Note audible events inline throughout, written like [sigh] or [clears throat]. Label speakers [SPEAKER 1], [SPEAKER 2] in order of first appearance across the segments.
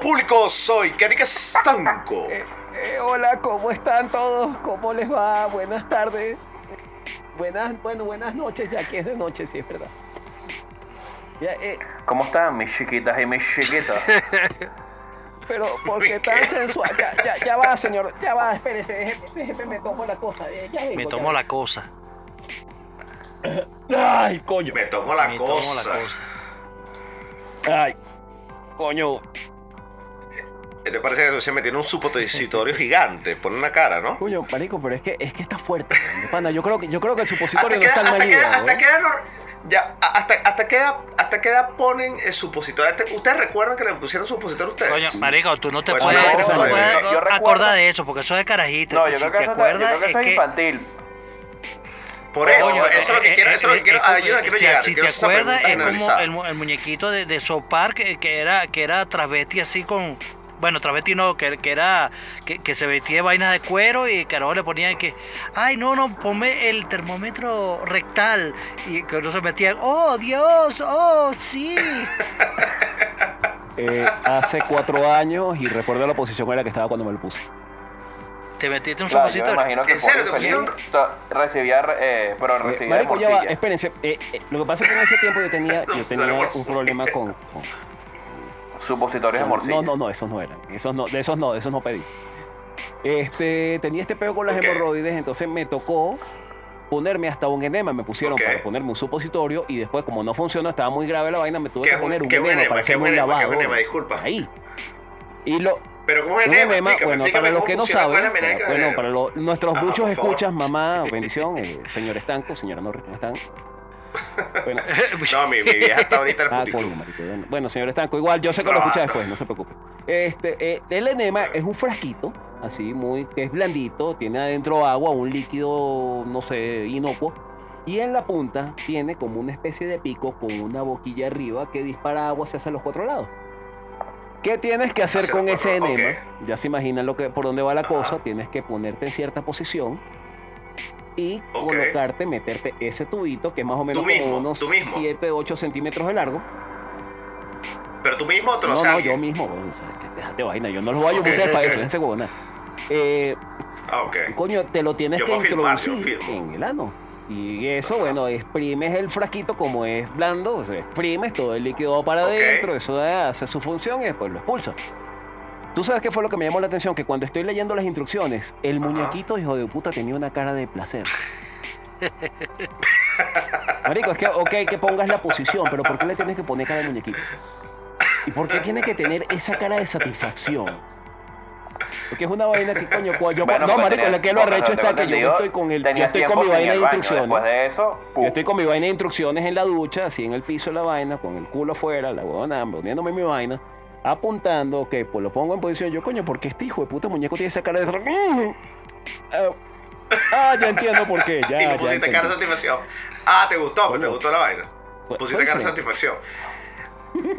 [SPEAKER 1] Públicos, soy Kanika Stanco. [laughs]
[SPEAKER 2] Eh, eh, hola, ¿cómo están todos? ¿Cómo les va? Buenas tardes. Buenas, bueno, buenas noches, ya que es de noche, sí, es verdad. Ya, eh,
[SPEAKER 3] ¿Cómo están mis chiquitas y mis chiquitos? [laughs]
[SPEAKER 2] pero, ¿por qué tan sensual? Ya, ya, ya va, señor, ya va, espérese, déjeme, déjeme, me tomo la cosa. eh, ya vengo,
[SPEAKER 4] Me tomo la cosa. [coughs]
[SPEAKER 2] Ay, coño.
[SPEAKER 1] Me tomo la
[SPEAKER 4] me
[SPEAKER 1] cosa.
[SPEAKER 4] tomo la cosa.
[SPEAKER 2] Ay, coño.
[SPEAKER 1] ¿Te parece que se metió en un supositorio gigante? Pone una cara, ¿no?
[SPEAKER 2] Coño, marico, pero es que, es que está fuerte. Pana, yo creo que, yo creo que el supositorio no está en
[SPEAKER 1] hasta qué edad-
[SPEAKER 2] idea,
[SPEAKER 1] hasta lo- ya, hasta, hasta qué edad, hasta qué edad ponen el supositorio. Este- ¿Ustedes recuerdan que le pusieron supositorio a ustedes?
[SPEAKER 4] Coño, marico, tú no te
[SPEAKER 1] Pues
[SPEAKER 4] puedes,
[SPEAKER 1] no,
[SPEAKER 4] no te
[SPEAKER 1] no,
[SPEAKER 4] puedes
[SPEAKER 1] yo-
[SPEAKER 3] yo recuerdo-
[SPEAKER 4] acordar de eso, porque eso es de carajito.
[SPEAKER 3] No, yo
[SPEAKER 4] si
[SPEAKER 3] creo que
[SPEAKER 4] te
[SPEAKER 3] está- yo
[SPEAKER 4] acuerdas,
[SPEAKER 3] creo que eso
[SPEAKER 4] es
[SPEAKER 3] es
[SPEAKER 4] que...
[SPEAKER 3] infantil.
[SPEAKER 1] Por eso,
[SPEAKER 4] Coño,
[SPEAKER 1] eso es lo que
[SPEAKER 4] eh,
[SPEAKER 1] quiero,
[SPEAKER 4] eh,
[SPEAKER 1] eso es lo que
[SPEAKER 4] eh,
[SPEAKER 1] quiero,
[SPEAKER 4] eh,
[SPEAKER 1] ah, yo no quiero
[SPEAKER 4] sea,
[SPEAKER 1] llegar.
[SPEAKER 4] Si
[SPEAKER 1] quiero
[SPEAKER 4] te acuerdas, es como el, mu- el muñequito de, de Sopar que, que era que era travesti así con. Bueno, travesti no, que, que era. Que, que se vestía de vainas de cuero y que ahora le ponían que. Ay, no, no, ponme el termómetro rectal. Y que no se metían. ¡Oh, Dios! ¡Oh, sí! [laughs]
[SPEAKER 2] Eh, hace cuatro años y recuerdo la posición en la que estaba cuando me lo puse.
[SPEAKER 4] Te metiste un
[SPEAKER 3] Claro, yo me
[SPEAKER 4] supositorio.
[SPEAKER 3] imagino que
[SPEAKER 1] ¿En serio?
[SPEAKER 3] el
[SPEAKER 1] ¿Te pusieron-
[SPEAKER 3] infeliz, to- recibía, eh, pero
[SPEAKER 2] Eh,
[SPEAKER 3] recibía
[SPEAKER 2] marico, ya va, espérense. eh, eh, lo que pasa es que en ese tiempo yo tenía, [laughs] yo tenía un problema con... con-
[SPEAKER 3] Supositorios de morcilla.
[SPEAKER 2] no, no, no, esos no eran. Esos no, de esos no, de esos no pedí. Este, tenía este pego con las hemorroides, entonces me tocó ponerme hasta un enema. Me pusieron para ponerme un supositorio y después, como no funcionó, estaba muy grave la vaina, me tuve
[SPEAKER 1] ¿Qué
[SPEAKER 2] que poner un
[SPEAKER 1] qué
[SPEAKER 2] enema para
[SPEAKER 1] ¿Qué
[SPEAKER 2] hacerme
[SPEAKER 1] un? ¿Qué
[SPEAKER 2] lavado.
[SPEAKER 1] enema? Disculpa.
[SPEAKER 2] Ahí. Y lo,
[SPEAKER 1] Pero ¿cómo es el enema?
[SPEAKER 2] enema, bueno, para los que no saben,
[SPEAKER 1] ¿cuál es la
[SPEAKER 2] para-
[SPEAKER 1] mecánica del
[SPEAKER 2] bueno, para lo- nuestros muchos
[SPEAKER 1] favor.
[SPEAKER 2] escuchas, mamá, [laughs] bendición, eh, señor Estanco, señora Norris, ¿cómo están? Bueno, [laughs]
[SPEAKER 1] No, mi, mi vieja está ahorita en el
[SPEAKER 2] Ah,
[SPEAKER 1] puticlub.
[SPEAKER 2] coño, marico. Bueno, Bueno, señor Estanco, igual yo sé que lo escucha después, no se preocupe. Este, eh, el enema es un frasquito, así, muy, que es blandito, tiene adentro agua, un líquido, no sé, inocuo. Y en la punta tiene como una especie de pico con una boquilla arriba que dispara agua hacia los cuatro lados. ¿Qué tienes que hacer con ese enema? Ya se imaginan lo que, por dónde va la
[SPEAKER 1] Ajá.
[SPEAKER 2] cosa. Tienes que ponerte en cierta posición y
[SPEAKER 1] Ok.
[SPEAKER 2] colocarte, meterte ese tubito que es más o menos
[SPEAKER 1] mismo,
[SPEAKER 2] como unos
[SPEAKER 1] tú mismo.
[SPEAKER 2] 7, 8 centímetros de largo.
[SPEAKER 1] Pero tú mismo te lo
[SPEAKER 2] No, no,
[SPEAKER 1] alguien.
[SPEAKER 2] yo mismo, o sea, déjate vaina, yo no los voy a
[SPEAKER 1] Ok,
[SPEAKER 2] ayudar para eso, huevona. Eh,
[SPEAKER 1] Ah,
[SPEAKER 2] coño, te lo tienes
[SPEAKER 1] Yo
[SPEAKER 2] que
[SPEAKER 1] filmar,
[SPEAKER 2] introducir
[SPEAKER 1] filmo.
[SPEAKER 2] en el ano. Y eso, bueno, exprimes el frasquito como es blando, o sea, exprimes todo el líquido para adentro, eso hace su función y después lo expulsa. ¿Tú sabes qué fue lo que me llamó la atención? Que cuando estoy leyendo las instrucciones, el
[SPEAKER 1] Ajá.
[SPEAKER 2] muñequito, hijo de puta, tenía una cara de placer. Marico, es que, ok, que pongas la posición, pero ¿por qué le tienes que poner cara de muñequito? ¿Y por qué tiene que tener esa cara de satisfacción? Porque es una vaina que, coño, yo,
[SPEAKER 3] Bueno,
[SPEAKER 2] no,
[SPEAKER 3] porque
[SPEAKER 2] marico,
[SPEAKER 3] tenía-
[SPEAKER 2] lo que lo arrecho está que yo estoy con el, yo estoy con mi vaina de
[SPEAKER 3] baño,
[SPEAKER 2] instrucciones.
[SPEAKER 3] De eso.
[SPEAKER 2] Yo estoy con mi vaina de instrucciones en la ducha, así en el piso de la vaina, con el culo afuera, la huevona, poniéndome mi vaina, apuntando, que pues lo pongo en posición. Yo, coño, ¿por qué este hijo de puta muñeco tiene esa cara de... Ah, Ah, ya entiendo por qué, ya, [laughs]
[SPEAKER 1] y pusiste cara de satisfacción. Ah, te gustó, pues te gustó la vaina.
[SPEAKER 2] Fue-
[SPEAKER 1] Pusiste cara de satisfacción.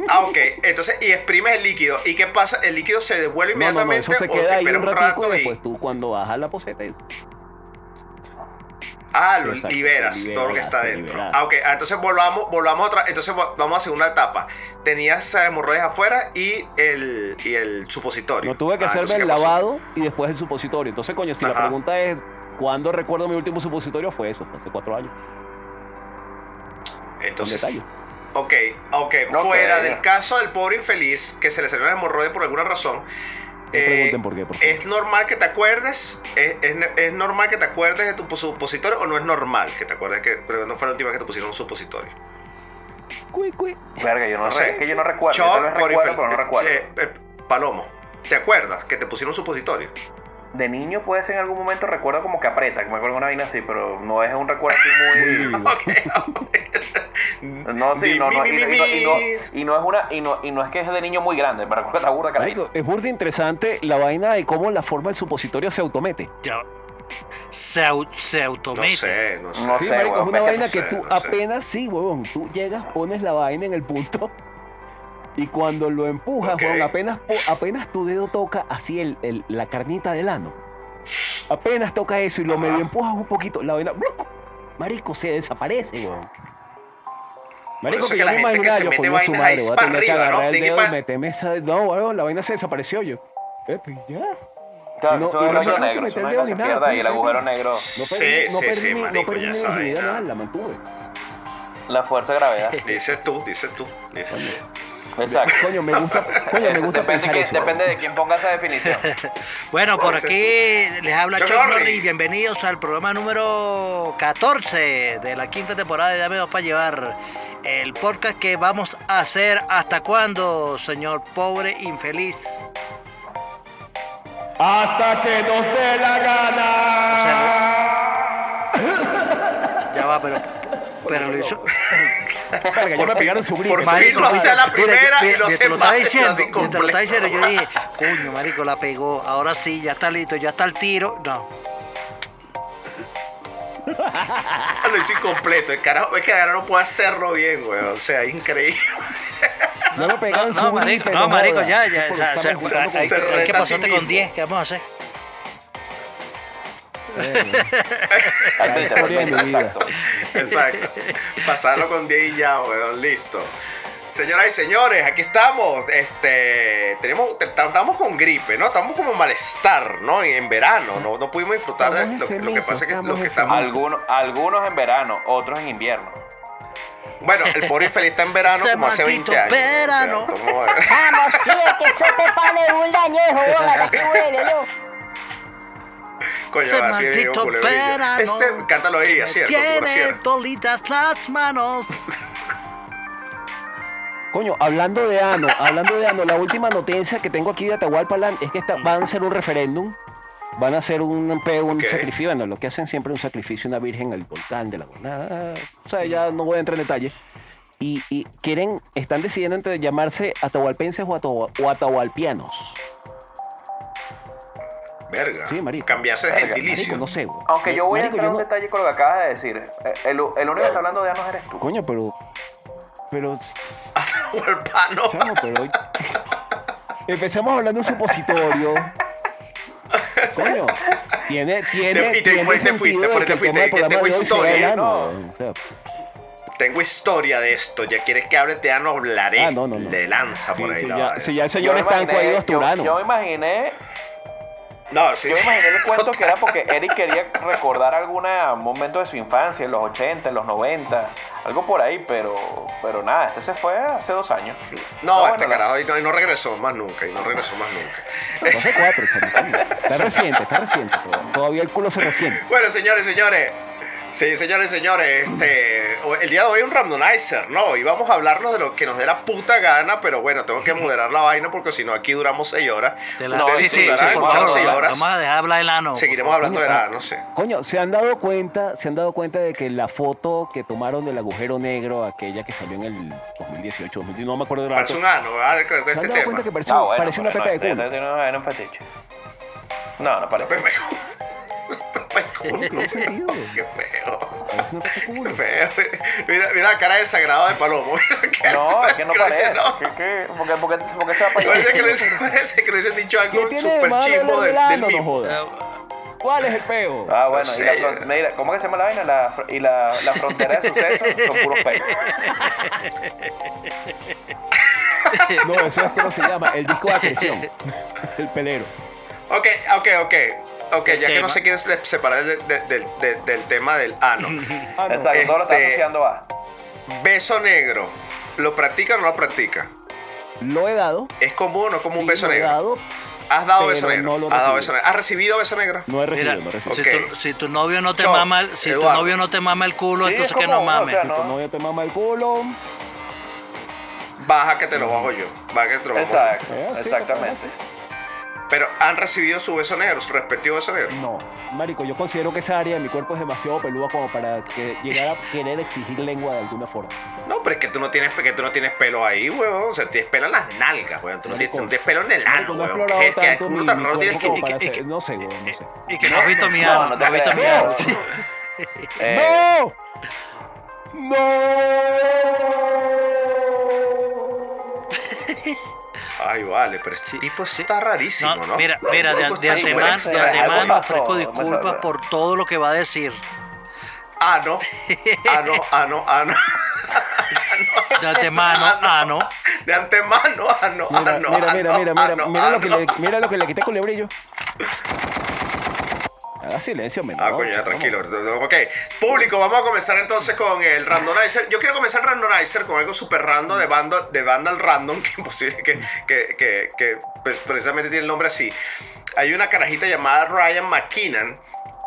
[SPEAKER 1] Ah, ok. Entonces, y exprimes el líquido. ¿Y qué pasa? ¿El líquido se devuelve
[SPEAKER 2] No, no, no,
[SPEAKER 1] inmediatamente
[SPEAKER 2] eso se
[SPEAKER 1] o
[SPEAKER 2] queda ahí un
[SPEAKER 1] un rato
[SPEAKER 2] y... después tú cuando bajas la poseta y-
[SPEAKER 1] Ah, lo
[SPEAKER 2] Exacto,
[SPEAKER 1] liberas, todo lo que está dentro. Ah, ok. Ah, entonces volvamos, volvamos a otra. Entonces vamos a segunda etapa. Tenías hemorroides afuera y el, y el supositorio.
[SPEAKER 2] No tuve que
[SPEAKER 1] Ah,
[SPEAKER 2] hacerme el lavado y después el supositorio. Entonces, coño, si la pregunta es ¿cuándo recuerdo mi último supositorio? Fue eso, hace cuatro años.
[SPEAKER 1] Entonces, ok, ok.
[SPEAKER 3] No
[SPEAKER 1] Fuera
[SPEAKER 3] creo.
[SPEAKER 1] del caso del pobre infeliz que se le salió el hemorroide por alguna razón.
[SPEAKER 2] No
[SPEAKER 1] eh,
[SPEAKER 2] pregunten por qué, por favor.
[SPEAKER 1] ¿Es normal que te acuerdes? ¿Es, es, es normal que te acuerdes de tu supositorio o no es normal que te acuerdes que pero no fue la última vez que te pusieron un supositorio?
[SPEAKER 2] Cui, cui.
[SPEAKER 3] Verga, yo no,
[SPEAKER 1] sé.
[SPEAKER 3] es que yo no recuerdo.
[SPEAKER 1] Choc
[SPEAKER 3] yo tal vez
[SPEAKER 1] por
[SPEAKER 3] recuerdo,
[SPEAKER 1] infel-
[SPEAKER 3] pero no recuerdo.
[SPEAKER 1] eh, eh, Palomo, ¿te acuerdas que te pusieron un supositorio?
[SPEAKER 3] De niño puede ser en algún momento recuerdo como que aprieta, que me acuerdo de una vaina así, pero no es un recuerdo así muy... [laughs] No, sí, no, no, y, no, y no- y no es una, y no, y no es que es de niño muy grande, que está burda carajito.
[SPEAKER 2] Es burda interesante la vaina de cómo la forma del supositorio se automete.
[SPEAKER 4] Ya. Se, au- se
[SPEAKER 1] No
[SPEAKER 4] automete.
[SPEAKER 1] sé, no sé.
[SPEAKER 3] No
[SPEAKER 2] sí,
[SPEAKER 3] sé,
[SPEAKER 2] marico, es una vaina
[SPEAKER 1] no
[SPEAKER 2] que
[SPEAKER 1] sé,
[SPEAKER 2] tú
[SPEAKER 1] no sé.
[SPEAKER 2] apenas, sí, huevón, tú llegas, pones la vaina en el punto Y cuando lo empujas,
[SPEAKER 1] Ok.
[SPEAKER 2] weón, apenas, apenas tu dedo toca así el, el- la carnita del ano. Apenas toca eso y lo medio empujas un poquito, la vaina, ¡bluc! marico, se desaparece, weón. Marico,
[SPEAKER 1] eso
[SPEAKER 2] que
[SPEAKER 1] que la gente que se mete vainas
[SPEAKER 2] madre,
[SPEAKER 1] ahí para arriba, ¿no?
[SPEAKER 2] el dedo y
[SPEAKER 1] pa-
[SPEAKER 2] meterme esa... No, weón, la vaina se desapareció yo. Eh, pues ya. Y no-
[SPEAKER 5] eso
[SPEAKER 2] y
[SPEAKER 5] es
[SPEAKER 2] no
[SPEAKER 5] negro, eso no es se pierda ahí, el agujero
[SPEAKER 2] marico.
[SPEAKER 5] negro,
[SPEAKER 2] No
[SPEAKER 1] Sí,
[SPEAKER 2] perdí, no
[SPEAKER 1] sí,
[SPEAKER 2] perdí
[SPEAKER 1] sí,
[SPEAKER 2] mi-
[SPEAKER 1] marico,
[SPEAKER 2] no perdí
[SPEAKER 1] ya sabes, ya.
[SPEAKER 2] nada, la mantuve.
[SPEAKER 5] la fuerza de gravedad.
[SPEAKER 1] Dices tú, dices tú. Dices tú.
[SPEAKER 5] Exacto.
[SPEAKER 2] Coño, me gusta, coño, me gusta
[SPEAKER 5] depende,
[SPEAKER 2] pensar
[SPEAKER 5] que-
[SPEAKER 2] eso.
[SPEAKER 5] depende de quién ponga esa definición. [laughs]
[SPEAKER 4] Bueno, por aquí les habla
[SPEAKER 1] Chuck Norris.
[SPEAKER 4] Bienvenidos al programa número 14 de la quinta temporada de Dame Dos para Llevar. El podcast que vamos a hacer hasta cuándo, señor pobre infeliz.
[SPEAKER 2] Hasta que nos dé la gana. [laughs]
[SPEAKER 4] Ya va, pero, pero lo hizo.
[SPEAKER 2] Verga, ya me pegaron su grito.
[SPEAKER 1] Por
[SPEAKER 4] Marico,
[SPEAKER 1] fin lo hace a la primera
[SPEAKER 4] mira,
[SPEAKER 1] y lo
[SPEAKER 4] lo
[SPEAKER 1] mal, lo
[SPEAKER 4] diciendo, te lo
[SPEAKER 1] incompleto.
[SPEAKER 4] diciendo, yo dije, coño, marico, la pegó, ahora sí, ya está listo, ya está el tiro. No,
[SPEAKER 1] Lo hizo incompleto. El carajo, es que ahora no puede hacerlo bien, güey. O sea, increíble.
[SPEAKER 2] Ya me pegaron
[SPEAKER 4] no,
[SPEAKER 2] su
[SPEAKER 4] no, marico, no, marico, ya, ya, o sea, o sea, pasarte con
[SPEAKER 1] mismo.
[SPEAKER 4] 10, ¿qué vamos a hacer?
[SPEAKER 2] Historia de mi vida.
[SPEAKER 5] Exacto.
[SPEAKER 1] Exacto. Pasarlo con 10 y ya, weón. Listo. Señoras y señores, aquí estamos. Este, tenemos, te- estamos con gripe, ¿no? Estamos como malestar, ¿no? En, en verano, ¿no? No pudimos disfrutar de lo, lo que pasa es que
[SPEAKER 2] enfermitos,
[SPEAKER 1] lo que
[SPEAKER 2] estamos.
[SPEAKER 5] Algunos, algunos en verano, otros en invierno.
[SPEAKER 1] Bueno, el pobre infeliz está en verano
[SPEAKER 4] Ese
[SPEAKER 1] como hace 20
[SPEAKER 4] maldito
[SPEAKER 1] años.
[SPEAKER 4] verano.
[SPEAKER 1] O sea, ¿cómo-
[SPEAKER 6] Vamos, eso te pone un dañejo, hola, que huele, yo.
[SPEAKER 1] Coño,
[SPEAKER 4] Ese
[SPEAKER 1] así es,
[SPEAKER 4] maldito
[SPEAKER 1] culebrillo.
[SPEAKER 4] verano
[SPEAKER 1] Ese, cántalo ahí, así es,
[SPEAKER 4] Tiene tolitas las manos. [laughs]
[SPEAKER 2] Coño, hablando de ano, hablando de ano, la última noticia que tengo aquí de Atahualpaland es que esta- van a hacer un referéndum, van a hacer un, un sacrificio, bueno, lo que hacen siempre un sacrificio una virgen al volcán de la nada, o sea, ya no voy a entrar en detalle. Y, y quieren, están decidiendo entre llamarse atahualpenses o, o atahualpianos.
[SPEAKER 1] Verga.
[SPEAKER 2] Sí, marico.
[SPEAKER 1] Cambiarse de gentilicio.
[SPEAKER 2] Marico, no sé, güey.
[SPEAKER 5] Aunque yo voy a entrar en
[SPEAKER 2] yo
[SPEAKER 5] un
[SPEAKER 2] no-
[SPEAKER 5] detalle con lo que acabas de decir. Eh, El, el único que está hablando de anos eres tú.
[SPEAKER 2] Coño, pero. Pero.
[SPEAKER 1] Huerpano. [laughs]
[SPEAKER 2] Chamo, pero. Empecemos hablando de un supositorio. Coño. Tiene, tiene,
[SPEAKER 1] Y te-
[SPEAKER 2] tiene
[SPEAKER 1] por ahí te fuiste, por ahí
[SPEAKER 2] que
[SPEAKER 1] te fuiste, tengo
[SPEAKER 2] hoy
[SPEAKER 1] historia,
[SPEAKER 5] ¿no?
[SPEAKER 2] o sea,
[SPEAKER 1] Tengo historia de esto. Ya quieres que hable de ano, hablaré.
[SPEAKER 2] Ah, no, no, no.
[SPEAKER 1] Le lanza
[SPEAKER 2] sí,
[SPEAKER 1] por ahí
[SPEAKER 2] sí,
[SPEAKER 1] la
[SPEAKER 2] ya,
[SPEAKER 1] vaina.
[SPEAKER 2] si ya el
[SPEAKER 5] Yo
[SPEAKER 2] señor
[SPEAKER 5] me
[SPEAKER 2] está en cuello
[SPEAKER 5] yo, yo me imaginé,
[SPEAKER 1] No, sí.
[SPEAKER 5] yo me imaginé el [laughs] cuento que era porque Eric quería recordar algún momento de su infancia, en los 80, en los 90, algo por ahí, pero, pero nada, este se fue hace dos años.
[SPEAKER 1] No,
[SPEAKER 5] No,
[SPEAKER 1] este
[SPEAKER 5] bueno, la-
[SPEAKER 1] carajo y no, y no regresó más nunca. Y no regresó más nunca.
[SPEAKER 2] Hace cuatro. Está reciente, está reciente. todavía- Todavía el culo se resiente.
[SPEAKER 1] Bueno, señores, señores. Sí, señores, señores, este, el día de hoy es un randomizer, ¿no? Y vamos a hablarnos de lo que nos dé la puta gana, pero bueno, tengo que moderar la vaina porque si no aquí duramos seis horas.
[SPEAKER 4] De la-
[SPEAKER 5] No,
[SPEAKER 4] sí, sí, sí, por favor,
[SPEAKER 1] seis horas.
[SPEAKER 4] vamos a dejar hablar el ano.
[SPEAKER 1] Seguiremos hablando de
[SPEAKER 2] Coño,
[SPEAKER 1] la,
[SPEAKER 2] ah,
[SPEAKER 1] no sé.
[SPEAKER 2] Coño, ¿se han dado cuenta, se han dado cuenta de que la foto que tomaron del agujero negro, aquella que salió en el 2018, 2019, no me acuerdo de la
[SPEAKER 1] Parece un ano, ¿verdad? Con
[SPEAKER 2] ¿Se han
[SPEAKER 1] este
[SPEAKER 2] dado
[SPEAKER 1] tema.
[SPEAKER 2] cuenta que parece,
[SPEAKER 5] Ah, bueno,
[SPEAKER 2] una pepa
[SPEAKER 5] no,
[SPEAKER 2] de culo?
[SPEAKER 5] este- este no. No, no [laughs]
[SPEAKER 1] culo.
[SPEAKER 2] ¿Qué sentido?
[SPEAKER 1] Qué feo.
[SPEAKER 2] Una
[SPEAKER 1] Qué feo. Mira, mira la cara desagrada de Palomo. [laughs]
[SPEAKER 5] No, es que no parece.
[SPEAKER 1] No.
[SPEAKER 5] ¿Qué, qué? ¿Por qué, por qué- por qué se va allá?
[SPEAKER 1] Parece que, le, parece que le hubiesen dicho algo
[SPEAKER 2] ¿Qué tiene de
[SPEAKER 1] súper chismo
[SPEAKER 2] el
[SPEAKER 1] del, del mismo.
[SPEAKER 2] jodas? ¿Cuál es el peo?
[SPEAKER 5] Ah, bueno,
[SPEAKER 1] No
[SPEAKER 5] y la
[SPEAKER 1] sé.
[SPEAKER 5] fron- mira, ¿cómo que se llama la vaina? La, y la, la frontera de sucesos son puros pelos. [laughs]
[SPEAKER 2] No, eso es como se llama, el disco de atención. El pelero.
[SPEAKER 1] Ok, ok, ok. Ok, ya que no se quiere se- separar del, del- del- del- del tema del ano.
[SPEAKER 2] Ah, no. [laughs]
[SPEAKER 5] Exacto, todo lo está
[SPEAKER 1] Este-
[SPEAKER 5] asociando a.
[SPEAKER 1] beso negro. ¿Lo practica o no lo practica?
[SPEAKER 2] Lo he dado.
[SPEAKER 1] ¿Es común o no es como un beso
[SPEAKER 2] lo he
[SPEAKER 1] negro?
[SPEAKER 2] dado.
[SPEAKER 1] ¿Has dado
[SPEAKER 2] pero
[SPEAKER 1] beso negro?
[SPEAKER 2] no lo
[SPEAKER 1] ¿Has dado
[SPEAKER 2] recibí.
[SPEAKER 1] beso negro? ¿Has recibido beso negro?
[SPEAKER 2] No he recibido,
[SPEAKER 4] Mira,
[SPEAKER 2] no he recibido.
[SPEAKER 4] si,
[SPEAKER 1] Ok.
[SPEAKER 4] tu, si tu novio no te mama, el- si tu
[SPEAKER 1] Eduardo.
[SPEAKER 4] novio no te mama el culo,
[SPEAKER 5] Sí,
[SPEAKER 4] entonces
[SPEAKER 5] es
[SPEAKER 4] que no
[SPEAKER 5] como, o
[SPEAKER 4] mames.
[SPEAKER 5] sea,
[SPEAKER 2] Si tu
[SPEAKER 5] no.
[SPEAKER 2] novio te mama el culo.
[SPEAKER 1] Baja que te lo bajo yo. Baja que te lo bajo yo.
[SPEAKER 5] Exacto,
[SPEAKER 2] Eh, sí,
[SPEAKER 5] exactamente.
[SPEAKER 1] Pero han recibido su beso negro, su respectivo beso negro.
[SPEAKER 2] No, marico, yo considero que esa área de mi cuerpo es demasiado peluda como para que llegar a querer exigir lengua de alguna forma.
[SPEAKER 1] No, pero es que tú no tienes, que tú no tienes pelo ahí, weón. O sea, tienes pelo en las nalgas, weón. Tú no tienes,
[SPEAKER 2] Marico,
[SPEAKER 1] no tienes pelo en el ano,
[SPEAKER 2] no
[SPEAKER 1] weón.
[SPEAKER 2] explorado
[SPEAKER 1] Que no tienes que...
[SPEAKER 2] No sé, weón, no sé.
[SPEAKER 4] Y que no has visto mi
[SPEAKER 5] No,
[SPEAKER 4] ano,
[SPEAKER 5] no
[SPEAKER 4] no
[SPEAKER 5] te
[SPEAKER 4] has visto mi ano.
[SPEAKER 5] creas.
[SPEAKER 2] ¡No! ¡No!
[SPEAKER 1] Ay, vale, pero este tipo está rarísimo, ¿no?
[SPEAKER 4] No, mira, mira, de, antemano, de antemano ofrezco disculpas por todo lo que va a decir.
[SPEAKER 1] Ah, no. Ah, no, [laughs] ah, no, ah, no. [laughs]
[SPEAKER 4] De antemano, ah, no.
[SPEAKER 1] De antemano, ah, no, ah,
[SPEAKER 2] Mira,
[SPEAKER 1] no.
[SPEAKER 2] mira,
[SPEAKER 1] ah,
[SPEAKER 2] mira, mira,
[SPEAKER 1] ah,
[SPEAKER 2] mira, mira
[SPEAKER 1] ah,
[SPEAKER 2] lo que
[SPEAKER 1] no.
[SPEAKER 2] le, mira lo que le quité con el brillo. Haga silencio, menor.
[SPEAKER 1] Ah, coño, ya tranquilo. Ok, público, vamos a comenzar entonces con el randomizer. Yo quiero comenzar el randomizer con algo super random de, bando, de Vandal Random, que imposible que, que, que, que, pues, precisamente tiene el nombre así. Hay una carajita llamada Ryan McKinnon.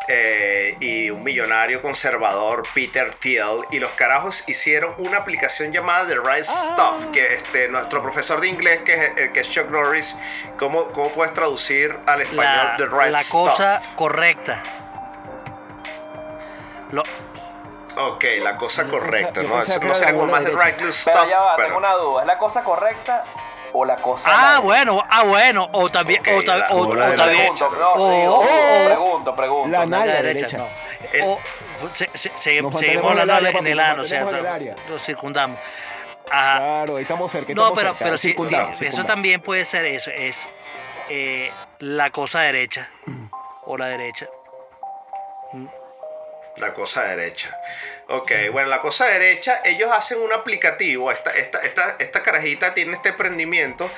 [SPEAKER 1] Eh, y un millonario conservador Peter Thiel y los carajos hicieron una aplicación llamada The Right Stuff que este nuestro profesor de inglés que es, eh, que es Chuck Norris ¿cómo, cómo puedes traducir al español
[SPEAKER 4] La,
[SPEAKER 1] The Right
[SPEAKER 4] la
[SPEAKER 1] Stuff?
[SPEAKER 4] cosa correcta. Lo,
[SPEAKER 1] Ok, la cosa correcta,
[SPEAKER 2] yo
[SPEAKER 1] ¿no? Eso no sería
[SPEAKER 2] la
[SPEAKER 1] como más de
[SPEAKER 2] derecha.
[SPEAKER 1] right good
[SPEAKER 5] Pero
[SPEAKER 1] stuff,
[SPEAKER 5] ya va,
[SPEAKER 1] pero-
[SPEAKER 5] tengo una duda. ¿Es la cosa correcta o la cosa
[SPEAKER 4] ah, bueno, ah, bueno. O también,
[SPEAKER 1] Ok,
[SPEAKER 4] o, ta-
[SPEAKER 1] la
[SPEAKER 4] o- o también.
[SPEAKER 5] Pregunto, no,
[SPEAKER 4] o-
[SPEAKER 5] sí,
[SPEAKER 4] o-
[SPEAKER 5] pregunto, pregunto.
[SPEAKER 2] La
[SPEAKER 4] la
[SPEAKER 2] nalga
[SPEAKER 4] derecha,
[SPEAKER 2] derecha.
[SPEAKER 4] no.
[SPEAKER 1] El-
[SPEAKER 4] O, se- se- se- seguimos
[SPEAKER 2] mantenemos en el
[SPEAKER 4] hablando
[SPEAKER 2] área,
[SPEAKER 4] en el ano, o sea, lo circundamos. Ajá.
[SPEAKER 2] Claro, ahí estamos cerca.
[SPEAKER 4] No, pero,
[SPEAKER 2] cerca,
[SPEAKER 4] pero sí,
[SPEAKER 2] circundado,
[SPEAKER 4] eso
[SPEAKER 2] circundado.
[SPEAKER 4] también puede ser eso, es eh, la cosa derecha o la derecha.
[SPEAKER 1] La cosa derecha. Ok, bueno, la cosa derecha, ellos hacen un aplicativo. Esta, esta, esta, esta carajita tiene este emprendimiento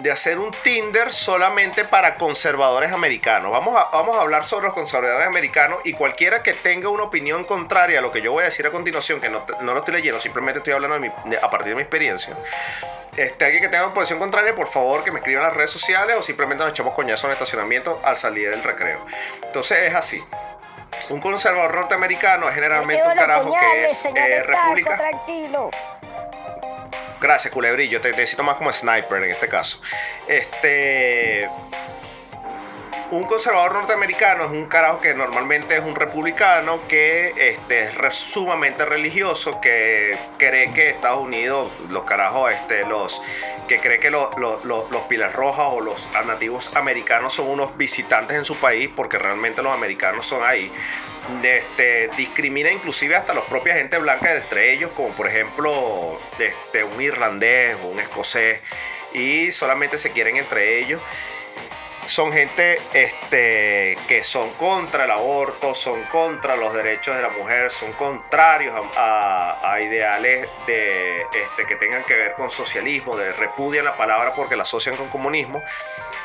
[SPEAKER 1] de hacer un Tinder solamente para conservadores americanos. Vamos a, vamos a hablar sobre los conservadores americanos y cualquiera que tenga una opinión contraria a lo que yo voy a decir a continuación, que no, no lo estoy leyendo, simplemente estoy hablando de mi- de- a partir de mi experiencia. Este, alguien que tenga una posición contraria, por favor, que me escriba en las redes sociales o simplemente nos echamos coñazo en el estacionamiento al salir del recreo. Entonces es así. Un conservador norteamericano es generalmente un carajo que es eh, república.
[SPEAKER 6] Tranquilo.
[SPEAKER 1] Gracias, culebrillo. Te te necesito más como sniper en este caso. Este. Un conservador norteamericano es un carajo que normalmente es un republicano que este, es sumamente religioso, que cree que Estados Unidos, los carajos, este, los que cree que lo- lo- lo- los pilas rojas o los nativos americanos son unos visitantes en su país, porque realmente los americanos son ahí. Este, discrimina inclusive hasta los propios gente blanca entre ellos, como por ejemplo este, un irlandés o un escocés, y solamente se quieren entre ellos son gente este, que son contra el aborto, son contra los derechos de la mujer, son contrarios a, ideales de, este, que tengan que ver con socialismo, de repudian la palabra porque la asocian con comunismo.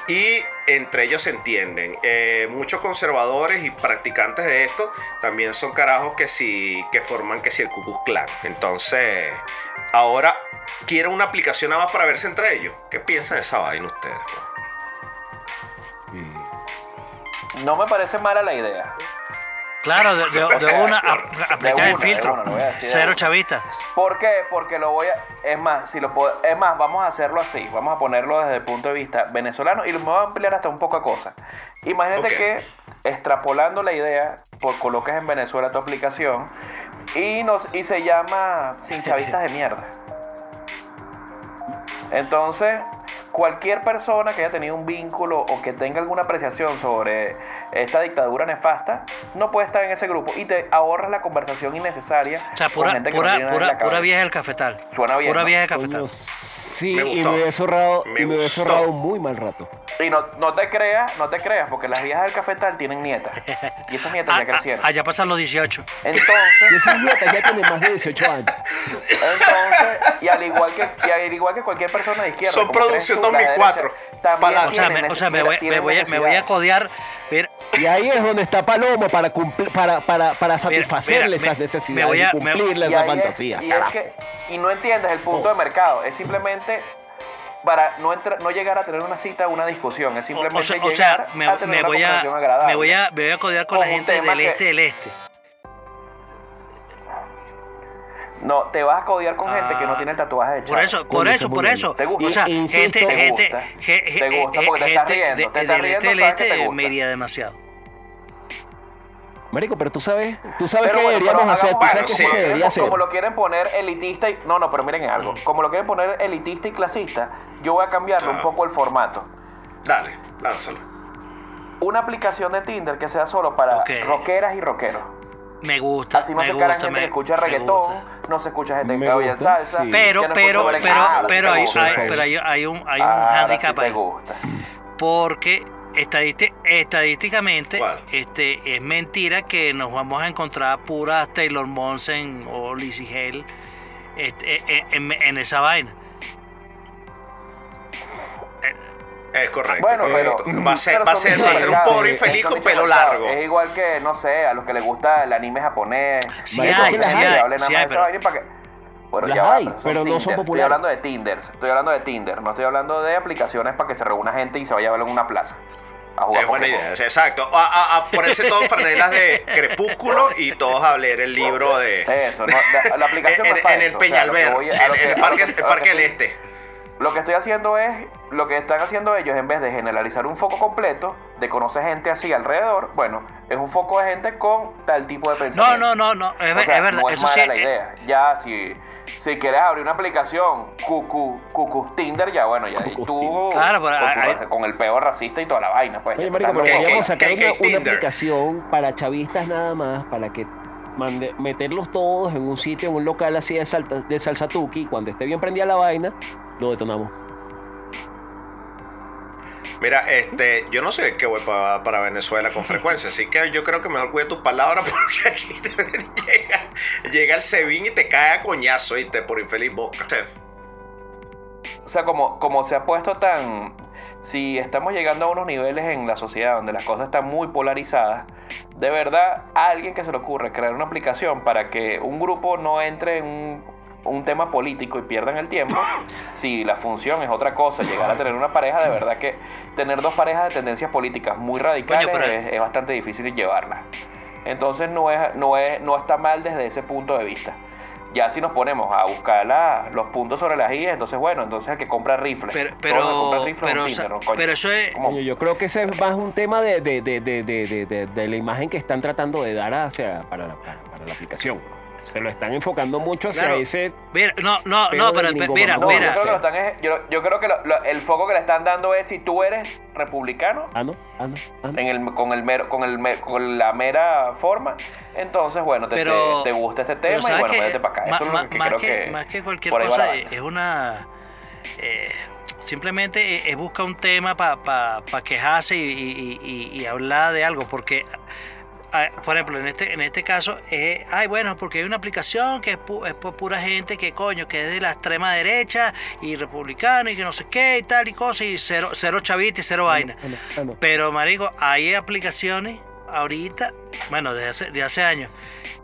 [SPEAKER 1] Y entre ellos se entienden. Eh, muchos conservadores y practicantes de esto también son carajos que sí, que forman que si el Ku Klux Klan. Entonces, ahora quiero una aplicación nada más para verse entre ellos. ¿Qué piensan de esa vaina ustedes?
[SPEAKER 5] No me parece mala la idea.
[SPEAKER 4] Claro, de, de- de [laughs] una, a- aplicar
[SPEAKER 5] una,
[SPEAKER 4] el
[SPEAKER 5] de
[SPEAKER 4] filtro.
[SPEAKER 5] una, decir de
[SPEAKER 4] Cero
[SPEAKER 5] una.
[SPEAKER 4] chavista.
[SPEAKER 5] ¿Por qué? Porque lo voy a. Es más, si lo puedo, es más, vamos a hacerlo así. Vamos a ponerlo desde el punto de vista venezolano y lo voy a ampliar hasta un poco a cosas. Imagínate que, extrapolando la idea, por coloques en Venezuela tu aplicación y, nos, y se llama Sin Chavistas de Mierda. Entonces, cualquier persona que haya tenido un vínculo o que tenga alguna apreciación sobre esta dictadura nefasta, no puede estar en ese grupo y te ahorras la conversación innecesaria.
[SPEAKER 4] O sea,
[SPEAKER 5] con
[SPEAKER 4] pura,
[SPEAKER 5] gente que
[SPEAKER 4] vieja del cafetal.
[SPEAKER 5] Suena bien,
[SPEAKER 4] Pura
[SPEAKER 5] ¿no?
[SPEAKER 4] vieja del cafetal.
[SPEAKER 2] Coño, sí,
[SPEAKER 1] Me
[SPEAKER 2] y me hubiese ahorrado,
[SPEAKER 1] Me
[SPEAKER 2] y me hubiese
[SPEAKER 1] gustó.
[SPEAKER 2] ahorrado un muy mal rato.
[SPEAKER 5] Y no, no te creas, no te creas, porque las viejas del cafetal tienen nietas. Y esas nietas [laughs]
[SPEAKER 4] Ah,
[SPEAKER 5] ya crecieron.
[SPEAKER 4] ah, allá pasan los 18.
[SPEAKER 2] Y
[SPEAKER 5] Entonces,
[SPEAKER 2] esas nietas ya tienen más de 18 años.
[SPEAKER 5] entonces, y al igual que, y al igual que cualquier persona de izquierda.
[SPEAKER 1] Son producción
[SPEAKER 5] tú, la de
[SPEAKER 1] 2004.
[SPEAKER 5] derecha, también
[SPEAKER 1] Para-
[SPEAKER 4] O sea, me, o sea, me, voy, me, voy a, me voy a
[SPEAKER 5] necesidad.
[SPEAKER 4] codear. Mira,
[SPEAKER 2] Y ahí es donde está Palomo para, cumplir, para, para, para satisfacerle
[SPEAKER 4] mira,
[SPEAKER 2] esas
[SPEAKER 4] me-
[SPEAKER 2] necesidades
[SPEAKER 4] me voy a-
[SPEAKER 2] y
[SPEAKER 4] me-
[SPEAKER 2] cumplirle
[SPEAKER 5] Y
[SPEAKER 2] esa
[SPEAKER 5] ahí es-
[SPEAKER 2] fantasía.
[SPEAKER 5] y, es que- y no entiendes el punto de mercado. Es simplemente para no, entra- no llegar a tener una cita o una discusión. Es
[SPEAKER 4] o,
[SPEAKER 5] simplemente
[SPEAKER 4] o sea,
[SPEAKER 5] llegar
[SPEAKER 4] o sea, me,
[SPEAKER 5] a tener
[SPEAKER 4] me
[SPEAKER 5] una
[SPEAKER 4] voy a,
[SPEAKER 5] agradable.
[SPEAKER 4] me, voy a, me voy a codear con
[SPEAKER 5] Con
[SPEAKER 4] la gente del
[SPEAKER 5] que-
[SPEAKER 4] este del este.
[SPEAKER 5] No, te vas a codiar con gente que no
[SPEAKER 4] Ah,
[SPEAKER 5] tiene el tatuaje de
[SPEAKER 4] Por eso, por eso, por eso.
[SPEAKER 5] ¿Te gusta?
[SPEAKER 4] O sea, gente,
[SPEAKER 2] ¿te
[SPEAKER 4] gente,
[SPEAKER 5] gusta?
[SPEAKER 4] ge-
[SPEAKER 5] ¿Te gusta?
[SPEAKER 4] eh,
[SPEAKER 5] Porque te estás
[SPEAKER 4] gente
[SPEAKER 5] riendo,
[SPEAKER 4] de-
[SPEAKER 5] te estás
[SPEAKER 4] del este
[SPEAKER 5] riendo, sabes que te
[SPEAKER 4] este
[SPEAKER 5] gusta.
[SPEAKER 4] me iría demasiado.
[SPEAKER 2] Marico, pero tú sabes, tú sabes
[SPEAKER 5] Pero
[SPEAKER 2] qué
[SPEAKER 5] bueno,
[SPEAKER 2] deberíamos hacer, tú sabes
[SPEAKER 1] sí.
[SPEAKER 2] se debería hacer.
[SPEAKER 5] Como lo quieren poner elitista y... No, no, pero miren algo. Como lo quieren poner elitista y clasista, yo voy a cambiarle un
[SPEAKER 1] Ah.
[SPEAKER 5] poco el formato.
[SPEAKER 1] Dale, lánzalo.
[SPEAKER 5] Una aplicación de Tinder que sea solo para
[SPEAKER 4] Ok.
[SPEAKER 5] rockeras y rockeros.
[SPEAKER 4] Me gusta,
[SPEAKER 5] Así no
[SPEAKER 4] me
[SPEAKER 5] se
[SPEAKER 4] gusta,
[SPEAKER 5] gente
[SPEAKER 4] me,
[SPEAKER 5] que escucha reggaetón, no se escucha gente
[SPEAKER 2] Me
[SPEAKER 5] que oye salsa.
[SPEAKER 2] sí.
[SPEAKER 4] Pero,
[SPEAKER 5] no
[SPEAKER 4] pero, pero, pero, hay, hay- pero hay, hay un, hay un
[SPEAKER 5] sí
[SPEAKER 4] handicap ahí.
[SPEAKER 5] gusta.
[SPEAKER 4] Porque estadísti- estadísticamente
[SPEAKER 1] ¿Cuál?
[SPEAKER 4] este, es mentira que nos vamos a encontrar puras Taylor Monsen o Lizzie Hale este, en, en- en esa vaina.
[SPEAKER 1] Es correcto.
[SPEAKER 5] Bueno, pero.
[SPEAKER 1] va a ser,
[SPEAKER 5] pero
[SPEAKER 1] va a ser, va a ser un pobre infeliz con pelo largo.
[SPEAKER 5] Es igual que, no sé, a los que les gusta el anime japonés.
[SPEAKER 4] Sí hay, sí
[SPEAKER 2] hay,
[SPEAKER 4] hay,
[SPEAKER 5] hablen nada
[SPEAKER 4] sí
[SPEAKER 5] más
[SPEAKER 4] hay.
[SPEAKER 5] Bueno,
[SPEAKER 2] Las
[SPEAKER 5] ya
[SPEAKER 2] hay, pero no son populares.
[SPEAKER 5] Estoy hablando de Tinder, estoy hablando de Tinder, no estoy hablando de aplicaciones para que se reúna gente y se vaya a ver en una plaza. A jugar
[SPEAKER 1] Es buena idea, exacto. A, a- a ponerse todos franelas de crepúsculo y todos a leer el libro de.
[SPEAKER 5] Eso, no, la, la aplicación [laughs]
[SPEAKER 1] en,
[SPEAKER 5] no es para
[SPEAKER 1] en el
[SPEAKER 5] eso, o sea,
[SPEAKER 1] Peñalver,
[SPEAKER 5] voy
[SPEAKER 1] en, en el parque, el parque
[SPEAKER 5] que
[SPEAKER 1] del Este.
[SPEAKER 5] Lo que estoy haciendo es, lo que están haciendo ellos, en vez de generalizar un foco completo, de conocer gente así alrededor, bueno, es un foco de gente con tal tipo de
[SPEAKER 4] No,
[SPEAKER 5] pensamiento.
[SPEAKER 4] no, no, no, es,
[SPEAKER 5] O
[SPEAKER 4] ver-
[SPEAKER 5] sea,
[SPEAKER 4] es verdad,
[SPEAKER 5] no es
[SPEAKER 4] eso
[SPEAKER 5] mala
[SPEAKER 4] sí.
[SPEAKER 5] la
[SPEAKER 4] eh,
[SPEAKER 5] idea. Ya, si, si quieres abrir una aplicación, cucu, cucu Tinder, ya bueno, ya ahí
[SPEAKER 2] Cucu
[SPEAKER 5] tú.
[SPEAKER 4] Claro, pero
[SPEAKER 5] con, tu-
[SPEAKER 4] hay-
[SPEAKER 5] con el peor racista y toda la vaina, pues.
[SPEAKER 2] Oye, marico,
[SPEAKER 5] estás
[SPEAKER 2] pero
[SPEAKER 1] ¿Qué-
[SPEAKER 2] podríamos sacar una, una aplicación para chavistas nada más, para que mande- meterlos todos en un sitio, en un local así de, salta, de salsa tuki, y cuando esté bien prendida la vaina, lo detonamos.
[SPEAKER 1] Mira, este, yo no sé qué voy pa- para Venezuela con frecuencia, así que yo creo que mejor cuide tus palabras [laughs] porque aquí te- llega, llega el Sebin y te cae a coñazo, ¿viste? Por infeliz mosca.
[SPEAKER 5] O sea, como, como se ha puesto tan... Si estamos llegando a unos niveles en la sociedad donde las cosas están muy polarizadas, de verdad, a alguien que se le ocurre crear una aplicación para que un grupo no entre en un, un tema político y pierdan el tiempo, [laughs] si la función es otra cosa, llegar a tener una pareja, de verdad que tener dos parejas de tendencias políticas muy radicales
[SPEAKER 4] Coño, pero-
[SPEAKER 5] es, es bastante difícil llevarlas. Entonces no, es, no, es, no está mal desde ese punto de vista. Ya si nos ponemos a buscar la- los puntos sobre las IES, entonces bueno, entonces el que compra rifles.
[SPEAKER 4] Pero,
[SPEAKER 5] todo el que compra
[SPEAKER 4] pero, pero, pero eso es.
[SPEAKER 2] Coño, yo creo que ese es más un tema de, de, de, de, de, de- de- de la imagen que están tratando de dar hacia, para, la, para, para la aplicación. Se lo están enfocando mucho hacia
[SPEAKER 4] Claro.
[SPEAKER 2] ese.
[SPEAKER 4] Mira, no, no,
[SPEAKER 2] Pero
[SPEAKER 4] no, pero mira,
[SPEAKER 5] No,
[SPEAKER 2] mamón.
[SPEAKER 5] yo
[SPEAKER 4] mira.
[SPEAKER 5] creo que, es- yo, yo creo que lo- lo- el foco que le están dando es si tú eres republicano
[SPEAKER 2] Ah, no, ah, no, ah, no.
[SPEAKER 5] en el, con, el mero, con, el, con la mera forma, entonces bueno, te,
[SPEAKER 4] Pero-
[SPEAKER 5] te, te gusta este tema y
[SPEAKER 4] ¿sabes
[SPEAKER 5] bueno, métete para acá.
[SPEAKER 4] Ma-
[SPEAKER 5] Eso es
[SPEAKER 4] ma-
[SPEAKER 5] lo que
[SPEAKER 4] más,
[SPEAKER 5] creo
[SPEAKER 4] que,
[SPEAKER 5] que...
[SPEAKER 4] más que cualquier cosa, es una. eh, simplemente es- es buscar un tema para quejarse y, y- y- y hablar de algo, porque. Por ejemplo, en este, en este caso, eh, ay, bueno, porque hay una aplicación que es, pu- es por pura gente que coño, que es de la extrema derecha y republicano y que no sé qué y tal y cosas, y cero, cero chavita y cero vaina. Pero, marico, hay aplicaciones ahorita, bueno, desde hace, de hace años,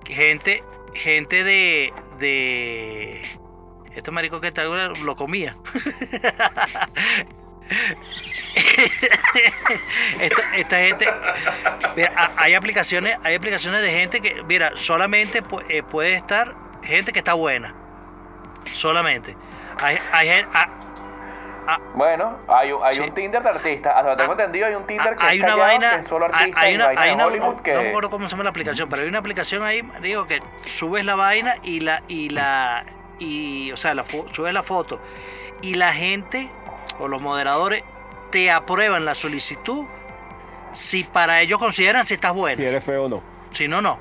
[SPEAKER 4] gente, gente de, de, esto marico que tal lo comía. [laughs] [laughs] esta, esta gente, mira, ha- hay aplicaciones, hay aplicaciones de gente que, mira, solamente eh, puede estar gente que está buena, solamente. Hay, hay gen- ah,
[SPEAKER 5] Bueno, hay, un- hay
[SPEAKER 4] Sí.
[SPEAKER 5] un Tinder de artistas. Hasta donde tengo
[SPEAKER 4] Ah,
[SPEAKER 5] entendido, hay un Tinder que
[SPEAKER 4] hay
[SPEAKER 5] es
[SPEAKER 4] una
[SPEAKER 5] callado,
[SPEAKER 4] vaina,
[SPEAKER 5] que es solo
[SPEAKER 4] hay,
[SPEAKER 5] artistas
[SPEAKER 4] hay una,
[SPEAKER 5] vaina
[SPEAKER 4] hay una-
[SPEAKER 5] Hollywood
[SPEAKER 4] no,
[SPEAKER 5] que...
[SPEAKER 4] no me acuerdo cómo se llama la aplicación, pero hay una aplicación ahí, digo que subes la vaina y la, y la, y, o sea, la subes la foto y la gente o los moderadores te aprueban la solicitud si para ellos consideran si estás
[SPEAKER 2] Si
[SPEAKER 4] bueno,
[SPEAKER 2] eres feo o no.
[SPEAKER 4] si no, no,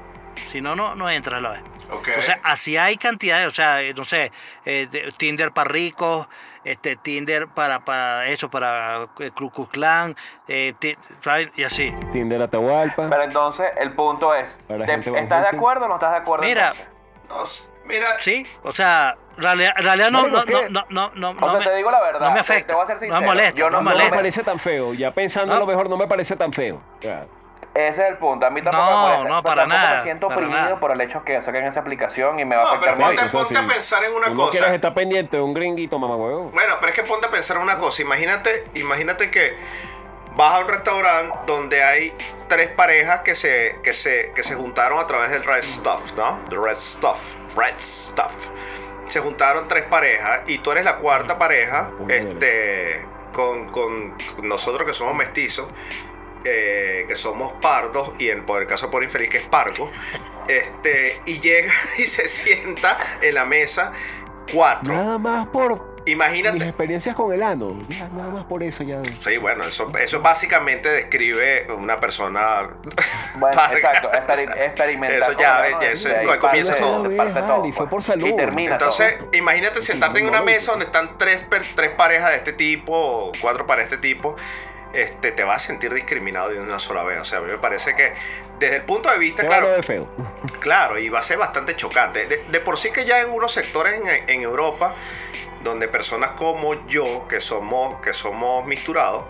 [SPEAKER 4] si no, no, no entras la vez.
[SPEAKER 1] Ok.
[SPEAKER 4] O sea, así hay cantidades, o sea, eh, no sé, eh, de- Tinder para ricos, este, Tinder para, para eso, para eh, Klux Klan, eh, ¿sabes? y así.
[SPEAKER 2] Tinder Atahualpa.
[SPEAKER 5] Pero entonces, el punto es,
[SPEAKER 2] Para
[SPEAKER 5] ¿te-
[SPEAKER 2] gente bajo
[SPEAKER 5] ¿estás de acuerdo o no estás de acuerdo?
[SPEAKER 4] Mira?
[SPEAKER 1] No, mira,
[SPEAKER 4] Sí, o sea, realidad, realidad no, no, no,
[SPEAKER 2] ¿qué?
[SPEAKER 4] no, no, no,
[SPEAKER 5] O
[SPEAKER 4] no
[SPEAKER 5] sea,
[SPEAKER 4] me-
[SPEAKER 5] te digo la verdad.
[SPEAKER 4] no me afecta,
[SPEAKER 5] Te voy a ser
[SPEAKER 4] no
[SPEAKER 5] sincero.
[SPEAKER 4] me molesta,
[SPEAKER 5] Yo
[SPEAKER 4] no
[SPEAKER 5] no,
[SPEAKER 4] me
[SPEAKER 2] No me
[SPEAKER 4] molesta.
[SPEAKER 2] parece tan feo. Ya pensando
[SPEAKER 4] No.
[SPEAKER 2] lo mejor, no me parece tan feo.
[SPEAKER 5] Ese es el punto. A mí tampoco
[SPEAKER 4] No,
[SPEAKER 5] me molesta.
[SPEAKER 4] no,
[SPEAKER 5] pero
[SPEAKER 4] para nada,
[SPEAKER 5] me siento oprimido por el hecho que saquen esa aplicación y me va a
[SPEAKER 1] no,
[SPEAKER 5] afectar
[SPEAKER 1] pero ponte, ponte a pensar en una
[SPEAKER 2] no
[SPEAKER 1] cosa.
[SPEAKER 2] quieres estar pendiente de un gringuito, mamá huevo.
[SPEAKER 1] Bueno, pero es que ponte a pensar en una cosa. Imagínate, imagínate que vas a un restaurante donde hay tres parejas que se, que se, que se juntaron a través del Red Stuff, ¿no? The Red Stuff. Red Stuff. Se juntaron tres parejas y tú eres la cuarta pareja, este, con, con nosotros que somos mestizos. eh, que somos pardos y en, por el caso por infeliz que es pargo este y llega [laughs] y se sienta en la mesa cuatro
[SPEAKER 2] Nada más por Mis
[SPEAKER 1] Imagínate.
[SPEAKER 2] experiencias con el ano. Ya, nada más por eso ya.
[SPEAKER 1] Sí, bueno, eso, eso básicamente describe una persona. [laughs]
[SPEAKER 5] Bueno, exacto, experi- [laughs] experimentar.
[SPEAKER 1] Eso ya,
[SPEAKER 5] ano,
[SPEAKER 1] ya, eso
[SPEAKER 5] ahí
[SPEAKER 1] comienza
[SPEAKER 5] parte-
[SPEAKER 1] todo.
[SPEAKER 5] parte
[SPEAKER 2] Vale,
[SPEAKER 5] todo,
[SPEAKER 2] y fue por salud.
[SPEAKER 5] Y termina
[SPEAKER 1] Entonces,
[SPEAKER 5] todo.
[SPEAKER 1] imagínate sentarte en una mesa donde están tres, per- tres parejas de este tipo, o cuatro parejas de este tipo. Este, te vas a sentir discriminado de una sola vez. O sea, a mí me parece que desde el punto de vista, claro,
[SPEAKER 2] bueno de feo.
[SPEAKER 1] Claro, y va a ser bastante chocante. De, de por sí que ya en unos sectores en, en Europa, donde personas como yo, que somos, que somos misturados,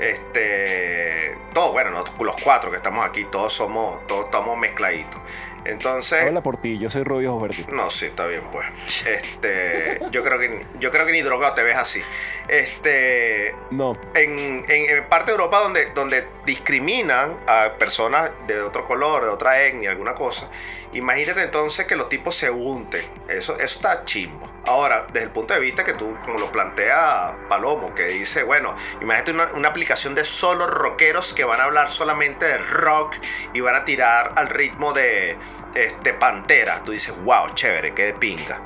[SPEAKER 1] este, todos, bueno, los cuatro que estamos aquí, todos somos, todos estamos mezcladitos. Entonces,
[SPEAKER 2] Habla por ti, yo soy rubio verdes.
[SPEAKER 1] no, sí, está bien, pues. Este, yo creo que, yo creo que ni drogado te ves así. Este,
[SPEAKER 2] No.
[SPEAKER 1] en, en- en parte de Europa donde, donde discriminan a personas de otro color, de otra etnia, alguna cosa, imagínate entonces que los tipos se unten. Eso, eso está chimbo. Ahora, desde el punto de vista que tú, como lo plantea Palomo, que dice, bueno, imagínate una, una aplicación de solo rockeros que van a hablar solamente de rock y van a tirar al ritmo de este, Pantera. Tú dices, wow, chévere, qué de pinga.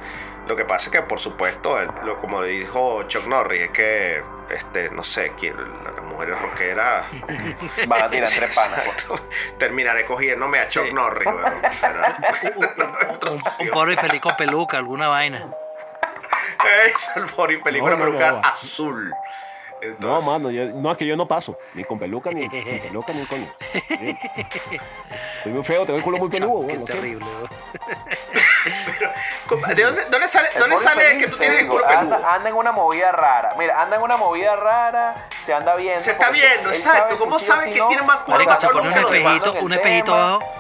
[SPEAKER 1] Lo que pasa es que, por supuesto, el- lo, como dijo Chuck Norris, es que, este, no sé, quién- las mujeres rockeras. [laughs]
[SPEAKER 5] Van a tirar tres panas. [laughs] pues.
[SPEAKER 1] Terminaré cogiéndome a Chuck
[SPEAKER 4] Sí.
[SPEAKER 1] Norris. weón. [laughs]
[SPEAKER 4] Un
[SPEAKER 1] opción.
[SPEAKER 4] pobre infeliz con peluca, alguna vaina.
[SPEAKER 1] Es el Boris película
[SPEAKER 2] No, no,
[SPEAKER 1] peluca
[SPEAKER 2] no.
[SPEAKER 1] azul.
[SPEAKER 2] No, mano, yo- no, es que yo no paso. Ni con peluca, ni ni peluca, ni coño. Sí. Soy muy feo, tengo el culo muy peludo.
[SPEAKER 4] Qué terrible. [laughs]
[SPEAKER 1] ¿de dónde, dónde sale,
[SPEAKER 5] El
[SPEAKER 1] dónde sale que tú tienes el culo peludo?
[SPEAKER 5] Anda, anda en una movida rara. Mira, anda en una movida rara, se anda viendo.
[SPEAKER 1] Se está viendo, exacto.
[SPEAKER 5] sabe si
[SPEAKER 1] ¿Cómo
[SPEAKER 5] o
[SPEAKER 1] sabe
[SPEAKER 5] si
[SPEAKER 1] que
[SPEAKER 5] no.
[SPEAKER 1] tiene más culo
[SPEAKER 4] Marico,
[SPEAKER 1] más peludo que los
[SPEAKER 4] un espejito abajo.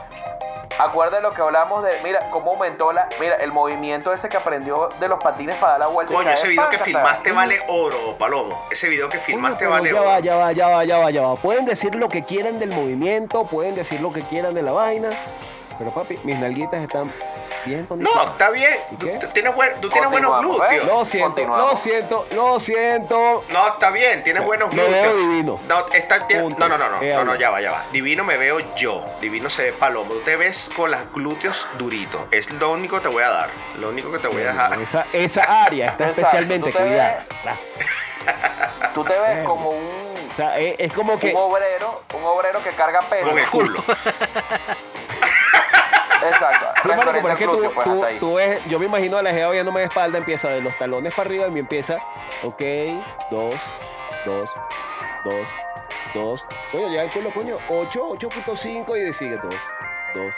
[SPEAKER 5] Acuérdate de lo que hablamos de, mira, cómo aumentó la, mira, el movimiento ese que aprendió de los patines para dar la vuelta.
[SPEAKER 1] Coño, ese video que filmaste vale oro, Palomo. Ese video que filmaste vale
[SPEAKER 2] ya
[SPEAKER 1] oro.
[SPEAKER 2] va, ya va, ya va, ya va, ya va. Pueden decir lo que quieran del movimiento, pueden decir lo que quieran de la vaina. Pero papi, mis nalguitas están bien
[SPEAKER 1] No, está bien.
[SPEAKER 2] ¿Y
[SPEAKER 1] Tú, tienes, buen- tú tienes buenos glúteos.
[SPEAKER 5] ¿eh?
[SPEAKER 2] Lo siento, lo siento, lo siento.
[SPEAKER 1] No, está bien, tienes buenos
[SPEAKER 2] Me
[SPEAKER 1] glúteos.
[SPEAKER 2] veo divino.
[SPEAKER 1] No, está, no, no, no, no,
[SPEAKER 2] Eh,
[SPEAKER 1] no, no,
[SPEAKER 2] habla.
[SPEAKER 1] ya va, ya va. Divino me veo yo. Divino se ve palomo. Tú te ves con los glúteos duritos. Es lo único que te voy a dar. Lo único que te voy a dejar.
[SPEAKER 2] Esa, esa área está especialmente
[SPEAKER 5] tú te
[SPEAKER 2] cuidada.
[SPEAKER 5] Tú te ves como un,
[SPEAKER 2] O sea, es, es como que.
[SPEAKER 5] un obrero, un obrero que carga peso.
[SPEAKER 1] Con el culo. [laughs]
[SPEAKER 5] Exacto.
[SPEAKER 2] Pero es que tú,
[SPEAKER 5] pues,
[SPEAKER 2] tú- tú ves, yo me imagino a la jeva viéndome de espalda, empieza de los talones para arriba y me empieza, ok, dos, dos, dos, dos. Coño, ya el culo, coño, 8, 8.5 y sigue dos, dos,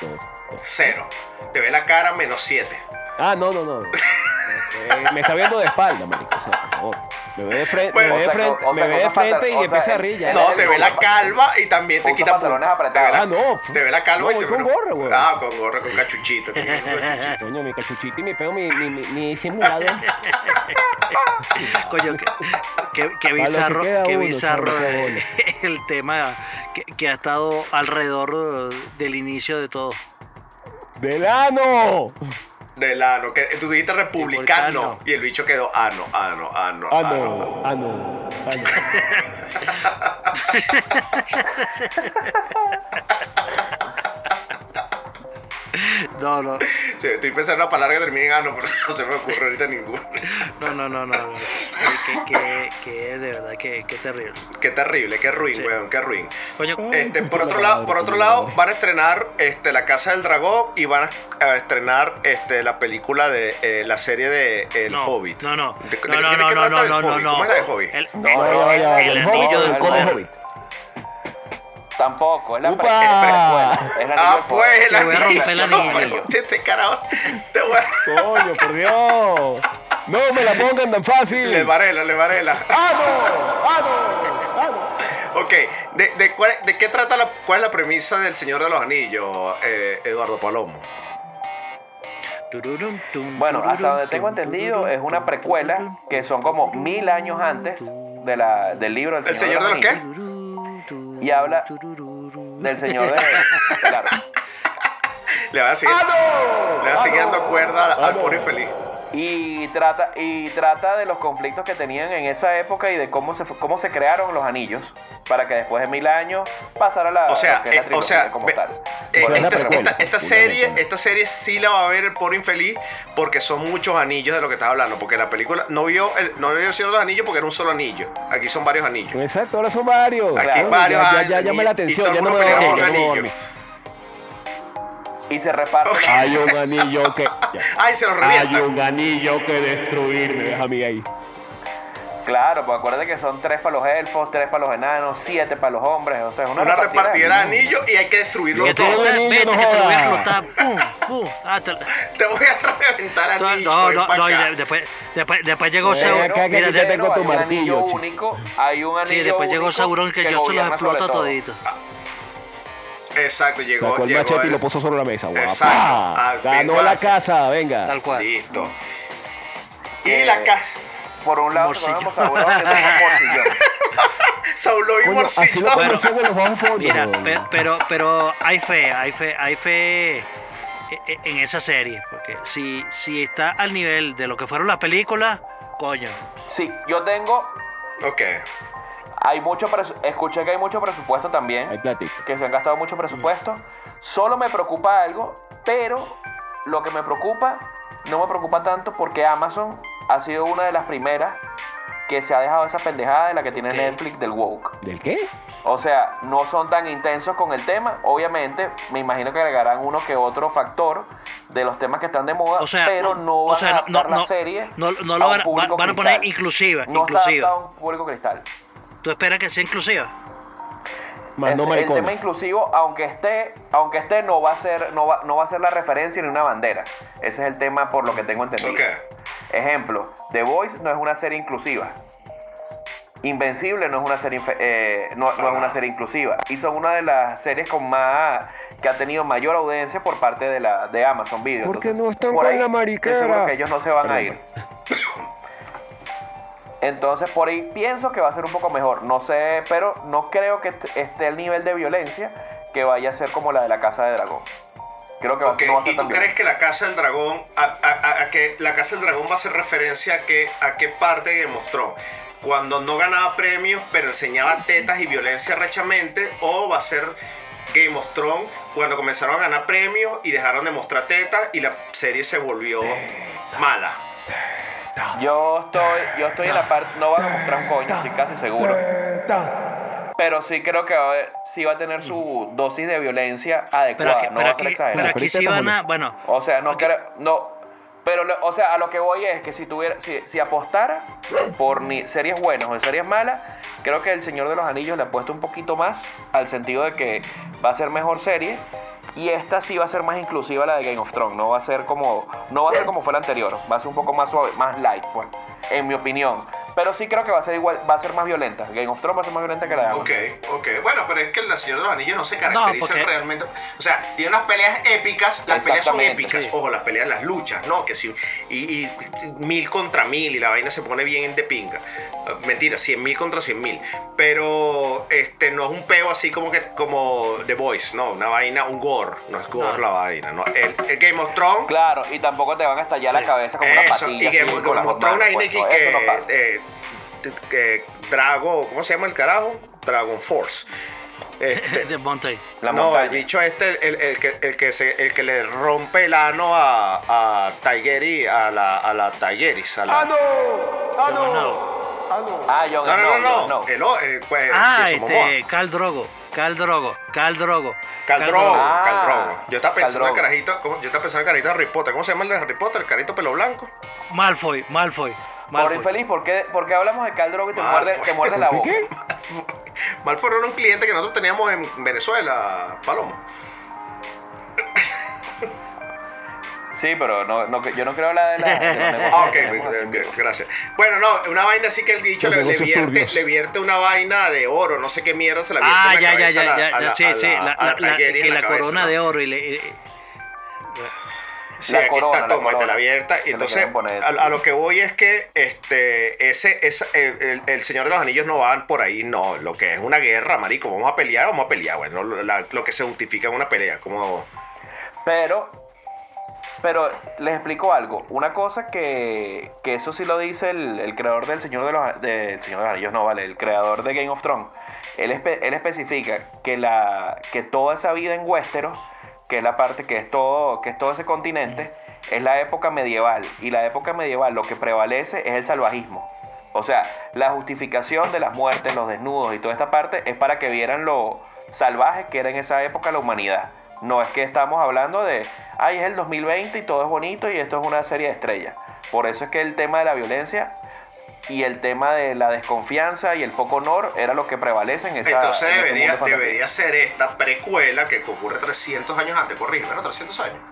[SPEAKER 2] dos, dos.
[SPEAKER 1] Cero. Te ve la cara menos siete.
[SPEAKER 2] Ah, no, no, no. [laughs] Eh, me está viendo de espalda, marico. O sea, por favor. Me ve de frente,
[SPEAKER 1] Bueno,
[SPEAKER 2] me ve de frente,
[SPEAKER 5] o
[SPEAKER 2] me
[SPEAKER 5] sea,
[SPEAKER 2] ve
[SPEAKER 5] con
[SPEAKER 2] de
[SPEAKER 5] unos
[SPEAKER 2] frente
[SPEAKER 5] pantal-
[SPEAKER 2] y
[SPEAKER 5] o
[SPEAKER 2] empieza a rir ya.
[SPEAKER 5] el-
[SPEAKER 1] No, te ve la calva y también te quita
[SPEAKER 5] pantalones apretados.
[SPEAKER 2] Ah, no.
[SPEAKER 1] Te ve la calva
[SPEAKER 2] No,
[SPEAKER 1] y
[SPEAKER 2] voy
[SPEAKER 1] te
[SPEAKER 2] con gorra, güey.
[SPEAKER 1] Ah, con gorra, con cachuchito.
[SPEAKER 2] Coño, mi cachuchito y mi pelo, mi, mi, mi, mi simulado. [laughs]
[SPEAKER 4] Coño, qué, qué- qué
[SPEAKER 2] lo que
[SPEAKER 4] bizarro, qué
[SPEAKER 2] uno,
[SPEAKER 4] bizarro eh, [laughs] el tema que, que ha estado alrededor eh, del inicio de todo.
[SPEAKER 2] ¡Del ano!
[SPEAKER 1] Del ano. Que tú dijiste republicano. Y el bicho quedó ano, ano, ano,
[SPEAKER 2] Ah,
[SPEAKER 1] ano.
[SPEAKER 2] no, ah, no, ah, [laughs] no.
[SPEAKER 4] No, no,
[SPEAKER 1] Sí, estoy pensando en una palabra que termine en ano, pero [laughs] no se me ocurre ahorita ninguna.
[SPEAKER 4] no, no, no, no. no. Que, que, de verdad, que, que terrible.
[SPEAKER 1] Qué terrible, qué ruin, weón, qué ruin. Este, por otro lado, por otro lado, van a estrenar este, La Casa del Dragón y van a, estrenar este, la película de eh, la serie de El
[SPEAKER 4] no,
[SPEAKER 1] Hobbit.
[SPEAKER 4] No, no,
[SPEAKER 1] ¿De-
[SPEAKER 4] no,
[SPEAKER 1] de
[SPEAKER 4] no, no, no,
[SPEAKER 1] el
[SPEAKER 4] no, no,
[SPEAKER 1] Hobbit?
[SPEAKER 4] no.
[SPEAKER 1] ¿Cómo es la de Hobbit?
[SPEAKER 4] El,
[SPEAKER 5] No,
[SPEAKER 4] el-
[SPEAKER 5] no,
[SPEAKER 4] el
[SPEAKER 5] el
[SPEAKER 4] anillo del
[SPEAKER 2] el
[SPEAKER 4] poder.
[SPEAKER 2] Hobbit.
[SPEAKER 5] Tampoco, es la pre- precuela. [laughs] Es la
[SPEAKER 1] Ah, pues el
[SPEAKER 4] Te voy a
[SPEAKER 1] anillo.
[SPEAKER 4] romper el anillo. [laughs]
[SPEAKER 1] Este carajo. Te voy a...
[SPEAKER 2] Coño, por Dios. No me la pongan tan fácil.
[SPEAKER 1] Le varela, le varela.
[SPEAKER 2] ¡Ah, no!
[SPEAKER 1] Ok, ¿de, de, cuál- de qué trata la, cuál es la premisa del Señor de los Anillos, eh, Eduardo Palomo?
[SPEAKER 4] Tururum, tum,
[SPEAKER 5] Bueno, hasta donde tengo entendido es una precuela que son como mil años antes de la, del libro del
[SPEAKER 1] ¿El Señor de los qué?
[SPEAKER 5] Y habla. Del Señor de [laughs] Arco.
[SPEAKER 1] Le va a seguir, le va a seguir dando cuerda al pobre infeliz.
[SPEAKER 5] Y trata, y trata de los conflictos que tenían en esa época y de cómo se, cómo se crearon los anillos. para que después de mil años pasara la,
[SPEAKER 1] O sea,
[SPEAKER 5] la
[SPEAKER 1] eh, o
[SPEAKER 5] trilogía
[SPEAKER 1] sea,
[SPEAKER 5] como
[SPEAKER 1] ve-
[SPEAKER 5] tal.
[SPEAKER 1] eh, esta, serie, esta serie sí la va a ver el pobre infeliz porque son muchos anillos de lo que estás hablando. Porque la película no vio el, no vio el Señor de los Anillos porque era un solo anillo. Aquí son varios anillos.
[SPEAKER 2] Exacto, ahora son varios.
[SPEAKER 1] Aquí
[SPEAKER 2] Claro,
[SPEAKER 1] varios
[SPEAKER 2] ya, ya, ya llama la
[SPEAKER 1] y
[SPEAKER 2] atención,
[SPEAKER 1] todo
[SPEAKER 2] ya no me voy a dormir,
[SPEAKER 5] Y se reparte
[SPEAKER 2] Hay un anillo que. ya. [laughs]
[SPEAKER 1] Ay, se
[SPEAKER 2] Hay
[SPEAKER 1] revienta.
[SPEAKER 2] un anillo que destruir, me deja a mí ahí.
[SPEAKER 5] Claro, pues acuérdate que son tres para los elfos, tres para los enanos, siete para los hombres. O sea, una,
[SPEAKER 1] Una repartidera de
[SPEAKER 5] anillos.
[SPEAKER 1] y hay que destruirlos
[SPEAKER 4] Que te
[SPEAKER 2] todo
[SPEAKER 4] vete,
[SPEAKER 2] no
[SPEAKER 4] que te lo voy a explotar. Pum, pum. Ah, te-
[SPEAKER 1] Te voy a reventar
[SPEAKER 4] no,
[SPEAKER 1] anillos.
[SPEAKER 4] no, no, no, y después, después, después llegó Sauron.
[SPEAKER 2] que
[SPEAKER 4] Mira,
[SPEAKER 2] te tengo tu
[SPEAKER 5] hay un
[SPEAKER 2] martillo,
[SPEAKER 5] anillo único, hay un anillo
[SPEAKER 4] sí, después llegó Sauron que, yo se los exploto
[SPEAKER 5] todo.
[SPEAKER 4] toditos.
[SPEAKER 1] Exacto, llegó.
[SPEAKER 2] Sacó el
[SPEAKER 1] llegó
[SPEAKER 2] machete y lo puso sobre la mesa. guapa.
[SPEAKER 1] Exacto. Ah,
[SPEAKER 2] Ganó
[SPEAKER 1] venga.
[SPEAKER 2] la casa, venga.
[SPEAKER 4] Tal cual.
[SPEAKER 1] Listo. Y
[SPEAKER 5] Eh,
[SPEAKER 1] la casa.
[SPEAKER 5] Por un lado, [laughs]
[SPEAKER 4] Morcillo.
[SPEAKER 1] Saulo y Morcillo.
[SPEAKER 2] lo
[SPEAKER 4] Bueno. Mira, pe- pero, pero hay fe, hay fe, hay fe e- e- en esa serie. Porque si, si está al nivel de lo que fueron las películas, coño.
[SPEAKER 5] Sí, yo tengo.
[SPEAKER 1] Ok.
[SPEAKER 5] Hay mucho presu- escuché que hay mucho presupuesto también.
[SPEAKER 2] Hay plática.
[SPEAKER 5] que se han gastado mucho presupuesto. Solo me preocupa algo, pero lo que me preocupa no me preocupa tanto porque Amazon ha sido una de las primeras que se ha dejado esa pendejada de la que tiene. Netflix del woke.
[SPEAKER 2] ¿Del qué?
[SPEAKER 5] O sea, no son tan intensos con el tema. Obviamente, me imagino que agregarán uno que otro factor de los temas que están de moda,
[SPEAKER 4] O sea,
[SPEAKER 5] pero no
[SPEAKER 4] o
[SPEAKER 5] van
[SPEAKER 4] sea,
[SPEAKER 5] a
[SPEAKER 4] no-
[SPEAKER 5] adaptar
[SPEAKER 4] no-
[SPEAKER 5] la serie.
[SPEAKER 4] no- no
[SPEAKER 5] a
[SPEAKER 4] lo
[SPEAKER 5] un
[SPEAKER 4] van a-
[SPEAKER 5] público
[SPEAKER 4] van a poner
[SPEAKER 5] cristal.
[SPEAKER 4] inclusiva,
[SPEAKER 5] No
[SPEAKER 4] inclusiva.
[SPEAKER 5] está a un público cristal.
[SPEAKER 4] ¿Tú esperas que sea inclusiva?
[SPEAKER 2] Más no
[SPEAKER 5] el tema inclusivo, aunque esté, aunque esté, no va a ser, no va, no va a ser la referencia ni una bandera. Ese es el tema por lo que tengo entendido.
[SPEAKER 1] Ok.
[SPEAKER 5] Ejemplo, The Voice no es una serie inclusiva. Invencible no es una serie eh, no, no es una serie inclusiva. Y son una de las series con más que ha tenido mayor audiencia por parte de la de Amazon Video.
[SPEAKER 2] Porque
[SPEAKER 5] Entonces,
[SPEAKER 2] no están
[SPEAKER 5] por
[SPEAKER 2] con
[SPEAKER 5] ahí,
[SPEAKER 2] la mariquera.
[SPEAKER 5] seguro que ellos no se van a ir. [coughs] Entonces por ahí pienso que va a ser un poco mejor. No sé, pero no creo que est- esté el nivel de violencia que vaya a ser como la de la Casa de Dragón. Creo que va a
[SPEAKER 1] Ok,
[SPEAKER 5] ser- no va a ser
[SPEAKER 1] ¿y tú crees que la Casa del Dragón, a, a- a- a que la Casa del Dragón va a hacer referencia a qué, a qué parte de Game of Thrones? Cuando no ganaba premios, pero enseñaba tetas y violencia rechamente, o va a ser Game of Thrones cuando comenzaron a ganar premios y dejaron de mostrar tetas y la serie se volvió mala.
[SPEAKER 5] Yo estoy, yo estoy en la parte, no van a mostrar un coño, estoy casi seguro. Pero sí creo que va a haber- sí va a tener su dosis de violencia
[SPEAKER 4] Pero
[SPEAKER 5] adecuada,
[SPEAKER 4] aquí,
[SPEAKER 5] no
[SPEAKER 4] pero
[SPEAKER 5] va a ser
[SPEAKER 4] aquí, pero aquí sí van a. Bueno,
[SPEAKER 5] O sea, no creo, no. Pero, o sea, a lo que voy es que si tuviera, si, si apostara por ni series buenas o series malas, creo que El Señor de los Anillos le ha puesto un poquito más al sentido de que va a ser mejor serie y esta sí va a ser más inclusiva la de Game of Thrones, no va a ser como, no va a ser como fue la anterior, va a ser un poco más suave, más light, pues, en mi opinión. Pero sí creo que va a ser igual, va a ser más violenta. Game of Thrones va a ser más violenta que la de
[SPEAKER 1] Ok,
[SPEAKER 5] Amazon.
[SPEAKER 1] ok. Bueno, pero es que la Señora de los Anillos no se caracteriza
[SPEAKER 4] porque-
[SPEAKER 1] realmente. O sea, tiene unas peleas épicas. Las peleas son
[SPEAKER 5] Exactamente,
[SPEAKER 1] épicas.
[SPEAKER 5] sí.
[SPEAKER 1] Ojo, las peleas, las luchas, ¿no? Que si. Y, y mil contra mil y la vaina se pone bien de pinga. Uh, Mentira, cien mil contra cien mil. Pero este no es un peo así como que como The Voice, no. Una vaina, un gore. No es gore la vaina, ¿no? El, el Game of Thrones.
[SPEAKER 5] Claro, y tampoco te van a estallar la cabeza como una
[SPEAKER 1] Eso,
[SPEAKER 5] patilla.
[SPEAKER 1] y
[SPEAKER 5] así,
[SPEAKER 1] Game,
[SPEAKER 5] con
[SPEAKER 1] Game
[SPEAKER 5] las
[SPEAKER 1] Thrones, una
[SPEAKER 5] manos,
[SPEAKER 1] vaina
[SPEAKER 5] pues,
[SPEAKER 1] que,
[SPEAKER 5] eso no
[SPEAKER 1] que,
[SPEAKER 5] pasa.
[SPEAKER 1] eh, que Drago, ¿cómo se llama el carajo? Dragon Force. Este, [laughs]
[SPEAKER 4] de Monte.
[SPEAKER 5] La
[SPEAKER 1] no,
[SPEAKER 5] montaña.
[SPEAKER 1] el bicho este, el, el que, el, que se- el que le rompe el ano a, a Tigeri, a la, a la Tigeris, a la...
[SPEAKER 5] Ah, Jon
[SPEAKER 1] no, no,
[SPEAKER 5] Snow,
[SPEAKER 1] no, no,
[SPEAKER 5] Jon Snow.
[SPEAKER 1] el eh, pues,
[SPEAKER 4] Ah, este, Cal Drogo. Cal Drogo. Cal Drogo.
[SPEAKER 1] Cal Drogo,
[SPEAKER 5] Ah,
[SPEAKER 1] Cal Drogo. Yo estaba pensando en el carajito, ¿cómo? yo estaba pensando en el carajito de Harry Potter. ¿Cómo se llama el de Harry Potter? El carito pelo blanco.
[SPEAKER 4] Malfoy, Malfoy.
[SPEAKER 5] Por
[SPEAKER 4] Malfoy.
[SPEAKER 5] infeliz, ¿por qué, por qué hablamos de Cal Drogo y te muerde, te muerde la boca?
[SPEAKER 2] ¿Qué? [laughs]
[SPEAKER 1] Malfoy era un cliente que nosotros teníamos en Venezuela, Palomo.
[SPEAKER 5] Sí, pero no, no, yo no creo la de la. de negocios. [laughs]
[SPEAKER 1] Ah, ok, eh, gracias. Bueno, no, una vaina así que el bicho le, le vierte, le vierte una vaina de oro, no sé qué mierda se la vierte
[SPEAKER 4] Ah,
[SPEAKER 1] en la
[SPEAKER 4] ya, ya,
[SPEAKER 1] cabeza
[SPEAKER 4] ya,
[SPEAKER 1] la-
[SPEAKER 4] ya, ya,
[SPEAKER 1] la-
[SPEAKER 4] sí, sí,
[SPEAKER 1] la-
[SPEAKER 4] la, la,
[SPEAKER 1] la
[SPEAKER 4] la- que la corona de oro y le... eh,
[SPEAKER 1] Sí,
[SPEAKER 5] La
[SPEAKER 1] aquí
[SPEAKER 5] corona,
[SPEAKER 1] está,
[SPEAKER 5] la
[SPEAKER 1] toma,
[SPEAKER 5] corona.
[SPEAKER 1] abierta. Y entonces, a, a lo que voy es que este, ese, el, Señor de los Anillos no van por ahí, no. Lo que es una guerra, marico. Vamos a pelear, vamos a pelear. Bueno, lo, la- lo que se justifica en una pelea, como.
[SPEAKER 5] Pero, pero les explico algo. Una cosa que, que eso sí lo dice el, el creador del Señor de los del Señor de los Anillos, no vale, el creador de Game of Thrones. él, espe- él especifica que, la, que toda esa vida en Westeros, que es la parte que es todo, que es todo ese continente, es la época medieval. Y la época medieval lo que prevalece es el salvajismo. O sea, la justificación de las muertes, los desnudos y toda esta parte es para que vieran lo salvaje que era en esa época la humanidad. No es que estamos hablando de, ay, es el 2020 y todo es bonito y esto es una serie de estrellas. Por eso es que el tema de la violencia y el tema de la desconfianza y el poco honor era lo que prevalece en esa
[SPEAKER 1] Entonces
[SPEAKER 5] en ese
[SPEAKER 1] debería, debería ser esta precuela que ocurre 300 años antes, corrígeme, ¿no? 300 años.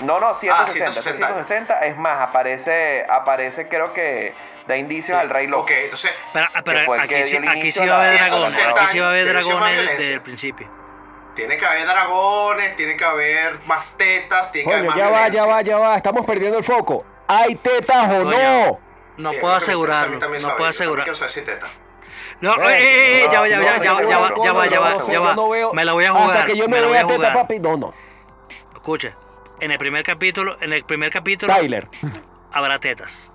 [SPEAKER 5] No, no, 160,
[SPEAKER 1] Ah, 160.
[SPEAKER 5] 160 es más, aparece, aparece creo que da indicios al rey loco.
[SPEAKER 1] Ok, entonces,
[SPEAKER 4] Pero, ah, pero aquí, sí, aquí sí va a haber dragones.
[SPEAKER 1] 160
[SPEAKER 4] Aquí sí va a haber dragones desde el principio.
[SPEAKER 1] tiene que haber dragones, tiene que haber más tetas, tiene que haber más
[SPEAKER 2] ya va, ya va, ya va. Estamos perdiendo el foco. ¿Hay tetas o no?
[SPEAKER 4] No puedo asegurarlo. No puedo
[SPEAKER 1] asegurarlo.
[SPEAKER 4] No,
[SPEAKER 2] eh,
[SPEAKER 4] eh, eh, ya va, ya va, ya va, ya va, ya va, ya va, ya va. Me la voy a jugar.
[SPEAKER 2] Hasta que yo
[SPEAKER 4] me, voy a jugar.
[SPEAKER 2] Papi, no, no.
[SPEAKER 4] Escuche, en el primer capítulo, en el primer capítulo.
[SPEAKER 2] Tyler.
[SPEAKER 4] Habrá tetas.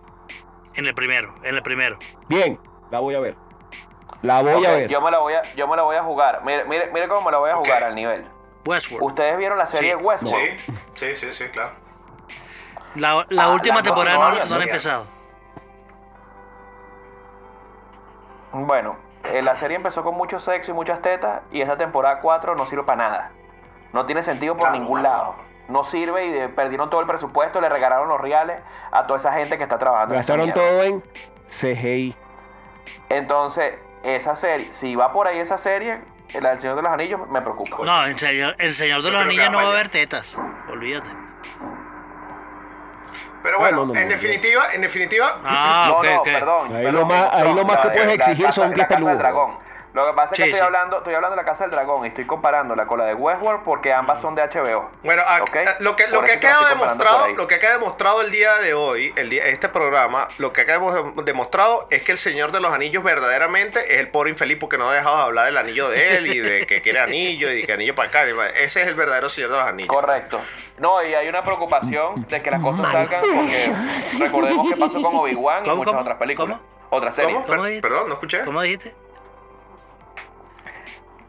[SPEAKER 4] En el primero, en el primero.
[SPEAKER 2] Bien, la voy a ver. La voy okay,
[SPEAKER 5] a
[SPEAKER 2] ver.
[SPEAKER 5] Yo me la voy a, yo me la voy a jugar. Mire, mire, mire cómo me la voy a jugar okay. al nivel.
[SPEAKER 4] Westworld.
[SPEAKER 5] ¿Ustedes vieron la serie
[SPEAKER 4] sí.
[SPEAKER 5] Westworld?
[SPEAKER 1] Sí, sí, sí, sí, claro.
[SPEAKER 4] La, la
[SPEAKER 5] ah,
[SPEAKER 4] última
[SPEAKER 5] la
[SPEAKER 4] temporada
[SPEAKER 1] no,
[SPEAKER 4] no,
[SPEAKER 1] no,
[SPEAKER 4] no la he empezado.
[SPEAKER 5] Bueno, eh, la serie empezó con mucho sexo y muchas tetas y esta temporada 4 no sirve para nada. No tiene sentido por
[SPEAKER 1] Claro,
[SPEAKER 5] ningún
[SPEAKER 1] claro.
[SPEAKER 5] lado. No sirve y de- perdieron todo el presupuesto, le regalaron los reales a toda esa gente que está trabajando.
[SPEAKER 2] Gastaron todo en CGI.
[SPEAKER 5] Entonces, esa serie, si va por ahí esa serie, la del Señor de los Anillos, me preocupa.
[SPEAKER 4] No, en señor, el Señor de
[SPEAKER 1] Yo
[SPEAKER 4] los Anillos no va a haber tetas. Olvídate.
[SPEAKER 1] Pero
[SPEAKER 2] Ah,
[SPEAKER 1] bueno,
[SPEAKER 2] no, no,
[SPEAKER 1] en
[SPEAKER 2] no,
[SPEAKER 1] definitiva, en definitiva,
[SPEAKER 4] Ah, [laughs]
[SPEAKER 5] no,
[SPEAKER 4] ok,
[SPEAKER 5] no,
[SPEAKER 4] ok.
[SPEAKER 5] perdón.
[SPEAKER 2] Ahí
[SPEAKER 5] perdón,
[SPEAKER 2] lo más- ahí
[SPEAKER 5] no,
[SPEAKER 2] lo más que
[SPEAKER 5] la-
[SPEAKER 2] puedes
[SPEAKER 5] la
[SPEAKER 2] exigir
[SPEAKER 5] casa-
[SPEAKER 2] son
[SPEAKER 5] la
[SPEAKER 2] pies peludos.
[SPEAKER 5] dragón. Lo que pasa es que
[SPEAKER 4] Sí,
[SPEAKER 5] estoy
[SPEAKER 4] sí.
[SPEAKER 5] hablando, estoy hablando de la Casa del Dragón y estoy comparándola con la de Westworld porque ambas son de HBO.
[SPEAKER 1] Bueno, a-
[SPEAKER 5] ¿Ok?
[SPEAKER 1] a- lo que, lo que
[SPEAKER 5] por
[SPEAKER 1] demostrado, lo que ha quedado demostrado el día de hoy, el día, este programa, lo que ha quedado demostrado es que el Señor de los Anillos verdaderamente es el pobre infeliz porque no ha dejado de hablar del anillo de él y de que quiere anillo y que anillo para acá. Ese es el verdadero Señor de los Anillos.
[SPEAKER 5] Correcto. No, y hay una preocupación de que las cosas salgan porque recordemos qué pasó con Obi-Wan y
[SPEAKER 4] ¿Cómo,
[SPEAKER 5] muchas
[SPEAKER 4] cómo?
[SPEAKER 5] otras películas.
[SPEAKER 4] ¿Cómo?
[SPEAKER 5] Otras series.
[SPEAKER 1] ¿Cómo?
[SPEAKER 4] ¿Cómo
[SPEAKER 1] Per-
[SPEAKER 4] dijiste?
[SPEAKER 1] perdón, no escuché.
[SPEAKER 4] ¿Cómo dijiste?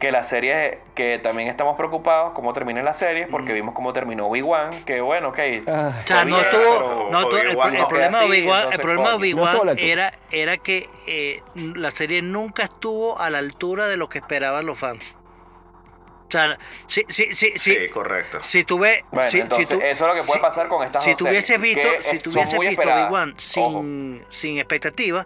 [SPEAKER 5] Que las series, que también estamos preocupados cómo terminan las series porque vimos cómo terminó Obi-Wan, que bueno, ok.
[SPEAKER 2] Ah,
[SPEAKER 4] O sea, no estuvo.
[SPEAKER 1] pero
[SPEAKER 4] No, estuvo- el, problema de Obi-Wan, el problema de.
[SPEAKER 2] No la
[SPEAKER 4] era, era que eh, la serie nunca estuvo a la altura de lo que esperaban los fans. O sea, si, si, si, si,
[SPEAKER 1] Sí, correcto.
[SPEAKER 4] si tuve.
[SPEAKER 5] Bueno,
[SPEAKER 4] si,
[SPEAKER 5] entonces,
[SPEAKER 4] si tú-
[SPEAKER 5] eso es lo que puede
[SPEAKER 4] si-
[SPEAKER 5] pasar con estas
[SPEAKER 4] Si
[SPEAKER 5] dos
[SPEAKER 4] tuviese
[SPEAKER 5] series,
[SPEAKER 4] visto, si
[SPEAKER 5] son
[SPEAKER 4] tuviese
[SPEAKER 5] muy
[SPEAKER 4] visto. Obi-Wan sin, sin expectativa,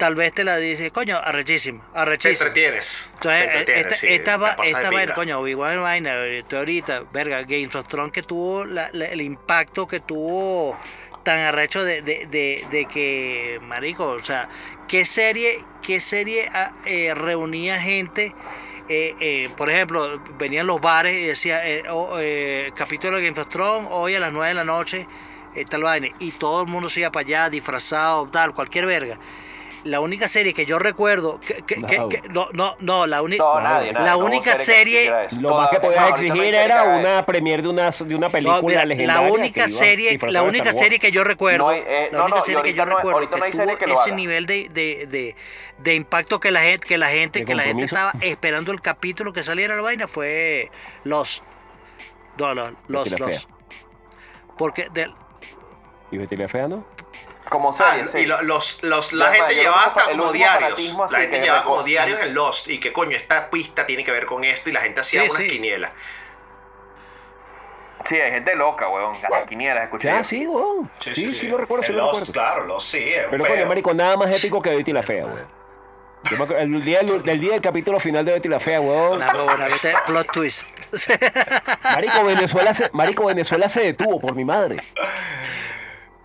[SPEAKER 4] tal vez te la dice, coño, arrechísima,
[SPEAKER 1] Te
[SPEAKER 4] arrechísima.
[SPEAKER 1] entretienes.
[SPEAKER 4] Entonces,
[SPEAKER 1] te entretienes,
[SPEAKER 4] esta,
[SPEAKER 1] sí,
[SPEAKER 4] esta va, esta va, coño, Obi-Wan vaina, estoy ahorita, verga, Game of Thrones que tuvo la- la- el impacto que tuvo tan arrecho de, de, de, de que, marico, o sea, ¿qué serie, qué serie ah, eh, reunía gente? eh, eh, por ejemplo, venían los bares y decía, eh, oh, eh, capítulo de Game of Thrones, hoy a las 9 de la noche, eh, tal vaina, y todo el mundo se iba para allá, disfrazado, tal, cualquier verga. La única serie que yo recuerdo, que, que- que-
[SPEAKER 2] No.
[SPEAKER 4] que- no, no, no, la única...
[SPEAKER 5] No, nadie, nadie,
[SPEAKER 4] La única serie-.
[SPEAKER 2] Lo más que podías exigir era una premier de una, de una
[SPEAKER 4] No,
[SPEAKER 2] película
[SPEAKER 4] mira,
[SPEAKER 2] legendaria.
[SPEAKER 4] la única serie, la
[SPEAKER 2] de
[SPEAKER 4] única serie que yo recuerdo,
[SPEAKER 5] No hay, eh,
[SPEAKER 4] la
[SPEAKER 5] no,
[SPEAKER 4] única serie que yo recuerdo que tuvo ese nivel de, de, de, de impacto que la gente, que la gente,
[SPEAKER 2] De
[SPEAKER 4] que la gente estaba esperando el capítulo que saliera la vaina fue los, no, no, los, los, porque del,
[SPEAKER 2] ¿Y Betty la Fea no?
[SPEAKER 5] Como
[SPEAKER 1] Ah,
[SPEAKER 5] serie, sí.
[SPEAKER 1] y lo- los, los, la gente llevaba hasta
[SPEAKER 5] el
[SPEAKER 1] como diarios. La gente llevaba como diarios en Lost y que coño, esta pista tiene que ver con esto y la gente hacía
[SPEAKER 4] Sí,
[SPEAKER 1] unas
[SPEAKER 4] sí.
[SPEAKER 1] quinielas.
[SPEAKER 5] Sí, hay gente loca, weón. Las quinielas, escuché.
[SPEAKER 2] Ah, sí, weón. Sí, sí, lo recuerdo, sí lo
[SPEAKER 1] Lost,
[SPEAKER 2] recuerdo.
[SPEAKER 1] claro, Lost sí. es
[SPEAKER 2] Pero coño, marico, nada más épico que Betty la Fea, weón. Yo me acuerdo- el día del, del día del capítulo final de Betty la Fea, weón.
[SPEAKER 4] una buena ¿viste? plot twist.
[SPEAKER 2] Marico, Venezuela se, Marico, Venezuela se detuvo por mi madre.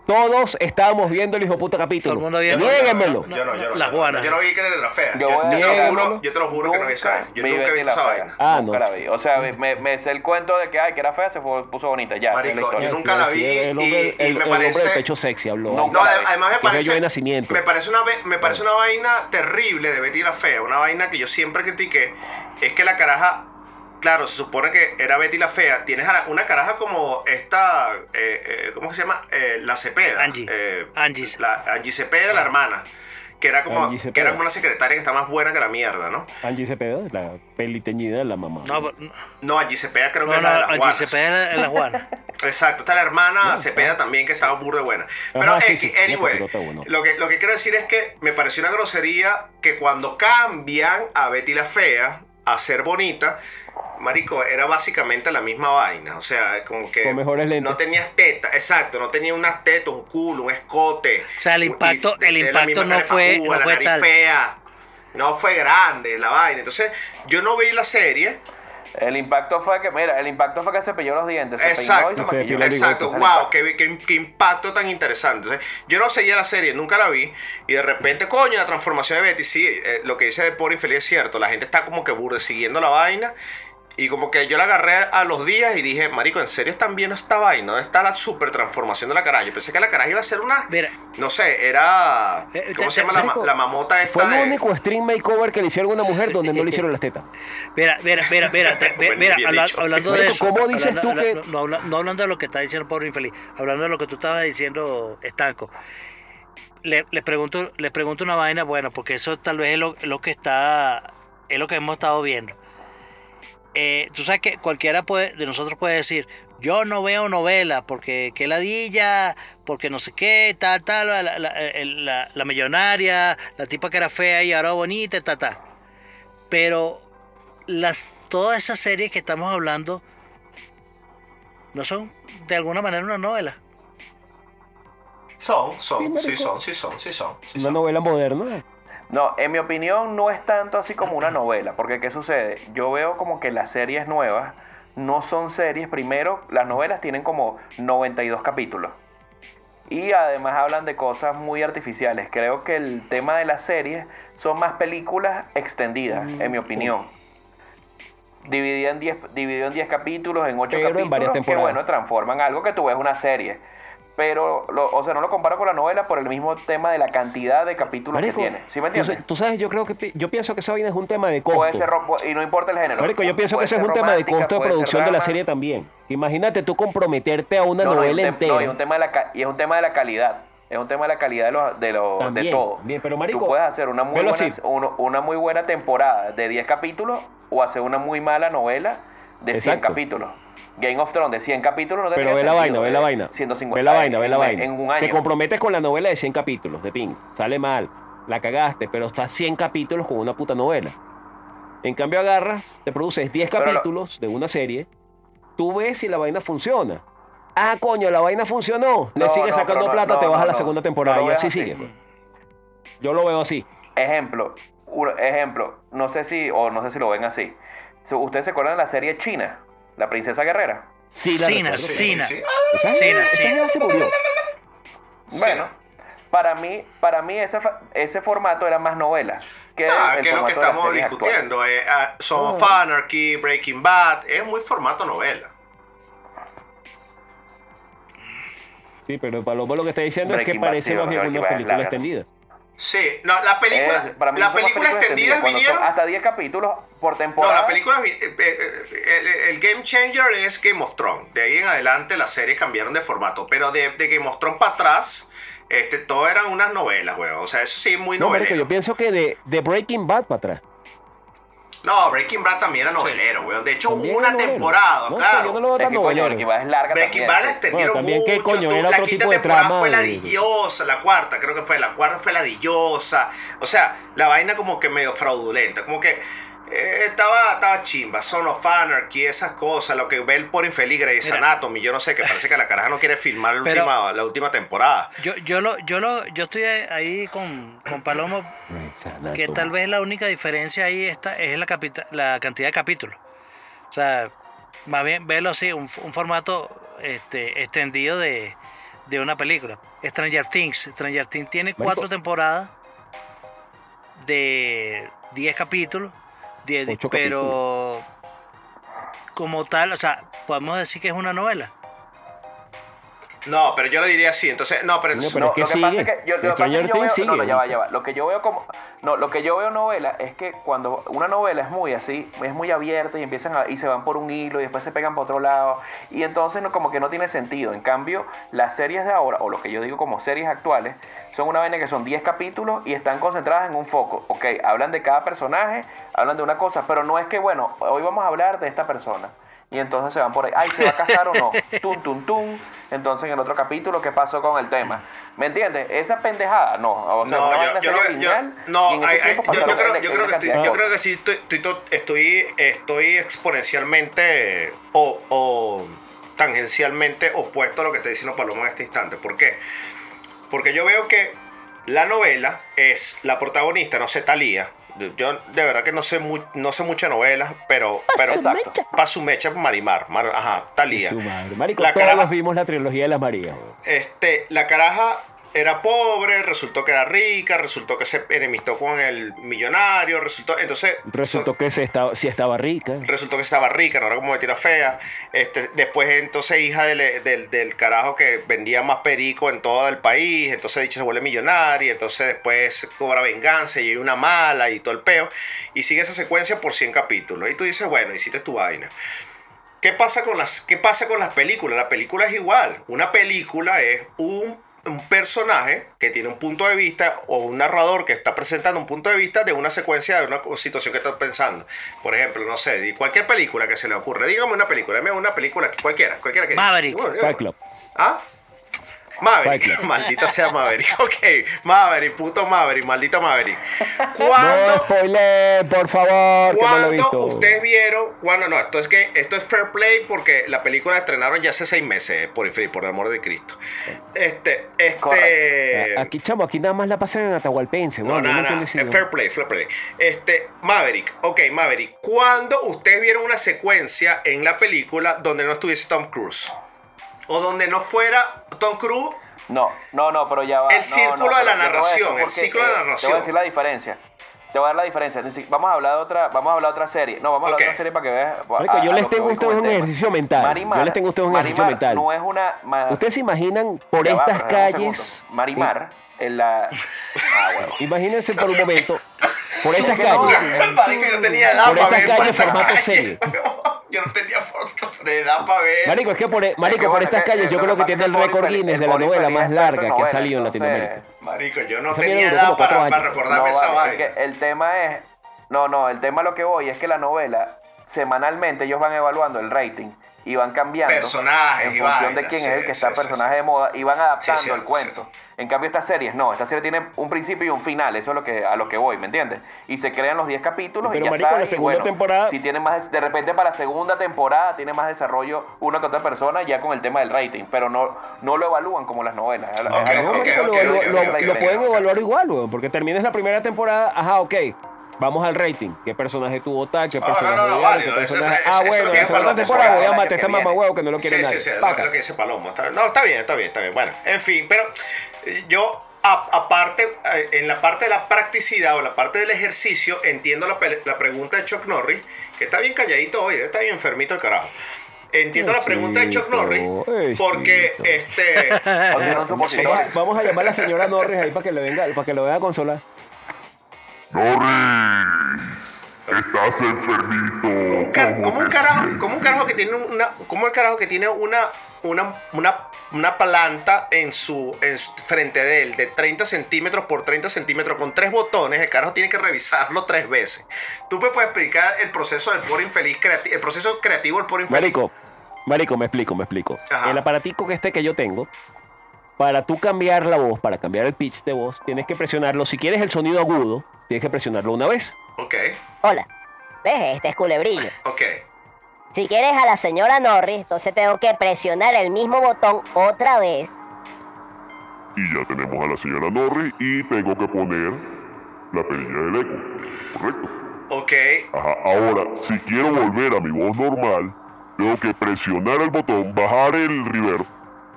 [SPEAKER 2] Todos estábamos viendo el hijo puta capítulo.
[SPEAKER 4] Todo el mundo viendo.
[SPEAKER 2] Niéguenmelo.
[SPEAKER 1] Yo no, yo no.
[SPEAKER 4] Las
[SPEAKER 1] yo no,
[SPEAKER 4] guanas.
[SPEAKER 1] Yo no vi que era la fea.
[SPEAKER 5] Yo
[SPEAKER 1] te lo juro, yo te lo juro que no vi esa vaina. Yo
[SPEAKER 5] vi
[SPEAKER 1] nunca he
[SPEAKER 5] Betty
[SPEAKER 1] visto
[SPEAKER 5] la
[SPEAKER 1] esa vaina.
[SPEAKER 2] Ah,
[SPEAKER 5] Nunca
[SPEAKER 2] no.
[SPEAKER 5] la vi. O sea, me, me sé el cuento de que, ay, que era fea, se fue- puso bonita. Ya,
[SPEAKER 1] Marico, yo nunca la
[SPEAKER 2] Sí,
[SPEAKER 1] vi
[SPEAKER 2] el hombre,
[SPEAKER 1] y- y
[SPEAKER 2] el-
[SPEAKER 1] me
[SPEAKER 2] el hombre
[SPEAKER 1] parece-
[SPEAKER 2] de pecho sexy habló.
[SPEAKER 5] No, vi.
[SPEAKER 1] además me parece,
[SPEAKER 2] de nacimiento.
[SPEAKER 1] me parece una ve- me parece una vaina terrible de Betty la fea, una vaina que yo siempre critiqué, es que la caraja, claro, se supone que era Betty la fea, tienes a la- una caraja como esta, eh, eh, ¿cómo se llama? Eh, la Cepeda.
[SPEAKER 4] Angie.
[SPEAKER 1] eh,
[SPEAKER 4] Angie.
[SPEAKER 1] La, Angie Cepeda, la hermana. que era como, que era como una secretaria que está más buena que la mierda, ¿no?
[SPEAKER 2] Angie Cepeda, la peliteñida de la mamá.
[SPEAKER 4] No, pero- no,
[SPEAKER 1] No, Angie Cepeda creo que
[SPEAKER 4] no,
[SPEAKER 1] es la de las
[SPEAKER 4] Angie
[SPEAKER 1] Juanas.
[SPEAKER 4] Cepeda es la Juana. [laughs]
[SPEAKER 1] Exacto, está la hermana
[SPEAKER 2] No,
[SPEAKER 1] Cepeda también que estaba burda de buena. Pero
[SPEAKER 2] Ajá, sí,
[SPEAKER 1] anyway,
[SPEAKER 2] bueno.
[SPEAKER 1] lo, que, lo que quiero decir es que me pareció una grosería que cuando cambian a Betty la Fea a ser bonita, Marico, era básicamente la misma vaina. O sea, como que
[SPEAKER 2] Con mejores lentes.
[SPEAKER 1] no tenías teta, exacto, no tenía unas tetas, un culo, un escote.
[SPEAKER 4] O sea, el impacto-
[SPEAKER 1] y-
[SPEAKER 4] el impacto
[SPEAKER 1] misma
[SPEAKER 4] no fue- no
[SPEAKER 1] la nariz
[SPEAKER 4] tal.
[SPEAKER 1] fea. No fue grande la vaina. Entonces, yo no vi la serie.
[SPEAKER 5] El impacto fue que, mira, el impacto fue que se pilló los dientes. Se
[SPEAKER 1] Exacto.
[SPEAKER 5] peinó y se
[SPEAKER 2] Se
[SPEAKER 1] Exacto, wow, qué, qué- qué impacto tan interesante. Entonces, yo no seguía la serie, nunca la vi, y de repente, coño, la transformación de Betty, sí, eh, lo que dice de por infeliz es cierto, la gente está como que burde siguiendo la vaina, y como que yo la agarré a los días y dije, marico, ¿en serio están viendo esta vaina? ¿Dónde está la super transformación de la cara? Yo pensé que la cara iba a ser una,
[SPEAKER 4] Mira.
[SPEAKER 1] no sé, era,
[SPEAKER 4] Eh,
[SPEAKER 1] ¿cómo se llama la, ma- la mamota esta?
[SPEAKER 2] Fue el
[SPEAKER 1] de-
[SPEAKER 2] único stream makeover que le hicieron a una mujer donde no le hicieron las tetas. [laughs]
[SPEAKER 4] Mira, mira, mira, mira, te- [laughs]
[SPEAKER 1] Bueno,
[SPEAKER 4] mira, habla- hablando de eso.
[SPEAKER 2] ¿cómo dices
[SPEAKER 4] hablando-
[SPEAKER 2] tú que-
[SPEAKER 4] no hablando de lo que está diciendo pobre infeliz, hablando de lo que tú estabas diciendo, Estanco. Le, les pregunto, les pregunto una vaina, bueno, porque eso tal vez es lo, lo que está, es lo que hemos estado viendo. Eh, tú sabes que cualquiera puede, de nosotros puede decir, yo no veo novela porque qué ladilla, porque no sé qué, tal, tal, la, la, la- la millonaria, la tipa que era fea y ahora bonita, tal, tal. Pero las, todas esas series que estamos hablando no son de alguna manera una novela.
[SPEAKER 1] Son, son,
[SPEAKER 2] Sí,
[SPEAKER 1] son, sí son, sí son. sí
[SPEAKER 2] Una
[SPEAKER 1] son.
[SPEAKER 2] novela moderna.
[SPEAKER 5] No, en mi opinión no es tanto así como una novela, porque ¿qué sucede? Yo veo como que las series nuevas no son series, primero, las novelas tienen como 92 capítulos. Y además hablan de cosas muy artificiales. Creo que el tema de las series son más películas extendidas, en mi opinión. Dividida en 10, dividido en 10 capítulos, en 8
[SPEAKER 2] Pero en
[SPEAKER 5] capítulos,
[SPEAKER 2] varias
[SPEAKER 5] que
[SPEAKER 2] temporadas.
[SPEAKER 5] bueno, transforman algo que tú ves una serie. Pero, lo- o sea, no lo comparo con la novela por el mismo tema de la cantidad de capítulos
[SPEAKER 2] Marico,
[SPEAKER 5] que tiene. ¿Sí me entiendes?
[SPEAKER 2] tú sabes, yo creo que yo pienso que esa vaina es un tema de costo.
[SPEAKER 5] Puede ser ro- y no importa el género.
[SPEAKER 2] Marico, yo pienso que ese es un tema de costo de producción de la serie también. Imagínate tú comprometerte a una
[SPEAKER 5] No,
[SPEAKER 2] novela entera.
[SPEAKER 5] no, y un tema de la y es un tema de la calidad. Es un tema de la calidad de, lo, de, lo- de todo.
[SPEAKER 2] también, pero, marico,
[SPEAKER 5] Tú puedes hacer una muy, buena, uno- una muy buena temporada de 10 capítulos o hacer una muy mala novela de 100
[SPEAKER 2] Exacto.
[SPEAKER 5] capítulos. Game of Thrones de 100 capítulos no
[SPEAKER 2] Pero
[SPEAKER 5] tendría
[SPEAKER 2] ve la
[SPEAKER 5] sentido,
[SPEAKER 2] vaina, ve
[SPEAKER 5] eh,
[SPEAKER 2] la vaina.
[SPEAKER 5] 150,
[SPEAKER 2] Ve la vaina, ve la
[SPEAKER 5] en-
[SPEAKER 2] vaina.
[SPEAKER 5] En un
[SPEAKER 2] Te
[SPEAKER 5] año.
[SPEAKER 2] comprometes con la novela de 100 capítulos de Pink. Sale mal. La cagaste, pero está 100 capítulos con una puta novela. En cambio agarras, te produces 10
[SPEAKER 5] Pero lo-
[SPEAKER 2] capítulos de una serie. Tú ves si la vaina funciona. Ah, coño, la vaina funcionó. Le
[SPEAKER 5] No,
[SPEAKER 2] sigues
[SPEAKER 5] no,
[SPEAKER 2] sacando
[SPEAKER 5] no,
[SPEAKER 2] plata, te vas a la segunda temporada y así
[SPEAKER 5] así.
[SPEAKER 2] sigue. pues. Yo lo veo así.
[SPEAKER 5] Ejemplo, ejemplo, no sé si, o no sé si lo ven así. ¿Ustedes se acuerdan de la serie China? La princesa guerrera.
[SPEAKER 2] Sí, la
[SPEAKER 4] Sina. Sina.
[SPEAKER 1] Sí,
[SPEAKER 4] Sina, sí.
[SPEAKER 2] ya se murió.
[SPEAKER 5] Bueno, para mí, para mí ese, ese formato era más novela. Que
[SPEAKER 1] Ah,
[SPEAKER 5] el
[SPEAKER 1] que es lo que
[SPEAKER 5] las
[SPEAKER 1] estamos discutiendo. Eh, ah, Son of Anarchy, Breaking Bad. Es muy formato novela.
[SPEAKER 2] Sí, pero Paloma lo que está diciendo es que
[SPEAKER 5] Breaking Bad,
[SPEAKER 2] parece
[SPEAKER 5] sí,
[SPEAKER 2] más bien
[SPEAKER 5] Breaking es
[SPEAKER 2] extendida.
[SPEAKER 1] Sí, no, la película,
[SPEAKER 5] Es- para mí
[SPEAKER 1] la película
[SPEAKER 5] son
[SPEAKER 1] vinieron.
[SPEAKER 5] hasta 10 capítulos por
[SPEAKER 1] No,
[SPEAKER 5] temporada.
[SPEAKER 1] la película, vi- eh, eh, el, el Game Changer es Game of Thrones. De ahí en adelante las series cambiaron de formato. Pero de, de Game of Thrones para atrás, este, todo eran unas novelas, weón. O sea, eso sí, muy
[SPEAKER 2] No, marico,
[SPEAKER 1] novelero.
[SPEAKER 2] yo pienso que de, de Breaking Bad para atrás.
[SPEAKER 1] No, Breaking Bad también era novelero, weón. De hecho, hubo una temporada,
[SPEAKER 2] No,
[SPEAKER 1] claro.
[SPEAKER 2] yo no lo veo tan
[SPEAKER 5] que coño,
[SPEAKER 2] novelero.
[SPEAKER 5] Breaking Bad es larga
[SPEAKER 1] Breaking. Bad la extendieron
[SPEAKER 2] Bueno, también
[SPEAKER 1] mucho.
[SPEAKER 2] coño,
[SPEAKER 1] tú-
[SPEAKER 2] era
[SPEAKER 1] la
[SPEAKER 2] otro
[SPEAKER 1] quinta
[SPEAKER 2] tipo de
[SPEAKER 1] temporada
[SPEAKER 2] trama
[SPEAKER 1] fue ladillosa, la cuarta creo que fue, la cuarta fue ladillosa. O sea, la vaina como que medio fraudulenta, como que eh, estaba, estaba chimba, Son of Anarchy, esas cosas, lo que ve el por infeliz Grey's
[SPEAKER 4] Mira.
[SPEAKER 1] Anatomy, yo no sé, que parece que la caraja no quiere filmar la,
[SPEAKER 4] Pero-
[SPEAKER 1] última, la última temporada.
[SPEAKER 4] Yo, yo lo, yo lo, yo estoy ahí con, con Palomo, que tal vez la única diferencia ahí está es la, capita- la cantidad de capítulos. O sea, más bien verlo así, un, un formato este, extendido de, de una película. Stranger Things. Stranger Things tiene cuatro temporadas de 10 capítulos, pero como tal, o sea, podemos decir que es una novela.
[SPEAKER 1] No, pero yo lo diría así. Entonces, no, pero.
[SPEAKER 2] No, pero
[SPEAKER 5] No,
[SPEAKER 2] es que
[SPEAKER 5] lo que pasa
[SPEAKER 2] sigue.
[SPEAKER 5] es que yo, lo que pasa es yo veo, no, no,
[SPEAKER 2] sigue.
[SPEAKER 5] ya va, ya va. Lo que yo veo como, no, lo que yo veo novela es que cuando una novela es muy así, es muy abierta y empiezan a, y se van por un hilo y después se pegan por otro lado y entonces no, como que no tiene sentido. En cambio, las series de ahora o lo que yo digo como series actuales son una vaina que son 10 capítulos y están concentradas en un foco. Ok, hablan de cada personaje, hablan de una cosa, pero no es que bueno, hoy vamos a hablar de esta persona. Y entonces se van por ahí, ay, ¿se va a casar o no? Tum, tum, tum. Entonces en el otro capítulo, ¿qué pasó con el tema? ¿Me entiendes? Esa pendejada, no. O sea,
[SPEAKER 1] No,
[SPEAKER 5] una
[SPEAKER 1] yo, yo,
[SPEAKER 5] sería
[SPEAKER 1] yo-
[SPEAKER 5] lineal,
[SPEAKER 1] no, hay- hay- yo, creo, yo, que estoy, yo creo que sí estoy, estoy, to- estoy, estoy exponencialmente o, o tangencialmente opuesto a lo que está diciendo Paloma en este instante. ¿Por qué? Porque yo veo que la novela es la protagonista, no sé, Talía. Yo de verdad que no sé, mu- no sé muchas novelas, pero, pero
[SPEAKER 5] Exacto.
[SPEAKER 1] para su mecha Marimar, Mar- ajá, Talía.
[SPEAKER 2] Su madre. Marico,
[SPEAKER 1] La
[SPEAKER 2] todos
[SPEAKER 1] caraja-
[SPEAKER 2] vimos la trilogía de las Marías. weón.
[SPEAKER 1] este, la caraja era pobre, resultó que era rica, resultó que se enemistó con el millonario, resultó, entonces
[SPEAKER 2] Resultó
[SPEAKER 1] so-
[SPEAKER 2] que se estaba, sí estaba rica.
[SPEAKER 1] resultó que estaba rica, no era como de tira fea. Este, después entonces hija del, del, del carajo que vendía más perico en todo el país, entonces dicho se vuelve millonaria, entonces después cobra venganza y hay una mala y todo el peo, y sigue esa secuencia por 100 capítulos. Y tú dices, bueno, hiciste tu vaina. ¿Qué pasa con las, qué pasa con las películas? La película es igual. Una película es un, un personaje que tiene un punto de vista o un narrador que está presentando un punto de vista de una secuencia de una situación que está pensando. Por ejemplo, no sé, di- cualquier película que se le ocurra. Dígame una película, dime una película, cualquiera, cualquiera que
[SPEAKER 4] Maverick.
[SPEAKER 1] Bueno,
[SPEAKER 2] Fight Club.
[SPEAKER 1] ¿Ah? Maverick, [laughs] maldita sea Maverick. Ok, Maverick, puto Maverick, maldito Maverick.
[SPEAKER 2] No
[SPEAKER 1] ¿Cuándo,
[SPEAKER 2] spoiler, por favor, no
[SPEAKER 1] ¿Cuándo ustedes vieron? Cuando no, esto es que esto es fair play porque la película la estrenaron ya hace seis meses, por, por el amor de Cristo. Este, este.
[SPEAKER 5] Correcto.
[SPEAKER 2] Aquí, chamo, aquí nada más la pasan en Atahualpense.
[SPEAKER 1] No,
[SPEAKER 2] yo
[SPEAKER 1] nada, Es
[SPEAKER 2] idioma.
[SPEAKER 1] fair play, fair play. Este, Maverick, ok, Maverick. ¿Cuándo ustedes vieron una secuencia en la película donde no estuviese Tom Cruise? O donde no fuera Tom Cruise
[SPEAKER 5] No, no, no, pero ya va.
[SPEAKER 1] El
[SPEAKER 5] no,
[SPEAKER 1] círculo
[SPEAKER 5] no,
[SPEAKER 1] de la
[SPEAKER 5] yo
[SPEAKER 1] narración, el ciclo de la
[SPEAKER 5] eh, Te voy
[SPEAKER 1] narración.
[SPEAKER 5] a decir la diferencia. Te voy a dar la diferencia. Vamos a hablar de otra, vamos a hablar de otra serie. No, vamos a hablar de otra serie para que veas.
[SPEAKER 2] Marico,
[SPEAKER 5] a-
[SPEAKER 2] yo
[SPEAKER 5] a
[SPEAKER 2] les
[SPEAKER 5] que
[SPEAKER 2] tengo a
[SPEAKER 5] voy con
[SPEAKER 2] ustedes un ejercicio mental. Yo les tengo a ustedes un ejercicio
[SPEAKER 5] Marimar
[SPEAKER 2] mental.
[SPEAKER 5] No es una. ma-
[SPEAKER 2] ¿Ustedes se imaginan por
[SPEAKER 5] ya
[SPEAKER 2] estas calles?
[SPEAKER 5] Marimar, en la. Ah, [laughs] bueno.
[SPEAKER 2] Imagínense por un momento, por
[SPEAKER 5] no,
[SPEAKER 2] calles.
[SPEAKER 1] Marico, yo no tenía edad
[SPEAKER 2] Por
[SPEAKER 1] para
[SPEAKER 2] estas
[SPEAKER 1] ver estas
[SPEAKER 2] formato serie.
[SPEAKER 1] Yo no tenía foto de edad para ver.
[SPEAKER 2] Marico, es que por, marico,
[SPEAKER 5] que
[SPEAKER 2] por
[SPEAKER 5] bueno,
[SPEAKER 2] estas
[SPEAKER 5] que-
[SPEAKER 2] calles yo creo
[SPEAKER 5] que
[SPEAKER 2] tiene el récord Guinness de la novela más larga que ha salido en Latinoamérica.
[SPEAKER 1] Marico, yo no tenía edad para, recordarme esa vaina.
[SPEAKER 5] el tema es. No, no, el tema a lo que voy es que la novela, semanalmente ellos van evaluando el rating y van cambiando.
[SPEAKER 1] Personajes
[SPEAKER 5] En
[SPEAKER 1] y
[SPEAKER 5] función de quién
[SPEAKER 1] sí,
[SPEAKER 5] es el que
[SPEAKER 1] sí,
[SPEAKER 5] está
[SPEAKER 1] sí,
[SPEAKER 5] personaje
[SPEAKER 1] sí,
[SPEAKER 5] de moda y van adaptando
[SPEAKER 1] Sí,
[SPEAKER 5] el cuento. En cambio, estas series no, esta serie tiene un principio y un final, eso es lo que, a lo que voy, ¿me entiendes? Y se crean los 10 capítulos
[SPEAKER 2] Pero,
[SPEAKER 5] y ya
[SPEAKER 2] marico,
[SPEAKER 5] está.
[SPEAKER 2] la
[SPEAKER 5] y
[SPEAKER 2] segunda
[SPEAKER 5] bueno,
[SPEAKER 2] temporada-
[SPEAKER 5] Si tiene más, de repente para la segunda temporada tiene más desarrollo una que otra persona ya con el tema del rating, pero no, no lo evalúan como las novelas. Lo-
[SPEAKER 2] pueden evaluar igual, porque terminas la primera temporada, ajá, ok. Vamos al rating. ¿Qué personaje tuvo tal? ¿Qué
[SPEAKER 1] No,
[SPEAKER 2] personaje
[SPEAKER 1] no, no, no,
[SPEAKER 2] ¿Qué
[SPEAKER 1] eso-
[SPEAKER 2] personaje-
[SPEAKER 1] eso-
[SPEAKER 2] Ah,
[SPEAKER 1] es
[SPEAKER 2] bueno,
[SPEAKER 1] lo que
[SPEAKER 2] la
[SPEAKER 1] es
[SPEAKER 2] segunda temporada voy a
[SPEAKER 5] es
[SPEAKER 2] matar
[SPEAKER 5] que
[SPEAKER 2] mamá huevo que no lo quiere
[SPEAKER 1] Sí,
[SPEAKER 2] nadie.
[SPEAKER 1] sí, sí, es
[SPEAKER 2] Paca.
[SPEAKER 1] lo que dice Palomo. Está- No, está bien, está bien, está bien. Bueno, en fin, pero eh, yo, aparte, eh, en la parte de la practicidad o la parte del ejercicio, entiendo la, la pregunta de Chuck Norris, que está bien calladito hoy, está bien enfermito el carajo. Entiendo la pregunta de Chuck Norris porque este. [laughs]
[SPEAKER 2] Vamos, a llamar a la señora Norris ahí para que le venga, para que lo venga a consolar.
[SPEAKER 7] Estás enfermito.
[SPEAKER 1] un car- como un carajo, como un carajo que tiene una, como el carajo que tiene una, una, una, una planta en su, en su- frente de él de 30 centímetros por 30 centímetros con tres botones, el carajo tiene que revisarlo tres veces. ¿Tú me puedes explicar el proceso del pobre infeliz, el proceso creativo del pobre infeliz?
[SPEAKER 2] Marico, Marico, me explico, me explico.
[SPEAKER 1] Ajá.
[SPEAKER 2] El aparatico que este que yo tengo, para tú cambiar la voz, para cambiar el pitch de voz, tienes que presionarlo. Si quieres el sonido agudo, tienes que presionarlo una vez.
[SPEAKER 1] Ok,
[SPEAKER 6] Hola. ¿Ves? Este es culebrillo.
[SPEAKER 1] ok.
[SPEAKER 6] Si quieres a la señora Norris, entonces tengo que presionar el mismo botón otra vez.
[SPEAKER 7] Y ya tenemos a la señora Norris y tengo que poner la perilla del eco. Correcto.
[SPEAKER 1] Ok,
[SPEAKER 7] Ajá. Ahora, si quiero volver a mi voz normal, tengo que presionar el botón, bajar el reverb,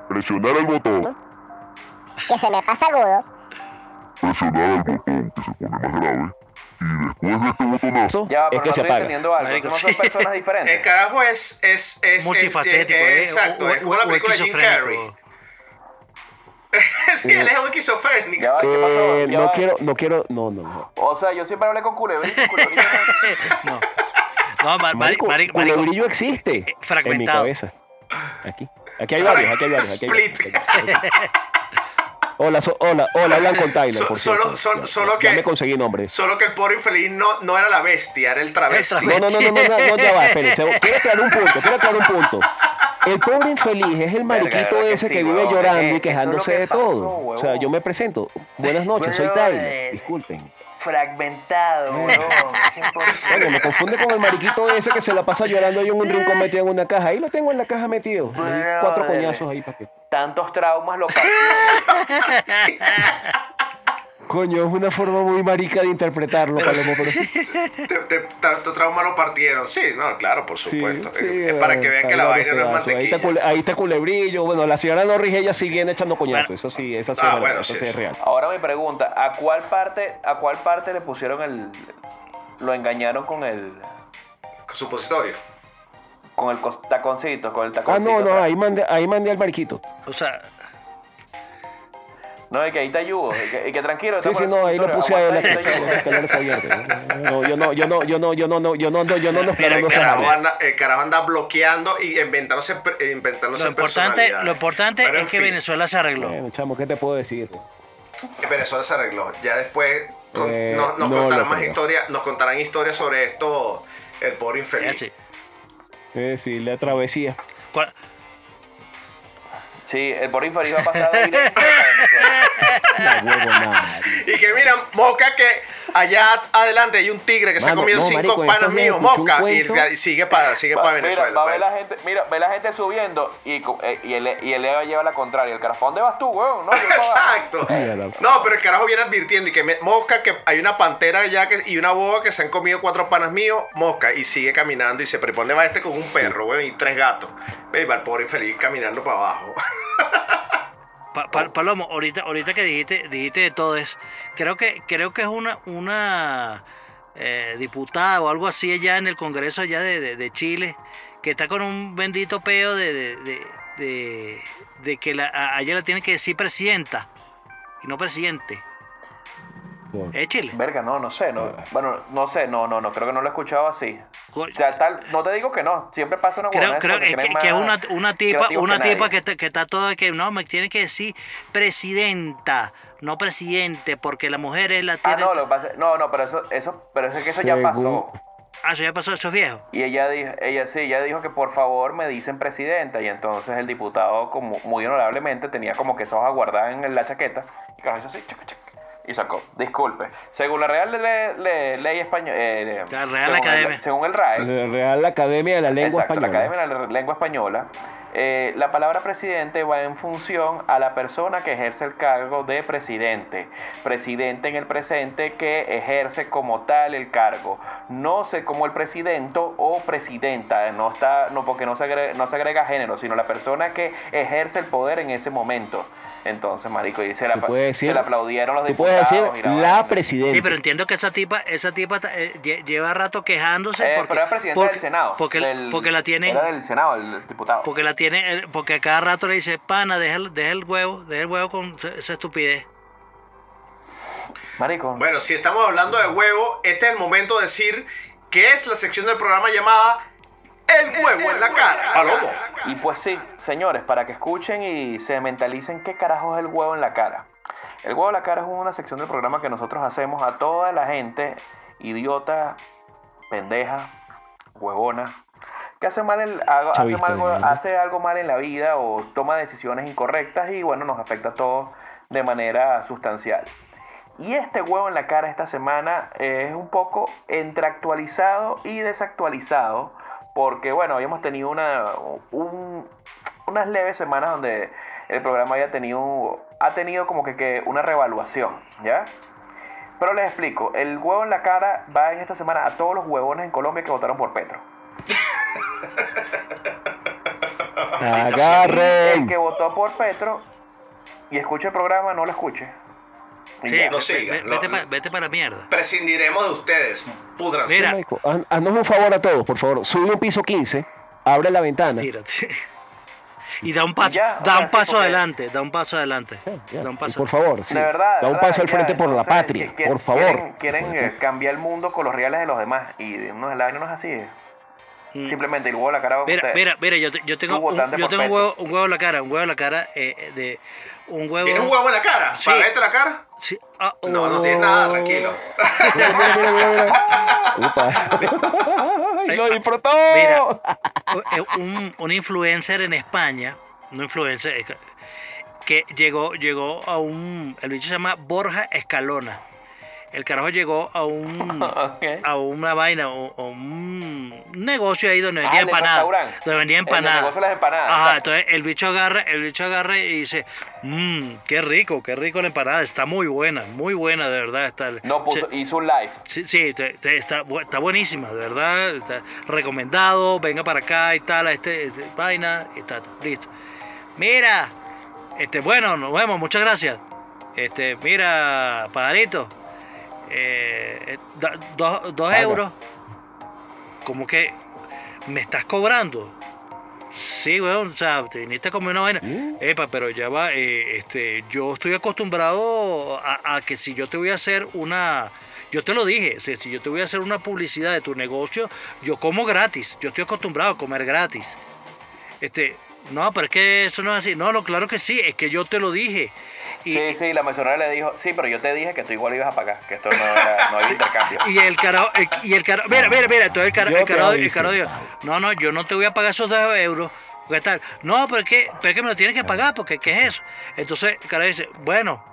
[SPEAKER 7] presionar el botón,
[SPEAKER 6] Que se me pasa agudo.
[SPEAKER 7] presionar el botón que se pone más grave. Y después de este botonazo,
[SPEAKER 2] Eso
[SPEAKER 5] Ya,
[SPEAKER 2] es que
[SPEAKER 5] no
[SPEAKER 2] se
[SPEAKER 5] estoy
[SPEAKER 2] apaga.
[SPEAKER 5] entendiendo algo.
[SPEAKER 4] Marico,
[SPEAKER 5] no son
[SPEAKER 4] sí.
[SPEAKER 5] personas [laughs]
[SPEAKER 1] el carajo es, es, es
[SPEAKER 4] Multifacético,
[SPEAKER 1] es-
[SPEAKER 4] ¿eh?
[SPEAKER 1] Exacto,
[SPEAKER 4] O-
[SPEAKER 1] es como la película de Jim Carrey. [laughs] sí, él es un esquizofrénico.
[SPEAKER 5] Ya va, ¿qué pasó?
[SPEAKER 2] Eh,
[SPEAKER 5] Ya
[SPEAKER 2] no
[SPEAKER 5] va.
[SPEAKER 2] quiero, no quiero, no, no, no.
[SPEAKER 5] O sea, yo siempre hablé con [laughs] no-
[SPEAKER 4] No, mar- mari-
[SPEAKER 2] Marico,
[SPEAKER 4] mari- marico,
[SPEAKER 2] culebrillo existe
[SPEAKER 4] eh,
[SPEAKER 2] en mi
[SPEAKER 4] fragmentado.
[SPEAKER 2] cabeza. Aquí. Aquí hay varios, aquí hay varios. Aquí hay varios.
[SPEAKER 1] Split.
[SPEAKER 2] Hola, so- hola, hola, hablan con Tyler,
[SPEAKER 1] So-
[SPEAKER 2] por
[SPEAKER 1] solo-
[SPEAKER 2] Ya-
[SPEAKER 1] solo
[SPEAKER 2] ya
[SPEAKER 1] que-
[SPEAKER 2] me conseguí nombre.
[SPEAKER 1] Solo que el pobre infeliz no, no era la bestia, era el travesti.
[SPEAKER 4] El
[SPEAKER 2] No, no, no, no, no, no, no, ya va, espérense. Quiero aclarar un punto, quiero aclarar un punto. El pobre infeliz es el mariquito
[SPEAKER 5] ¿verdad que
[SPEAKER 2] ese
[SPEAKER 5] sí,
[SPEAKER 2] que vive llorando y
[SPEAKER 5] es
[SPEAKER 2] quejándose de
[SPEAKER 5] pasó,
[SPEAKER 2] todo. O sea, yo me presento. Buenas noches, soy. Tyler. Disculpen.
[SPEAKER 5] Fragmentado, bro. [laughs]
[SPEAKER 2] Oye, me confunde con el mariquito ese que se la pasa llorando ahí en un rincón metido en una caja. Ahí lo tengo en la caja metido. Cuatro coñazos ahí para que.
[SPEAKER 5] Tantos traumas lo. [laughs]
[SPEAKER 2] Coño, es una forma muy marica de interpretarlo, Palomo, pero sí. [laughs]
[SPEAKER 1] Te, te, tanto trauma lo partieron. Sí, no, claro, por supuesto.
[SPEAKER 2] sí,
[SPEAKER 1] es para que vean que la vaina no es.
[SPEAKER 2] Ahí
[SPEAKER 1] mantequilla.
[SPEAKER 2] está, ahí está culebrillo. Bueno, la señora Norris, ella sigue echando coñazos.
[SPEAKER 4] Bueno.
[SPEAKER 2] Eso sí, esa sí,
[SPEAKER 1] Ah,
[SPEAKER 2] es,
[SPEAKER 1] bueno,
[SPEAKER 2] eso es real.
[SPEAKER 5] Ahora mi pregunta, ¿a cuál parte, a cuál parte le pusieron el lo engañaron con el
[SPEAKER 1] Supositorio.
[SPEAKER 5] con el taconcito, con el
[SPEAKER 2] Ah,
[SPEAKER 5] taconcito?
[SPEAKER 2] no, no,
[SPEAKER 5] atrás?
[SPEAKER 2] ahí mandé, ahí mandé al mariquito.
[SPEAKER 4] O sea,
[SPEAKER 5] No, y que ahí te ayudo, y que, y que tranquilo.
[SPEAKER 2] Sí, sí, no, ahí lo puse a abiertos. No, yo no, yo no, yo no, yo no, no, yo no, no, yo no ando explorando
[SPEAKER 1] El anda, el carajo anda bloqueando y inventándose, eh, inventándose
[SPEAKER 4] lo importante, lo importante
[SPEAKER 1] Pero,
[SPEAKER 4] es que
[SPEAKER 1] fin,
[SPEAKER 4] Venezuela se arregló.
[SPEAKER 2] Bueno, chamo, ¿qué te puedo decir?
[SPEAKER 1] Venezuela se arregló. Ya después con-
[SPEAKER 2] Eh,
[SPEAKER 1] nos, nos
[SPEAKER 2] no
[SPEAKER 1] contarán más historias, nos contarán historias sobre esto, el pobre
[SPEAKER 4] Es
[SPEAKER 1] infeliz.
[SPEAKER 4] así.
[SPEAKER 2] Eh, sí, la travesía.
[SPEAKER 4] Cua-
[SPEAKER 5] Sí, el inferior va a pasar directo a Venezuela.
[SPEAKER 2] La.
[SPEAKER 1] Y que mira, Moca, que allá adelante hay un tigre que se ha
[SPEAKER 2] Mano,
[SPEAKER 1] comido
[SPEAKER 2] no,
[SPEAKER 1] cinco
[SPEAKER 2] marico, en
[SPEAKER 1] panas
[SPEAKER 2] estos días
[SPEAKER 1] míos,
[SPEAKER 2] escuché un
[SPEAKER 1] Moca, y,
[SPEAKER 2] cuento.
[SPEAKER 1] y sigue para sigue para
[SPEAKER 5] mira,
[SPEAKER 1] Venezuela.
[SPEAKER 5] va a ver
[SPEAKER 1] pues.
[SPEAKER 5] la gente, mira, ve la gente subiendo y, co- eh, y, el, y el Eva lleva la contraria. El carajo, ¿a dónde vas tú, weón? No, yo. [laughs]
[SPEAKER 1] Exacto. No, pero el carajo viene advirtiendo y que me- mosca, que hay una pantera allá que, y una boa que se han comido cuatro panas míos, mosca, y sigue caminando y se prepone va este con un perro, weón, y tres gatos. Ve, y va el pobre infeliz caminando para abajo. [laughs]
[SPEAKER 4] Pa- pa- Palomo, ahorita, ahorita que dijiste, dijiste de todo eso, creo que, creo que es una, una eh, diputada o algo así allá en el Congreso allá de, de- Chile, que está con un bendito peo de, de, que la, a, ella le tienen que decir presidenta y no presidente. ¿Es Chile?
[SPEAKER 5] Verga, no, no sé. No, bueno, no sé, no, no, no, creo que no lo he escuchado así. O sea, tal, no te digo que no, siempre pasa una
[SPEAKER 4] Creo, creo que, es una, una tipa, una
[SPEAKER 5] que
[SPEAKER 4] tipa que, está- que está toda que no, me tiene que decir presidenta, no presidente, porque la mujer es la
[SPEAKER 5] Ah,
[SPEAKER 4] tiene.
[SPEAKER 5] no, lo que pasa, no, no, pero eso, eso, pero es que eso ya pasó.
[SPEAKER 4] Ah, eso ya pasó, eso es viejo.
[SPEAKER 5] Y ella dijo, ella sí, ella dijo que por favor me dicen presidenta. Y entonces el diputado, como muy honorablemente, tenía como que esa hoja guardada en la chaqueta. Y carajo hizo así, chac, chac, y sacó. Disculpe. Según la Real Le- Le- Ley Española.
[SPEAKER 4] La Real Academia.
[SPEAKER 5] según el RAE.
[SPEAKER 2] La Real Academia de la Lengua
[SPEAKER 5] Exacto,
[SPEAKER 2] Española.
[SPEAKER 5] la Academia de la Lengua Española. eh, la palabra presidente va en función a la persona que ejerce el cargo de presidente. Presidente en el presente que ejerce como tal el cargo. No sé como el presidente o presidenta, no está, no, porque no se, agrega, no se agrega género, sino la persona que ejerce el poder en ese momento. Entonces, marico, y se la,
[SPEAKER 2] Tú puedes
[SPEAKER 5] se
[SPEAKER 2] decir-
[SPEAKER 5] le aplaudieron los
[SPEAKER 2] Tú puedes
[SPEAKER 5] diputados.
[SPEAKER 2] decir la presidenta.
[SPEAKER 4] Sí, pero entiendo que esa tipa, esa tipa eh, lle- lleva rato quejándose
[SPEAKER 5] Eh,
[SPEAKER 4] porque,
[SPEAKER 5] pero era presidente
[SPEAKER 4] porque,
[SPEAKER 5] del Senado.
[SPEAKER 4] porque,
[SPEAKER 5] del-
[SPEAKER 4] porque la tienen,
[SPEAKER 5] Era del Senado, el diputado.
[SPEAKER 4] porque la tiene, eh, porque a cada rato le dice, pana, deja, el- deja el huevo, deja el huevo con esa estupidez.
[SPEAKER 5] Marico.
[SPEAKER 1] Bueno, si estamos hablando de huevo, este es el momento de decir que es la sección del programa llamada El huevo en la cara. Palomo.
[SPEAKER 5] Y pues sí, señores, para que escuchen y se mentalicen qué carajo es el huevo en la cara. El huevo en la cara es una sección del programa que nosotros hacemos a toda la gente idiota, pendeja, huevona, que hace, mal el- hace algo mal en la vida o toma decisiones incorrectas y bueno, nos afecta a todos de manera sustancial. Y este huevo en la cara esta semana es un poco entre actualizado y desactualizado. Porque bueno, habíamos tenido una, un- unas leves semanas donde el programa había tenido, ha tenido como que, que una revaluación, ¿ya? Pero les explico, el huevo en la cara va en esta semana a todos los huevones en Colombia que votaron por Petro. [laughs] El
[SPEAKER 2] Agarren.
[SPEAKER 5] que votó por Petro y escuche el programa, no lo escuche.
[SPEAKER 4] Sí,
[SPEAKER 5] ya.
[SPEAKER 1] No
[SPEAKER 4] ve-
[SPEAKER 1] siga,
[SPEAKER 4] ve-
[SPEAKER 1] no-
[SPEAKER 4] vete, pa- vete para mierda.
[SPEAKER 1] Prescindiremos de ustedes. Púdranse.
[SPEAKER 4] Mira.
[SPEAKER 2] Haz- haznos un favor a todos, por favor. Sube un piso 15, abre la ventana.
[SPEAKER 4] Tírate. [laughs] Y da un paso,
[SPEAKER 5] ya,
[SPEAKER 4] da un
[SPEAKER 5] sí,
[SPEAKER 4] paso adelante, da un paso adelante. Da un paso.
[SPEAKER 2] por favor, sí.
[SPEAKER 5] Verdad.
[SPEAKER 2] da un paso al frente
[SPEAKER 5] ya,
[SPEAKER 2] por la patria,
[SPEAKER 5] que-
[SPEAKER 2] por favor.
[SPEAKER 5] Quieren, quieren, eh, cambiar el mundo con los reales de los demás. Y no, la vaina no es así.
[SPEAKER 4] Mm.
[SPEAKER 5] Simplemente el huevo a la cara va a
[SPEAKER 4] Mira, mira, mira, yo, te- yo tengo, un, yo tengo un huevo, un huevo en la cara, un huevo en la cara eh, de un huevo.
[SPEAKER 1] ¿Tienes un huevo en la cara?
[SPEAKER 4] Sí.
[SPEAKER 1] ¿Para verte la cara?
[SPEAKER 4] Sí, ah,
[SPEAKER 1] No, no
[SPEAKER 4] oh.
[SPEAKER 1] tienes nada, tranquilo.
[SPEAKER 2] Mira, mira, mira, mira, mira. Upa. ¡Ay, lo disfrutó!
[SPEAKER 4] Mira, eh, un, un influencer en España, un influencer eh, que llegó, llegó a un, el bicho se llama Borja Escalona. El carajo llegó a un, [laughs] a una vaina, o, o un negocio ahí donde
[SPEAKER 5] Ah,
[SPEAKER 4] vendía
[SPEAKER 5] el del
[SPEAKER 4] empanadas. Donde vendía
[SPEAKER 5] El
[SPEAKER 4] empanadas.
[SPEAKER 5] negocio de las empanadas,
[SPEAKER 4] Ajá, entonces el bicho agarra, el bicho agarra y dice, mmm, qué rico, qué rico la empanada, está muy buena, muy buena, de verdad. Está,
[SPEAKER 5] No puso,
[SPEAKER 4] Sí,
[SPEAKER 5] hizo un live.
[SPEAKER 4] Sí, sí, te- te- está, está buenísima, de verdad. Está recomendado, venga para acá y tal, a este, este vaina y tal, listo. Mira, este, bueno, nos vemos, muchas gracias. Este, mira, pajarito, eh, eh, da- dos, dos
[SPEAKER 2] Paga.
[SPEAKER 4] euros. Como que me estás cobrando. Sí, weón, o sea, te viniste a comer una vaina.
[SPEAKER 2] Mm.
[SPEAKER 4] Epa, pero ya va, eh, este, yo estoy acostumbrado a, a que si yo te voy a hacer una, yo te lo dije, si, si yo te voy a hacer una publicidad de tu negocio, yo como gratis, yo estoy acostumbrado a comer gratis. Este, no, pero es que eso no es así. No, no, claro que sí, es que yo te lo dije. Y,
[SPEAKER 5] Sí, sí, la mesonera le dijo, sí, pero yo te dije que tú igual ibas a pagar, que esto no, era, no había [laughs] intercambio.
[SPEAKER 4] Y el carajo, el- y el carajo, mira, mira, mira, entonces el carajo,
[SPEAKER 2] Yo
[SPEAKER 4] el carajo, el carajo dijo, no, no, yo no te voy a pagar esos dos euros, ¿qué tal? No, pero es que, pero es que me lo tienes que pagar, porque ¿qué es eso? Entonces el carajo dice, bueno,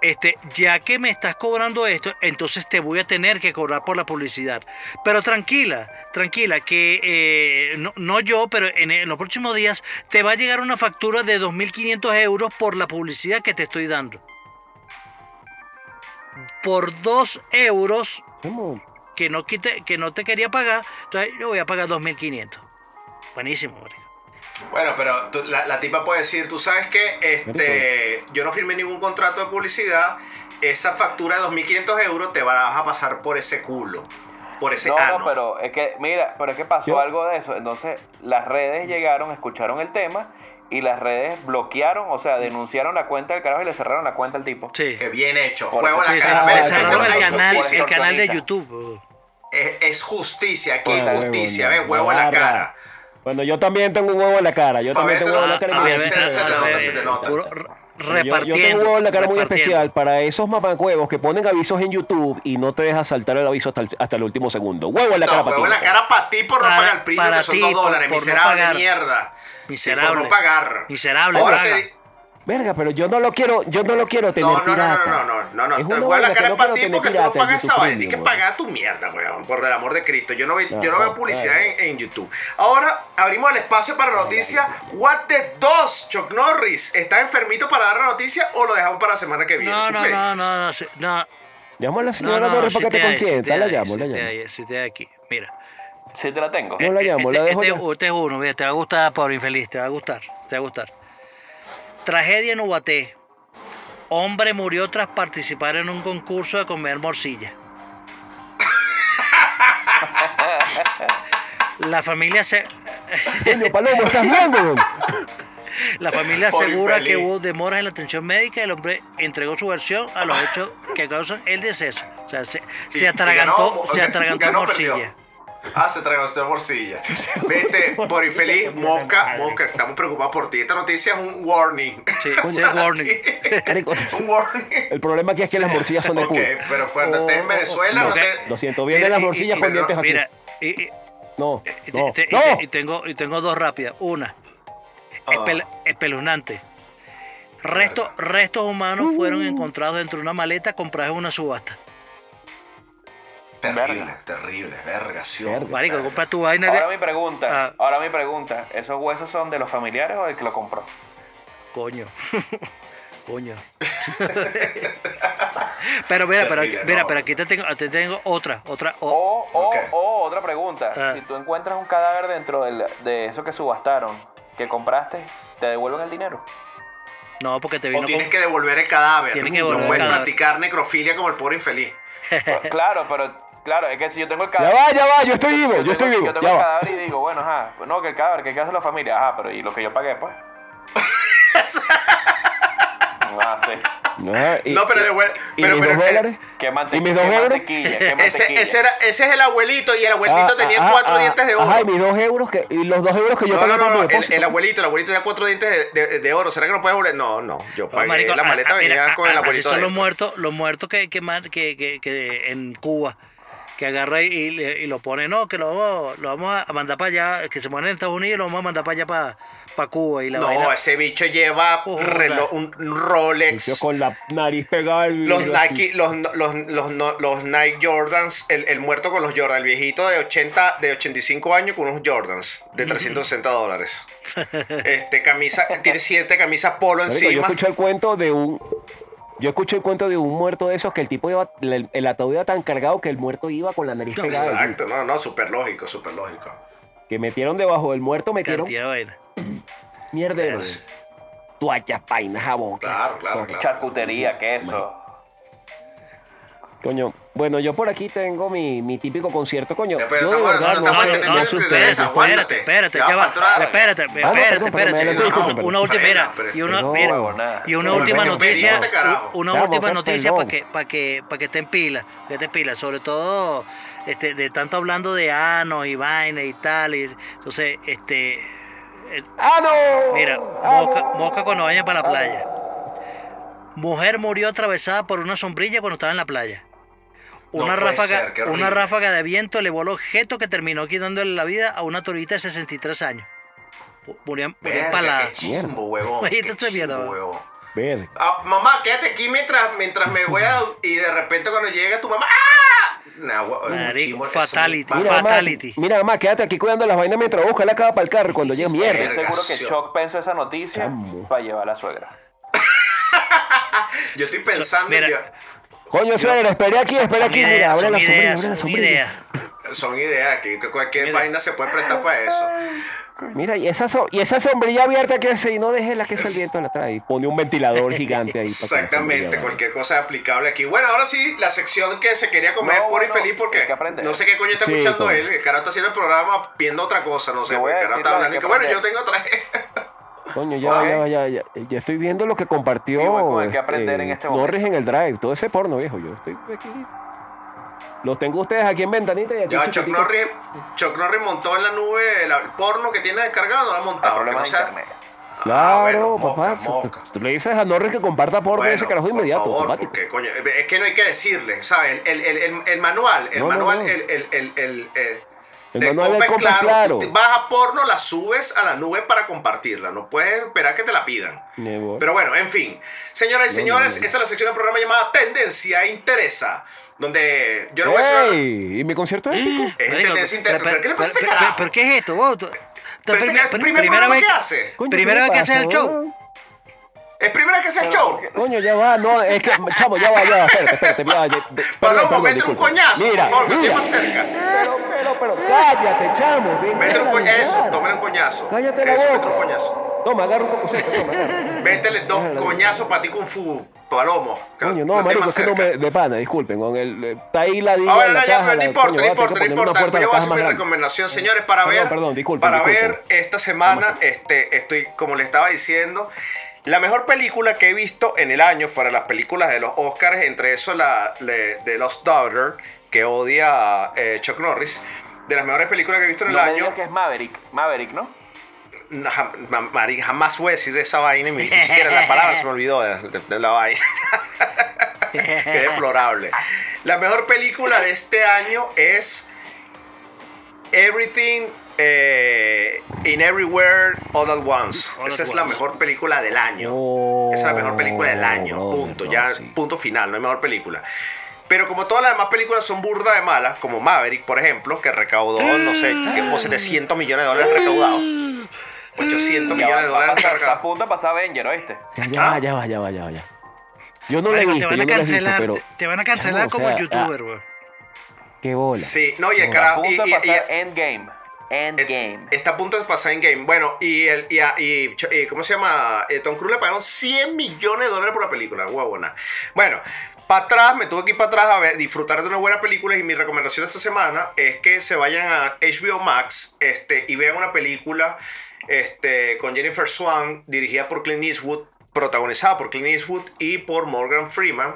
[SPEAKER 4] este, ya que me estás cobrando esto, entonces te voy a tener que cobrar por la publicidad. Pero tranquila, tranquila, que eh, no, no yo, pero en, en los próximos días te va a llegar una factura de 2.500 euros por la publicidad que te estoy dando. Por 2 euros
[SPEAKER 2] ¿Cómo?
[SPEAKER 4] que no, quite, que no te quería pagar, entonces yo voy a pagar 2.500. Buenísimo, marico.
[SPEAKER 1] Bueno, pero tú- la, la tipa puede decir, tú sabes que este, yo no firmé ningún contrato de publicidad, esa factura de 2.500 euros te vas a pasar por ese culo, por ese
[SPEAKER 5] No,
[SPEAKER 1] ano.
[SPEAKER 5] no, pero es que, mira, pero es que pasó algo de eso. Entonces, las redes llegaron, escucharon el tema y las redes bloquearon, o sea, denunciaron la cuenta del carajo y le cerraron la cuenta al tipo.
[SPEAKER 4] Sí.
[SPEAKER 1] Que bien hecho.
[SPEAKER 5] Por
[SPEAKER 1] Huevo la
[SPEAKER 4] Sí,
[SPEAKER 1] ¿Ves?
[SPEAKER 4] le cerraron el canal,
[SPEAKER 1] injusticia.
[SPEAKER 4] el canal de. YouTube.
[SPEAKER 1] Es, es justicia, aquí justicia. ¿Ves? Huevo a la cara.
[SPEAKER 2] Bueno, yo también tengo un huevo en la cara. Yo también tengo un huevo en la cara.
[SPEAKER 1] Ah,
[SPEAKER 2] muy
[SPEAKER 1] sí, se-
[SPEAKER 2] especial.
[SPEAKER 1] se te nota, se te nota.
[SPEAKER 4] Puro r-
[SPEAKER 2] Yo-
[SPEAKER 4] repartiendo.
[SPEAKER 2] tengo un huevo en la cara muy
[SPEAKER 4] repartiendo.
[SPEAKER 2] especial para esos mamacuevos que ponen avisos en YouTube y no te dejas saltar el aviso hasta el, hasta el último segundo. Huevo en la cara
[SPEAKER 1] No,
[SPEAKER 2] para
[SPEAKER 1] huevo
[SPEAKER 2] ti.
[SPEAKER 1] en la cara para ti por no
[SPEAKER 4] Para-
[SPEAKER 1] pagar el
[SPEAKER 4] para
[SPEAKER 1] que son
[SPEAKER 4] ti,
[SPEAKER 1] 2
[SPEAKER 4] por-
[SPEAKER 1] dólares. miserable mierda. Sí,
[SPEAKER 4] Miserable.
[SPEAKER 1] por no pagar.
[SPEAKER 4] Miserable,
[SPEAKER 1] Ahora
[SPEAKER 4] paga.
[SPEAKER 1] te-
[SPEAKER 2] Verga, pero yo no lo quiero, yo no lo quiero tener
[SPEAKER 1] No, no, no, no, no, no, no, no, te huevo en la cara
[SPEAKER 2] no
[SPEAKER 1] para ti porque tú no pagas esa vaina. Tienes que pagar tu mierda, weón, por el amor de Cristo. Yo no, ve-
[SPEAKER 2] No,
[SPEAKER 1] yo no veo
[SPEAKER 2] no,
[SPEAKER 1] publicidad en, en YouTube. Ahora abrimos el espacio para la noticia. What the dos, Chuck Norris. ¿Está enfermito para dar la noticia o lo dejamos para la semana que viene?
[SPEAKER 4] No,
[SPEAKER 1] ¿Tú
[SPEAKER 4] no, no, no, no.
[SPEAKER 2] Llamo a la
[SPEAKER 4] No,
[SPEAKER 2] señora
[SPEAKER 4] no,
[SPEAKER 2] Torres
[SPEAKER 4] sí
[SPEAKER 2] para que te consienta. La llamo, la llamo.
[SPEAKER 4] sí te hay aquí. Mira.
[SPEAKER 5] Sí, te la tengo.
[SPEAKER 2] No la llamo, la
[SPEAKER 4] este,
[SPEAKER 2] dejo
[SPEAKER 4] este, este es uno, mira, te va a gustar, pobre infeliz, te va a gustar, te va a gustar. Tragedia en Ubaté. Hombre murió tras participar en un concurso de comer morcilla. La familia se,
[SPEAKER 2] Coño, Palomo, ¿estás viendo?
[SPEAKER 4] la familia
[SPEAKER 1] Por
[SPEAKER 4] asegura que
[SPEAKER 1] infeliz.
[SPEAKER 4] hubo demoras en la atención médica y el hombre entregó su versión a los hechos que causan el deceso. O sea, se, se
[SPEAKER 1] y
[SPEAKER 4] atragantó,
[SPEAKER 1] ganó,
[SPEAKER 4] se atragantó
[SPEAKER 1] ganó, perdió.
[SPEAKER 4] morcilla.
[SPEAKER 1] Ah, se tragó usted morcilla. Viste, por infeliz, Mosca, Mosca, estamos preocupados por ti. Esta noticia es un warning.
[SPEAKER 4] Sí, [laughs] sí, es warning.
[SPEAKER 1] Un warning.
[SPEAKER 2] El problema aquí es que las morcillas son de
[SPEAKER 1] Ok,
[SPEAKER 2] culo.
[SPEAKER 1] pero cuando estés en Venezuela, no
[SPEAKER 4] ok.
[SPEAKER 1] te.
[SPEAKER 2] Lo siento, vienen las
[SPEAKER 1] y- y-
[SPEAKER 2] morcillas
[SPEAKER 1] y-
[SPEAKER 2] pendientes así.
[SPEAKER 4] Mira, y- y-
[SPEAKER 2] No, no,
[SPEAKER 4] te- y
[SPEAKER 2] no.
[SPEAKER 4] te- y tengo, y tengo dos rápidas. Una,
[SPEAKER 1] Ah.
[SPEAKER 4] espel- espeluznante. Restos, restos humanos fueron encontrados dentro de una maleta comprados en una subasta.
[SPEAKER 1] Terrible,
[SPEAKER 5] Verga.
[SPEAKER 1] terrible, vergación.
[SPEAKER 2] Verga.
[SPEAKER 4] Marico, compra tu vaina
[SPEAKER 5] Ahora
[SPEAKER 4] de...
[SPEAKER 5] mi pregunta,
[SPEAKER 4] Ah.
[SPEAKER 5] ahora mi pregunta, ¿esos huesos son de los familiares o del que lo compró?
[SPEAKER 4] Coño. [laughs] Coño. [laughs] pero mira, pero, mira,
[SPEAKER 1] no.
[SPEAKER 4] pero aquí te tengo, te tengo otra, otra. o-
[SPEAKER 5] O, o,
[SPEAKER 1] Ok.
[SPEAKER 5] o otra pregunta,
[SPEAKER 4] Ah.
[SPEAKER 5] si tú encuentras un cadáver dentro del- de eso que subastaron, que compraste, ¿te devuelven el dinero?
[SPEAKER 4] no, porque te
[SPEAKER 1] O
[SPEAKER 4] vino
[SPEAKER 1] tienes
[SPEAKER 4] con-
[SPEAKER 1] que devolver el cadáver.
[SPEAKER 4] Tienes que
[SPEAKER 1] no
[SPEAKER 4] devolver el
[SPEAKER 1] puedes
[SPEAKER 4] cadáver.
[SPEAKER 1] practicar necrofilia como el pobre infeliz.
[SPEAKER 5] claro, pero Claro, es que si yo tengo el
[SPEAKER 2] Ya
[SPEAKER 5] cadáver.
[SPEAKER 2] va, ya va, yo estoy vivo, yo
[SPEAKER 5] tengo-
[SPEAKER 2] estoy vivo.
[SPEAKER 5] Yo tengo
[SPEAKER 2] Ya
[SPEAKER 5] el
[SPEAKER 2] va.
[SPEAKER 5] cadáver y digo, bueno, ajá. No, que el cadáver, que ¿qué hace la familia? Ajá, pero ¿y lo que yo pagué, pues? [laughs] Ah, sí.
[SPEAKER 2] Ajá, y-
[SPEAKER 1] No, pero de vuel-
[SPEAKER 2] ¿Y
[SPEAKER 1] pero-
[SPEAKER 2] mis
[SPEAKER 1] pero-
[SPEAKER 2] dos dólares?
[SPEAKER 5] Qué
[SPEAKER 2] ¿Y mis dos
[SPEAKER 5] qué
[SPEAKER 2] euros?
[SPEAKER 5] mantequilla, qué [laughs] mantequilla.
[SPEAKER 1] Ese, ese, era, ese es el abuelito y el abuelito
[SPEAKER 2] Ah,
[SPEAKER 1] tenía
[SPEAKER 2] ah,
[SPEAKER 1] cuatro
[SPEAKER 2] ah,
[SPEAKER 1] dientes de oro.
[SPEAKER 2] Ajá, y mis dos euros que, y los dos euros que yo
[SPEAKER 1] no,
[SPEAKER 2] pagué
[SPEAKER 1] no,
[SPEAKER 2] por
[SPEAKER 1] no,
[SPEAKER 2] mi
[SPEAKER 1] el, abuelito, el abuelito tenía cuatro dientes de, de- de oro. ¿Será que no puedes volver? No, no, yo pagué
[SPEAKER 4] marico,
[SPEAKER 1] la maleta, venía con
[SPEAKER 4] a-
[SPEAKER 1] el abuelito
[SPEAKER 4] Así son los muertos, los muertos que, que, que, que, que en Cuba, que agarra y, y, y lo pone, no, que lo vamos, lo vamos a mandar para allá, que se mueren en Estados Unidos y lo vamos a mandar para allá, para, para Cuba. Y la
[SPEAKER 1] No,
[SPEAKER 4] vaina-
[SPEAKER 1] ese bicho lleva reloj- un Rolex.
[SPEAKER 2] con la nariz pegada al
[SPEAKER 1] Los. Nike, los, los, los, los Nike Jordans, el, el muerto con los Jordans, el viejito de 80, de 85 años con unos Jordans de 360 dólares. [laughs] Este, camisa, tiene siete camisas polo
[SPEAKER 2] Marico, yo
[SPEAKER 1] encima.
[SPEAKER 2] escuché el cuento de un. Yo escuché el cuento de un muerto de esos que el tipo iba. El, el ataúd iba tan cargado que el muerto iba con la nariz pegada.
[SPEAKER 1] Exacto, no, no, súper lógico, súper lógico.
[SPEAKER 2] Que metieron debajo del muerto, metieron
[SPEAKER 4] cantidad de vaina.
[SPEAKER 2] Toallas, painas, jabón.
[SPEAKER 1] Claro, claro, claro.
[SPEAKER 5] Charcutería, queso.
[SPEAKER 2] Coño, bueno, yo por aquí tengo mi, mi típico concierto, coño.
[SPEAKER 1] Pero
[SPEAKER 2] yo
[SPEAKER 1] estamos- no
[SPEAKER 2] no
[SPEAKER 1] tendencia
[SPEAKER 2] no ustedes.
[SPEAKER 4] Espérate,
[SPEAKER 1] Ya
[SPEAKER 4] ya va. Espérate,
[SPEAKER 2] no,
[SPEAKER 4] espérate, espérate. una, última, mira, y una,
[SPEAKER 2] no,
[SPEAKER 4] mira, y una última noticia, una última noticia para que, para que, para que estén pila, que estén pila, sobre todo, este, de tanto hablando de anos y vaina y tal, y entonces, este, eh,
[SPEAKER 2] ¡Ah, no!
[SPEAKER 4] Mira,
[SPEAKER 2] ¡Ah,
[SPEAKER 4] mosca,
[SPEAKER 2] no!
[SPEAKER 4] mosca cuando vaya para la playa. Mujer murió atravesada por una sombrilla cuando estaba en la playa.
[SPEAKER 1] No
[SPEAKER 4] Una,
[SPEAKER 1] puede
[SPEAKER 4] ráfaga,
[SPEAKER 1] ser,
[SPEAKER 4] una ráfaga de viento elevó el objeto que terminó quitándole la vida a una turista de 63 años. Murió, murió empalada.
[SPEAKER 1] qué chimbo, huevón. [laughs] Qué
[SPEAKER 4] es mierda,
[SPEAKER 1] chimbo,
[SPEAKER 4] huevón.
[SPEAKER 1] Ah, mamá, quédate aquí mientras, mientras me voy a... Y de repente cuando llega tu mamá... ¡Ah! Nah,
[SPEAKER 4] Marico,
[SPEAKER 1] chimbo,
[SPEAKER 4] fatality.
[SPEAKER 2] Mira, mamá,
[SPEAKER 4] Fatality.
[SPEAKER 2] mira, mamá, quédate aquí cuidando las vainas mientras busca la capa para el carro cuando llegue mierda.
[SPEAKER 5] Estoy seguro que. Choc pensó esa noticia
[SPEAKER 2] Chamo.
[SPEAKER 5] para llevar a la suegra. [laughs]
[SPEAKER 1] Yo estoy pensando...
[SPEAKER 4] Mira,
[SPEAKER 1] yo-
[SPEAKER 2] Coño, suegra, esperé aquí, espera
[SPEAKER 4] Son
[SPEAKER 2] aquí, mira,
[SPEAKER 4] ideas,
[SPEAKER 2] abre
[SPEAKER 4] son
[SPEAKER 2] la sombrilla,
[SPEAKER 4] ideas,
[SPEAKER 2] abre la
[SPEAKER 4] son
[SPEAKER 2] sombrilla.
[SPEAKER 4] ideas.
[SPEAKER 1] son ideas, que, que cualquier
[SPEAKER 4] Mira.
[SPEAKER 1] vaina se puede prestar para eso.
[SPEAKER 2] Mira, y esa, so- y esa sombrilla abierta que hace y no deje la que ese el viento la trae. Pone un ventilador gigante ahí.
[SPEAKER 1] Exactamente, cualquier cosa es aplicable aquí. Bueno, ahora sí, la sección que se quería comer
[SPEAKER 5] No,
[SPEAKER 1] por y
[SPEAKER 5] bueno,
[SPEAKER 1] feliz porque no sé qué coño está
[SPEAKER 2] Sí,
[SPEAKER 1] escuchando él. El carajo está haciendo el programa viendo otra cosa, no sé. El carajo está hablando bueno, yo tengo otra.
[SPEAKER 2] Coño, ya,
[SPEAKER 1] Ay.
[SPEAKER 2] ya, ya, ya, ya estoy viendo lo que compartió
[SPEAKER 5] hay que aprender
[SPEAKER 2] este,
[SPEAKER 5] en este
[SPEAKER 2] Norris en el drive, todo ese porno, viejo. Yo estoy aquí. Los tengo ustedes aquí en ventanita y aquí.
[SPEAKER 1] Ya, Chuck. Norris, Chuck Norris montó en la nube el porno que tiene descargado, no lo ha montado. que
[SPEAKER 5] problemas
[SPEAKER 1] no
[SPEAKER 5] de
[SPEAKER 1] sea-
[SPEAKER 5] internet.
[SPEAKER 1] Ah,
[SPEAKER 2] Claro,
[SPEAKER 1] bueno,
[SPEAKER 2] papá.
[SPEAKER 1] mosca, mosca.
[SPEAKER 2] Tú le dices a Norris que comparta porno de ese
[SPEAKER 1] Bueno,
[SPEAKER 2] carajo
[SPEAKER 1] por
[SPEAKER 2] inmediato,
[SPEAKER 1] favor,
[SPEAKER 2] automático.
[SPEAKER 1] porque coño, es que no hay que decirle, ¿sabes? El, el, el, el manual, el
[SPEAKER 2] No, no,
[SPEAKER 1] manual,
[SPEAKER 2] no.
[SPEAKER 1] el, el, el, de
[SPEAKER 2] manual de
[SPEAKER 1] Copa
[SPEAKER 2] claro.
[SPEAKER 1] Tú vas a porno, la subes a la nube para compartirla. No puedes esperar que te la pidan.
[SPEAKER 2] Nebo.
[SPEAKER 1] Pero bueno, en fin. Señoras y señores,
[SPEAKER 2] no, no.
[SPEAKER 1] esta es la sección del programa llamada Tendencia Interesa. Donde yo no voy a decir.
[SPEAKER 2] ¿Y mi concierto épico?
[SPEAKER 1] Es
[SPEAKER 4] Marico,
[SPEAKER 1] tendencia interesa.
[SPEAKER 4] pero-
[SPEAKER 1] ¿Pero qué le pasa a este carajo?
[SPEAKER 4] ¿Pero qué es esto?
[SPEAKER 1] Pero este
[SPEAKER 4] primera vez
[SPEAKER 1] que hace.
[SPEAKER 2] Coño,
[SPEAKER 4] primera
[SPEAKER 2] ¿qué
[SPEAKER 4] vez que haces el show.
[SPEAKER 1] Es primera que el show.
[SPEAKER 2] Coño, ya va, no, es que, chamo, ya va, ya va, espérate, espérate, ya va,
[SPEAKER 1] Palomo, métele un coñazo,
[SPEAKER 2] Mira,
[SPEAKER 1] por favor, que
[SPEAKER 2] mira.
[SPEAKER 1] más cerca.
[SPEAKER 2] Pero, pero, pero, cállate, chamo,
[SPEAKER 1] Métele un coñazo. Tómale un coñazo.
[SPEAKER 2] Cállate la
[SPEAKER 1] Eso, métele un coñazo.
[SPEAKER 2] Toma, agarra un cocosete, toma, agarra.
[SPEAKER 1] Métele dos coñazos para ti con fu, palomo.
[SPEAKER 2] Coño, no, marico, es que no me, de pana, disculpen, con el, eh, está ahí la diga
[SPEAKER 1] Ah,
[SPEAKER 2] la
[SPEAKER 1] no, ya, no importa, no importa, no importa. Yo voy a hacer mi recomendación, señores, para ver,
[SPEAKER 2] perdón, disculpen,
[SPEAKER 1] para ver esta semana, este, estoy, como le estaba diciendo, la mejor película que he visto en el año fuera las películas de los Oscars, entre eso la de, Lost Daughter, que odia eh, Chuck Norris. De las mejores películas que he visto en el
[SPEAKER 5] No me
[SPEAKER 1] año,
[SPEAKER 5] digas que es Maverick. Maverick, ¿no?
[SPEAKER 1] Jam- ma- mari- jamás voy a decir esa vaina, y ni siquiera la palabra se me olvidó de, de- de la vaina. [laughs] Qué deplorable. La mejor película de este año es Everything eh, in Everywhere All at Once.
[SPEAKER 4] All
[SPEAKER 1] Esa
[SPEAKER 4] at
[SPEAKER 1] es la
[SPEAKER 4] Once.
[SPEAKER 1] mejor película del año.
[SPEAKER 2] Oh,
[SPEAKER 1] Esa es la mejor película del año.
[SPEAKER 2] no,
[SPEAKER 1] punto.
[SPEAKER 2] no,
[SPEAKER 1] ya,
[SPEAKER 2] sí.
[SPEAKER 1] punto final. No hay mejor película. Pero como todas las demás películas son burda de malas, como Maverick, por ejemplo, que recaudó, no sé, que como 700 millones de dólares recaudados. 800
[SPEAKER 5] Ya
[SPEAKER 1] millones de dólares
[SPEAKER 5] Está a punto de pasar Avenger, ¿oíste?
[SPEAKER 2] Ya,
[SPEAKER 1] Ah.
[SPEAKER 2] ya va, ya va, ya va, ya. Yo no la he visto,
[SPEAKER 4] te van
[SPEAKER 2] yo
[SPEAKER 4] a
[SPEAKER 2] no visto,
[SPEAKER 4] cancelar,
[SPEAKER 2] pero...
[SPEAKER 4] te- van a cancelar
[SPEAKER 2] Chamo, o
[SPEAKER 4] como
[SPEAKER 2] sea,
[SPEAKER 4] youtuber,
[SPEAKER 2] ah,
[SPEAKER 4] weón.
[SPEAKER 2] Qué bola.
[SPEAKER 1] Sí, no, y el carajo. Y,
[SPEAKER 5] punto de
[SPEAKER 1] y- y-
[SPEAKER 5] pasar Endgame. Endgame.
[SPEAKER 1] Eh, Está a punto de pasar en game. Bueno, y, el, y, y- ¿cómo se llama? Eh, Tom Cruise le pagaron 100 millones de dólares por la película, huevona. Bueno, para atrás, me tuve que ir para atrás a disfrutar de una buena película y mi recomendación esta semana es que se vayan a HBO Max este, y vean una película este, con Jennifer Swan dirigida por Clint Eastwood, protagonizada por Clint Eastwood y por Morgan Freeman,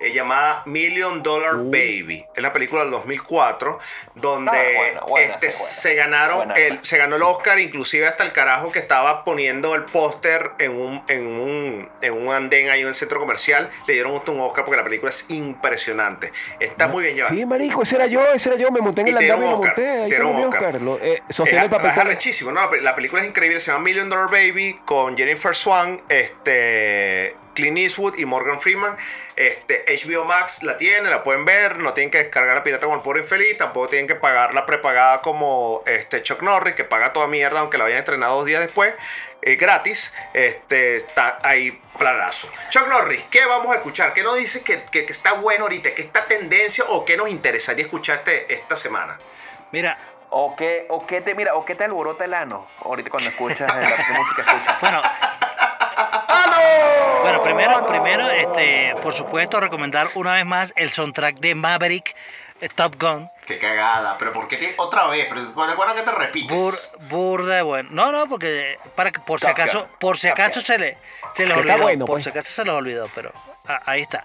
[SPEAKER 1] eh, llamada Million Dollar Baby. Es la película del 2004, donde
[SPEAKER 5] Ah, buena, buena,
[SPEAKER 1] este, se ganaron el, se ganó el Oscar, inclusive hasta el carajo que estaba poniendo el póster en un, en, un, en un andén ahí en el centro comercial. Le dieron un Oscar porque la película es impresionante. Está muy bien llevada.
[SPEAKER 2] Sí, marico, ese era yo, ese era yo, me monté en
[SPEAKER 1] Y
[SPEAKER 2] el andamio y me
[SPEAKER 1] Oscar,
[SPEAKER 2] monté, ahí mi
[SPEAKER 1] Oscar.
[SPEAKER 2] Oscar. Lo- eh, sostiene el
[SPEAKER 1] Es,
[SPEAKER 2] papel.
[SPEAKER 1] es arrechísimo, ¿no? La película es increíble, se llama Million Dollar Baby con Jennifer Swan, este, Clint Eastwood y Morgan Freeman. Este, HBO Max la tiene, la pueden ver, no tienen que descargar la pirata como el pobre infeliz, tampoco tienen que pagar la prepagada como este, Chuck Norris, que paga toda mierda aunque la hayan estrenado dos días después, eh, gratis. Este, está ahí planazo. Chuck Norris, ¿qué vamos a escuchar? ¿Qué nos dice que, que- que está bueno ahorita? ¿Qué está tendencia o qué nos interesaría escuchar este- esta semana?
[SPEAKER 4] Mira,
[SPEAKER 5] O qué, o qué te, mira, o qué te alborota el ano ahorita cuando escuchas la qué [laughs] música escuchas.
[SPEAKER 4] bueno. Bueno, primero, primero, este, por supuesto, recomendar una vez más el soundtrack de Maverick, Top Gun.
[SPEAKER 1] Qué cagada, pero ¿por qué te- otra vez? Pero recuerda que te repites.
[SPEAKER 4] Bur, burda de bueno. No, no, porque para que por si
[SPEAKER 5] Gun.
[SPEAKER 4] acaso, por si acaso se le se les olvidó,
[SPEAKER 2] bueno,
[SPEAKER 4] por
[SPEAKER 2] pues.
[SPEAKER 4] si acaso se les olvidó, pero ah, ahí está.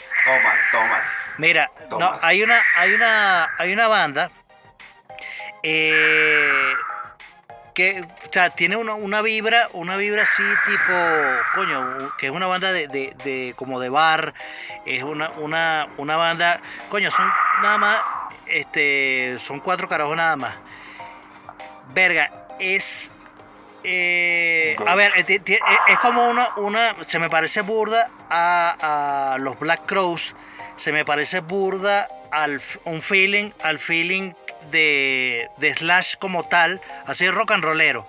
[SPEAKER 1] Todo mal.
[SPEAKER 4] Mira,
[SPEAKER 1] Toma.
[SPEAKER 4] no, hay una, hay una, hay una banda eh, que, o sea, tiene una, una vibra, una vibra así tipo, coño, que es una banda de, de- de- como de bar, es una, una, una banda, coño, son nada más, este, son cuatro carajos nada más. Verga, es eh, a ver, eh, eh, es como una, una, se me parece burda a, a los Black Crows, se me parece burda al un feeling, al feeling de, de Slash como tal, así rock and rollero.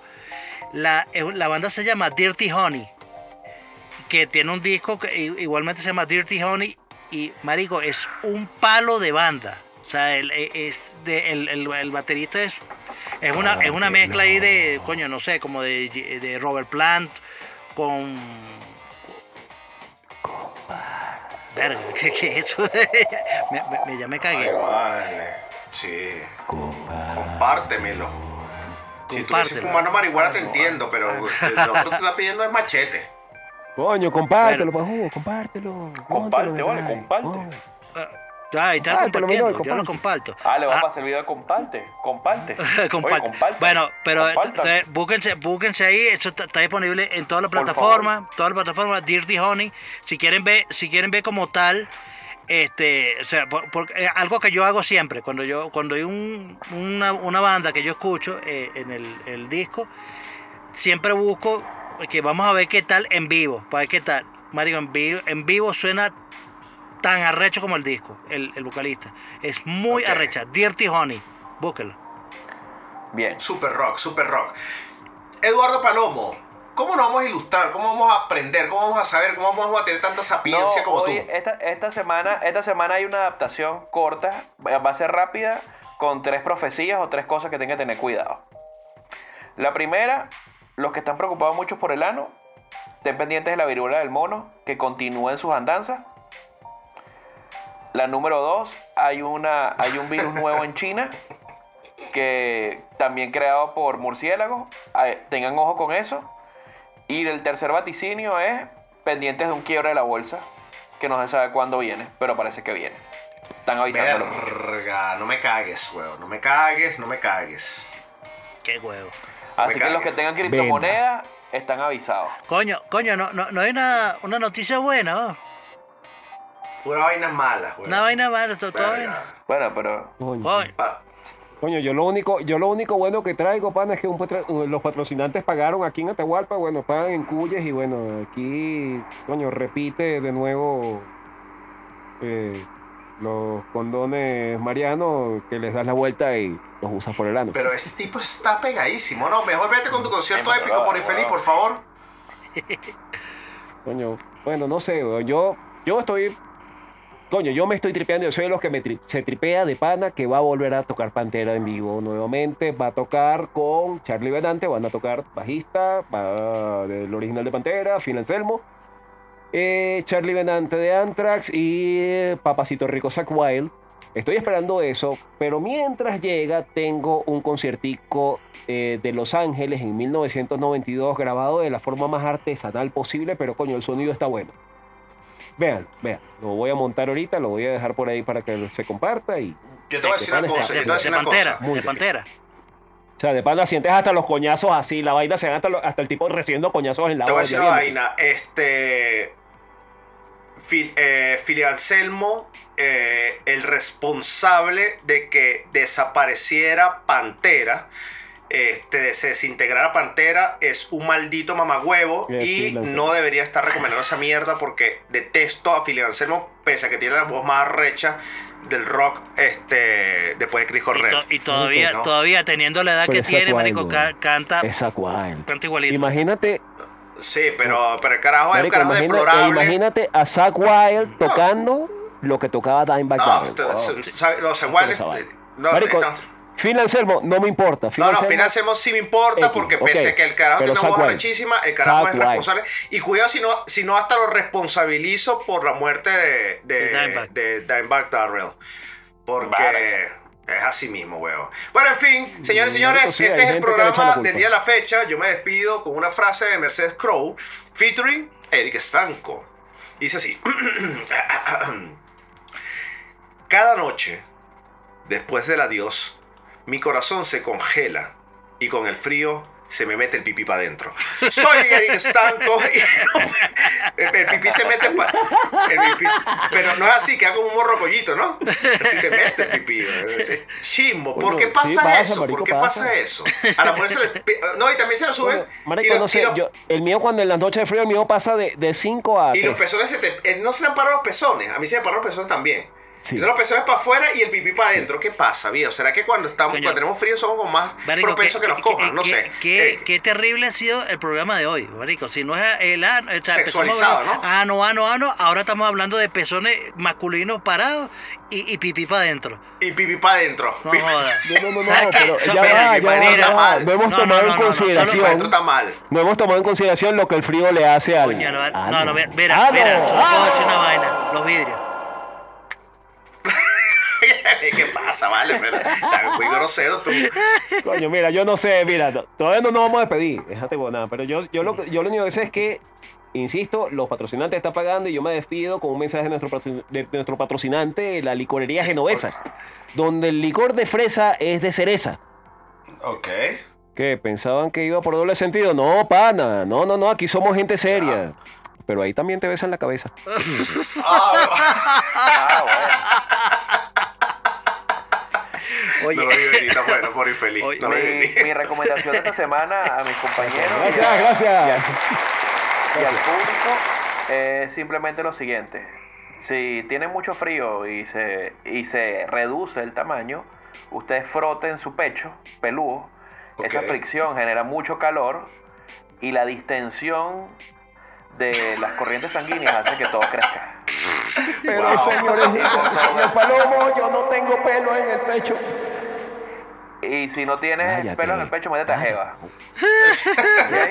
[SPEAKER 4] La, eh, la banda se llama Dirty Honey, que tiene un disco que igualmente se llama Dirty Honey y marico es un palo de banda. O sea, el, eh, es de- el, el- el baterista es es una, es una mezcla ahí de, coño, no sé, como de, de Robert Plant con... Verga, [laughs] ¿qué, qué es eso? [laughs] me, ya me
[SPEAKER 1] Ay,
[SPEAKER 4] cagué.
[SPEAKER 1] vale. Sí. Compártemelo. Si tú
[SPEAKER 4] Compártelo.
[SPEAKER 1] fumando marihuana te entiendo, pero lo otro te está pidiendo es machete.
[SPEAKER 2] Coño, compártelo, pa' jugo, compártelo.
[SPEAKER 5] Comparte, vale, comparte.
[SPEAKER 2] Oh.
[SPEAKER 4] Ah, ahí está compartiendo, yo lo
[SPEAKER 2] comparte.
[SPEAKER 4] comparto.
[SPEAKER 5] Ah, le vamos
[SPEAKER 4] Ah,
[SPEAKER 5] a pasar el video de comparte. Comparte. [laughs]
[SPEAKER 4] Comparte.
[SPEAKER 5] Oye, comparte.
[SPEAKER 4] Bueno, pero búsquense, búsquense ahí, eso está, está disponible en todas las plataformas, todas las plataformas, Dirty Honey. Si quieren ver, si quieren ver como tal, este, o sea, por- por- eh, algo que yo hago siempre, cuando yo, cuando hay un- una, una banda que yo escucho eh, en el, el disco, siempre busco que vamos a ver qué tal en vivo, para ver qué tal. Mario, en vivo, en vivo suena tan arrecho como el disco, el, el vocalista. Es muy arrecha. Dirty Honey, búsquelo.
[SPEAKER 5] Bien.
[SPEAKER 1] Super rock, super rock. Eduardo Palomo, ¿cómo nos vamos a ilustrar? ¿Cómo vamos a aprender? ¿Cómo vamos a saber? ¿Cómo vamos a tener tanta sapiencia
[SPEAKER 5] No,
[SPEAKER 1] como
[SPEAKER 5] hoy,
[SPEAKER 1] tú?
[SPEAKER 5] Esta, esta semana, esta semana hay una adaptación corta, va a ser rápida, con tres profecías o tres cosas que tengan que tener cuidado. La primera, los que están preocupados mucho por el ano, estén pendientes de la viruela del mono, que continúen sus andanzas. La número dos, hay, una, hay un virus [laughs] nuevo en China, que también creado por murciélagos, Ay, tengan ojo con eso. Y el tercer vaticinio es pendientes de un quiebre de la bolsa, que no se sabe cuándo viene, pero parece que viene. Están.
[SPEAKER 1] Verga, no me cagues, weón. No me cagues, no me cagues.
[SPEAKER 4] Qué huevo.
[SPEAKER 5] Así que los que tengan criptomonedas están avisados.
[SPEAKER 4] Coño, coño, no, no, no hay una, una noticia buena, ¿no?
[SPEAKER 1] Pura vainas malas, weón.
[SPEAKER 4] Una vaina mala, todo, todo bien.
[SPEAKER 1] Verga.
[SPEAKER 5] Bueno, pero
[SPEAKER 2] Coño.
[SPEAKER 4] Coño,
[SPEAKER 1] Pa-
[SPEAKER 2] Coño, yo lo único, yo lo único bueno que traigo, pana, es que un patro- los patrocinantes pagaron aquí en Atahualpa, bueno, pagan en Cuyes y bueno, aquí, coño, repite de nuevo eh, los condones Mariano, que les das la vuelta y los usas por el ano.
[SPEAKER 1] Pero este tipo está pegadísimo, ¿no? Mejor vete con tu concierto
[SPEAKER 5] Sí,
[SPEAKER 1] épico por infeliz, por favor.
[SPEAKER 2] Coño, bueno, no sé, yo, yo estoy, coño, yo me estoy tripeando, yo soy de los que me tri- se tripea de pana que va a volver a tocar Pantera en vivo nuevamente, va a tocar con Charlie Benante, van a tocar bajista, del original de Pantera, Phil Anselmo, eh, Charlie Benante de Anthrax y eh, Papacito Rico Zack Wild. Estoy esperando eso, pero mientras llega tengo un conciertico eh, de Los Ángeles en 1992 grabado de la forma más artesanal posible, pero coño, el sonido está bueno. Vean, vean, lo voy a montar ahorita, lo voy a dejar por ahí para que se comparta y...
[SPEAKER 1] Yo te voy a decir una cosa, yo te voy a
[SPEAKER 4] De
[SPEAKER 1] decir una
[SPEAKER 4] pantera,
[SPEAKER 1] cosa.
[SPEAKER 2] Muy
[SPEAKER 4] de pantera.
[SPEAKER 2] O sea, de pana sientes hasta los coñazos así, la vaina se da hasta, el tipo recibiendo coñazos en la
[SPEAKER 1] Te voy a decir una vaina. Este. Phil, eh, Philly Anselmo, eh, el responsable de que desapareciera Pantera, este, se desintegrara Pantera, es un maldito mamagüevo y no debería estar recomendando esa mierda porque detesto a Philly Anselmo, pese a que tiene la voz más recha del rock este, después de Chris
[SPEAKER 4] Y,
[SPEAKER 1] Cornell.
[SPEAKER 4] to- y todavía,
[SPEAKER 1] No.
[SPEAKER 4] todavía teniendo la edad
[SPEAKER 2] Pero
[SPEAKER 4] que tiene, marico, ca- canta,
[SPEAKER 2] Wild.
[SPEAKER 4] canta igualito.
[SPEAKER 2] Imagínate,
[SPEAKER 1] Sí, pero, pero el carajo es un carajo
[SPEAKER 2] imagina-
[SPEAKER 1] deplorable.
[SPEAKER 2] imagínate a Zack Wild tocando lo que tocaba Dimebag
[SPEAKER 1] No,
[SPEAKER 2] Darrell.
[SPEAKER 1] no, no,
[SPEAKER 2] Marico,
[SPEAKER 1] estamos-
[SPEAKER 2] Phil Anselmo, no me importa. Phil
[SPEAKER 1] no, no, Phil Anselmo sí me importa
[SPEAKER 2] X,
[SPEAKER 1] porque pese a que el carajo tiene una voz rechísima, el carajo es responsable. Y cuidado si no, si no hasta lo responsabilizo por la muerte de, de,
[SPEAKER 4] De Dimebag.
[SPEAKER 1] Darrell. Porque
[SPEAKER 5] Vale.
[SPEAKER 1] es así mismo, weón. Bueno, en fin, señores y
[SPEAKER 2] Mm,
[SPEAKER 1] señores,
[SPEAKER 2] sí,
[SPEAKER 1] este es el programa del día de la fecha. Yo me despido con una frase de Mercedes Crow, featuring Eric Stanco. Dice así. [clears throat] Cada noche, después del adiós, mi corazón se congela y con el frío se me mete el pipí para adentro. Soy Eric Stanco y [laughs] el, el pipí se mete para... pero no es así, que hago un morrocollito, ¿no? Así se mete el pipí. Es chimbo. ¿Por qué pasa,
[SPEAKER 2] sí, pasa,
[SPEAKER 1] eso?
[SPEAKER 2] marico,
[SPEAKER 1] ¿Por qué pasa.
[SPEAKER 2] pasa.
[SPEAKER 1] eso? A la mujer se le... No, y también se lo suben.
[SPEAKER 2] Bueno, marico,
[SPEAKER 1] los-
[SPEAKER 2] no sé,
[SPEAKER 1] los-
[SPEAKER 2] yo, el mío cuando en las noches de frío, el mío pasa de 5 a
[SPEAKER 1] y los
[SPEAKER 2] 3.
[SPEAKER 1] pezones se te, eh, no se te han parado los pezones. A mí se me paran los pezones también.
[SPEAKER 2] Sí.
[SPEAKER 1] Y de los pezones para afuera y el pipí para adentro. ¿Qué pasa, viejo? ¿Será que cuando estamos,
[SPEAKER 4] Coño.
[SPEAKER 1] cuando tenemos frío somos como más
[SPEAKER 4] Marico,
[SPEAKER 1] propensos que, nos cojan? no
[SPEAKER 4] qué-
[SPEAKER 1] sé.
[SPEAKER 4] Qué,
[SPEAKER 1] Eh,
[SPEAKER 4] qué terrible ha sido el programa de hoy, marico. Si no es el ano, sea,
[SPEAKER 1] Sexualizado, ¿no?
[SPEAKER 4] Ano, ano, ano. Ahora estamos hablando de pezones masculinos parados y, y pipí para adentro.
[SPEAKER 1] y pipí para adentro.
[SPEAKER 4] No.
[SPEAKER 2] No, no, no,
[SPEAKER 1] que
[SPEAKER 2] ya va, hemos
[SPEAKER 4] No, no,
[SPEAKER 2] tomado
[SPEAKER 4] no,
[SPEAKER 2] en consideración. No hemos tomado en consideración lo que el frío le hace al.
[SPEAKER 4] No, no, no, mira, mira,
[SPEAKER 2] ¡Ah, no!
[SPEAKER 4] mira, solo
[SPEAKER 2] ¡Ah!
[SPEAKER 4] puedo decir una vaina, los vidrios. [laughs]
[SPEAKER 1] ¿Qué pasa, vale? Pero, muy grosero tú.
[SPEAKER 2] Coño, mira, yo no sé, mira, todavía no nos vamos a despedir, déjate nada, pero yo, yo, lo, yo lo único que sé es que, insisto, los patrocinantes están pagando y yo me despido con un mensaje de nuestro, de nuestro patrocinante, la licorería genovesa, donde el licor de fresa es de cereza.
[SPEAKER 1] Ok.
[SPEAKER 2] ¿Qué? ¿Pensaban que iba por doble sentido? No, pana, no, no, no, aquí somos gente seria. Pero ahí también te besan la cabeza.
[SPEAKER 1] Ah, [laughs]
[SPEAKER 5] Ah, bueno.
[SPEAKER 4] Oye,
[SPEAKER 1] no lo vi venir, está bueno, por infeliz.
[SPEAKER 4] Oye,
[SPEAKER 1] no
[SPEAKER 5] Mi,
[SPEAKER 1] venir.
[SPEAKER 5] mi recomendación de esta semana a mis compañeros y
[SPEAKER 2] Gracias,
[SPEAKER 5] a-
[SPEAKER 2] gracias.
[SPEAKER 5] y al público es simplemente lo siguiente. Si tienen mucho frío y se, y se reduce el tamaño, ustedes froten su pecho peludo. Esa
[SPEAKER 1] Ok.
[SPEAKER 5] fricción genera mucho calor y la distensión de las corrientes sanguíneas hace que todo crezca.
[SPEAKER 2] Pero
[SPEAKER 1] Wow.
[SPEAKER 2] señores, [laughs] señor Palomo, yo no tengo pelo en el pecho.
[SPEAKER 5] Y si no tienes
[SPEAKER 2] Cállate.
[SPEAKER 5] pelo en el pecho, métete a jeva.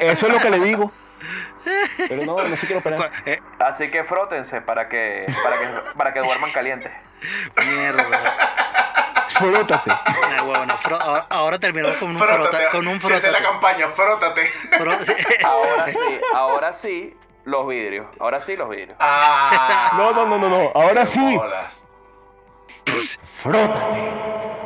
[SPEAKER 2] Eso es lo que le digo. Pero no, no se quiero operar.
[SPEAKER 4] eh,
[SPEAKER 5] Así que frótense para que, para que, para que duerman calientes.
[SPEAKER 4] mierda.
[SPEAKER 2] Frótate.
[SPEAKER 4] Fro- ahora, ahora terminamos con un
[SPEAKER 1] Frótate.
[SPEAKER 4] frota, con un
[SPEAKER 1] Si esa es la campaña, frótate.
[SPEAKER 4] Fró-
[SPEAKER 5] Ahora sí, ahora sí, los vidrios. Ahora sí, los vidrios.
[SPEAKER 1] Ah.
[SPEAKER 2] No, no, no, no, no. Ahora sí.
[SPEAKER 1] bolas.
[SPEAKER 2] Frótate.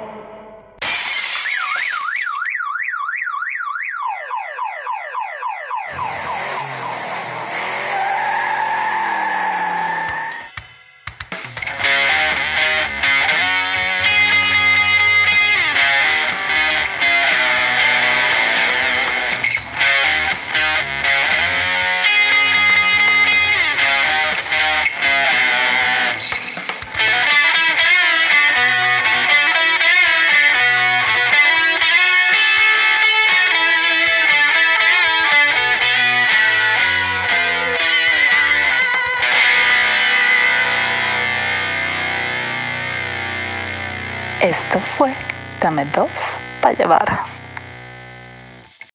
[SPEAKER 8] Esto fue Dame dos para llevar.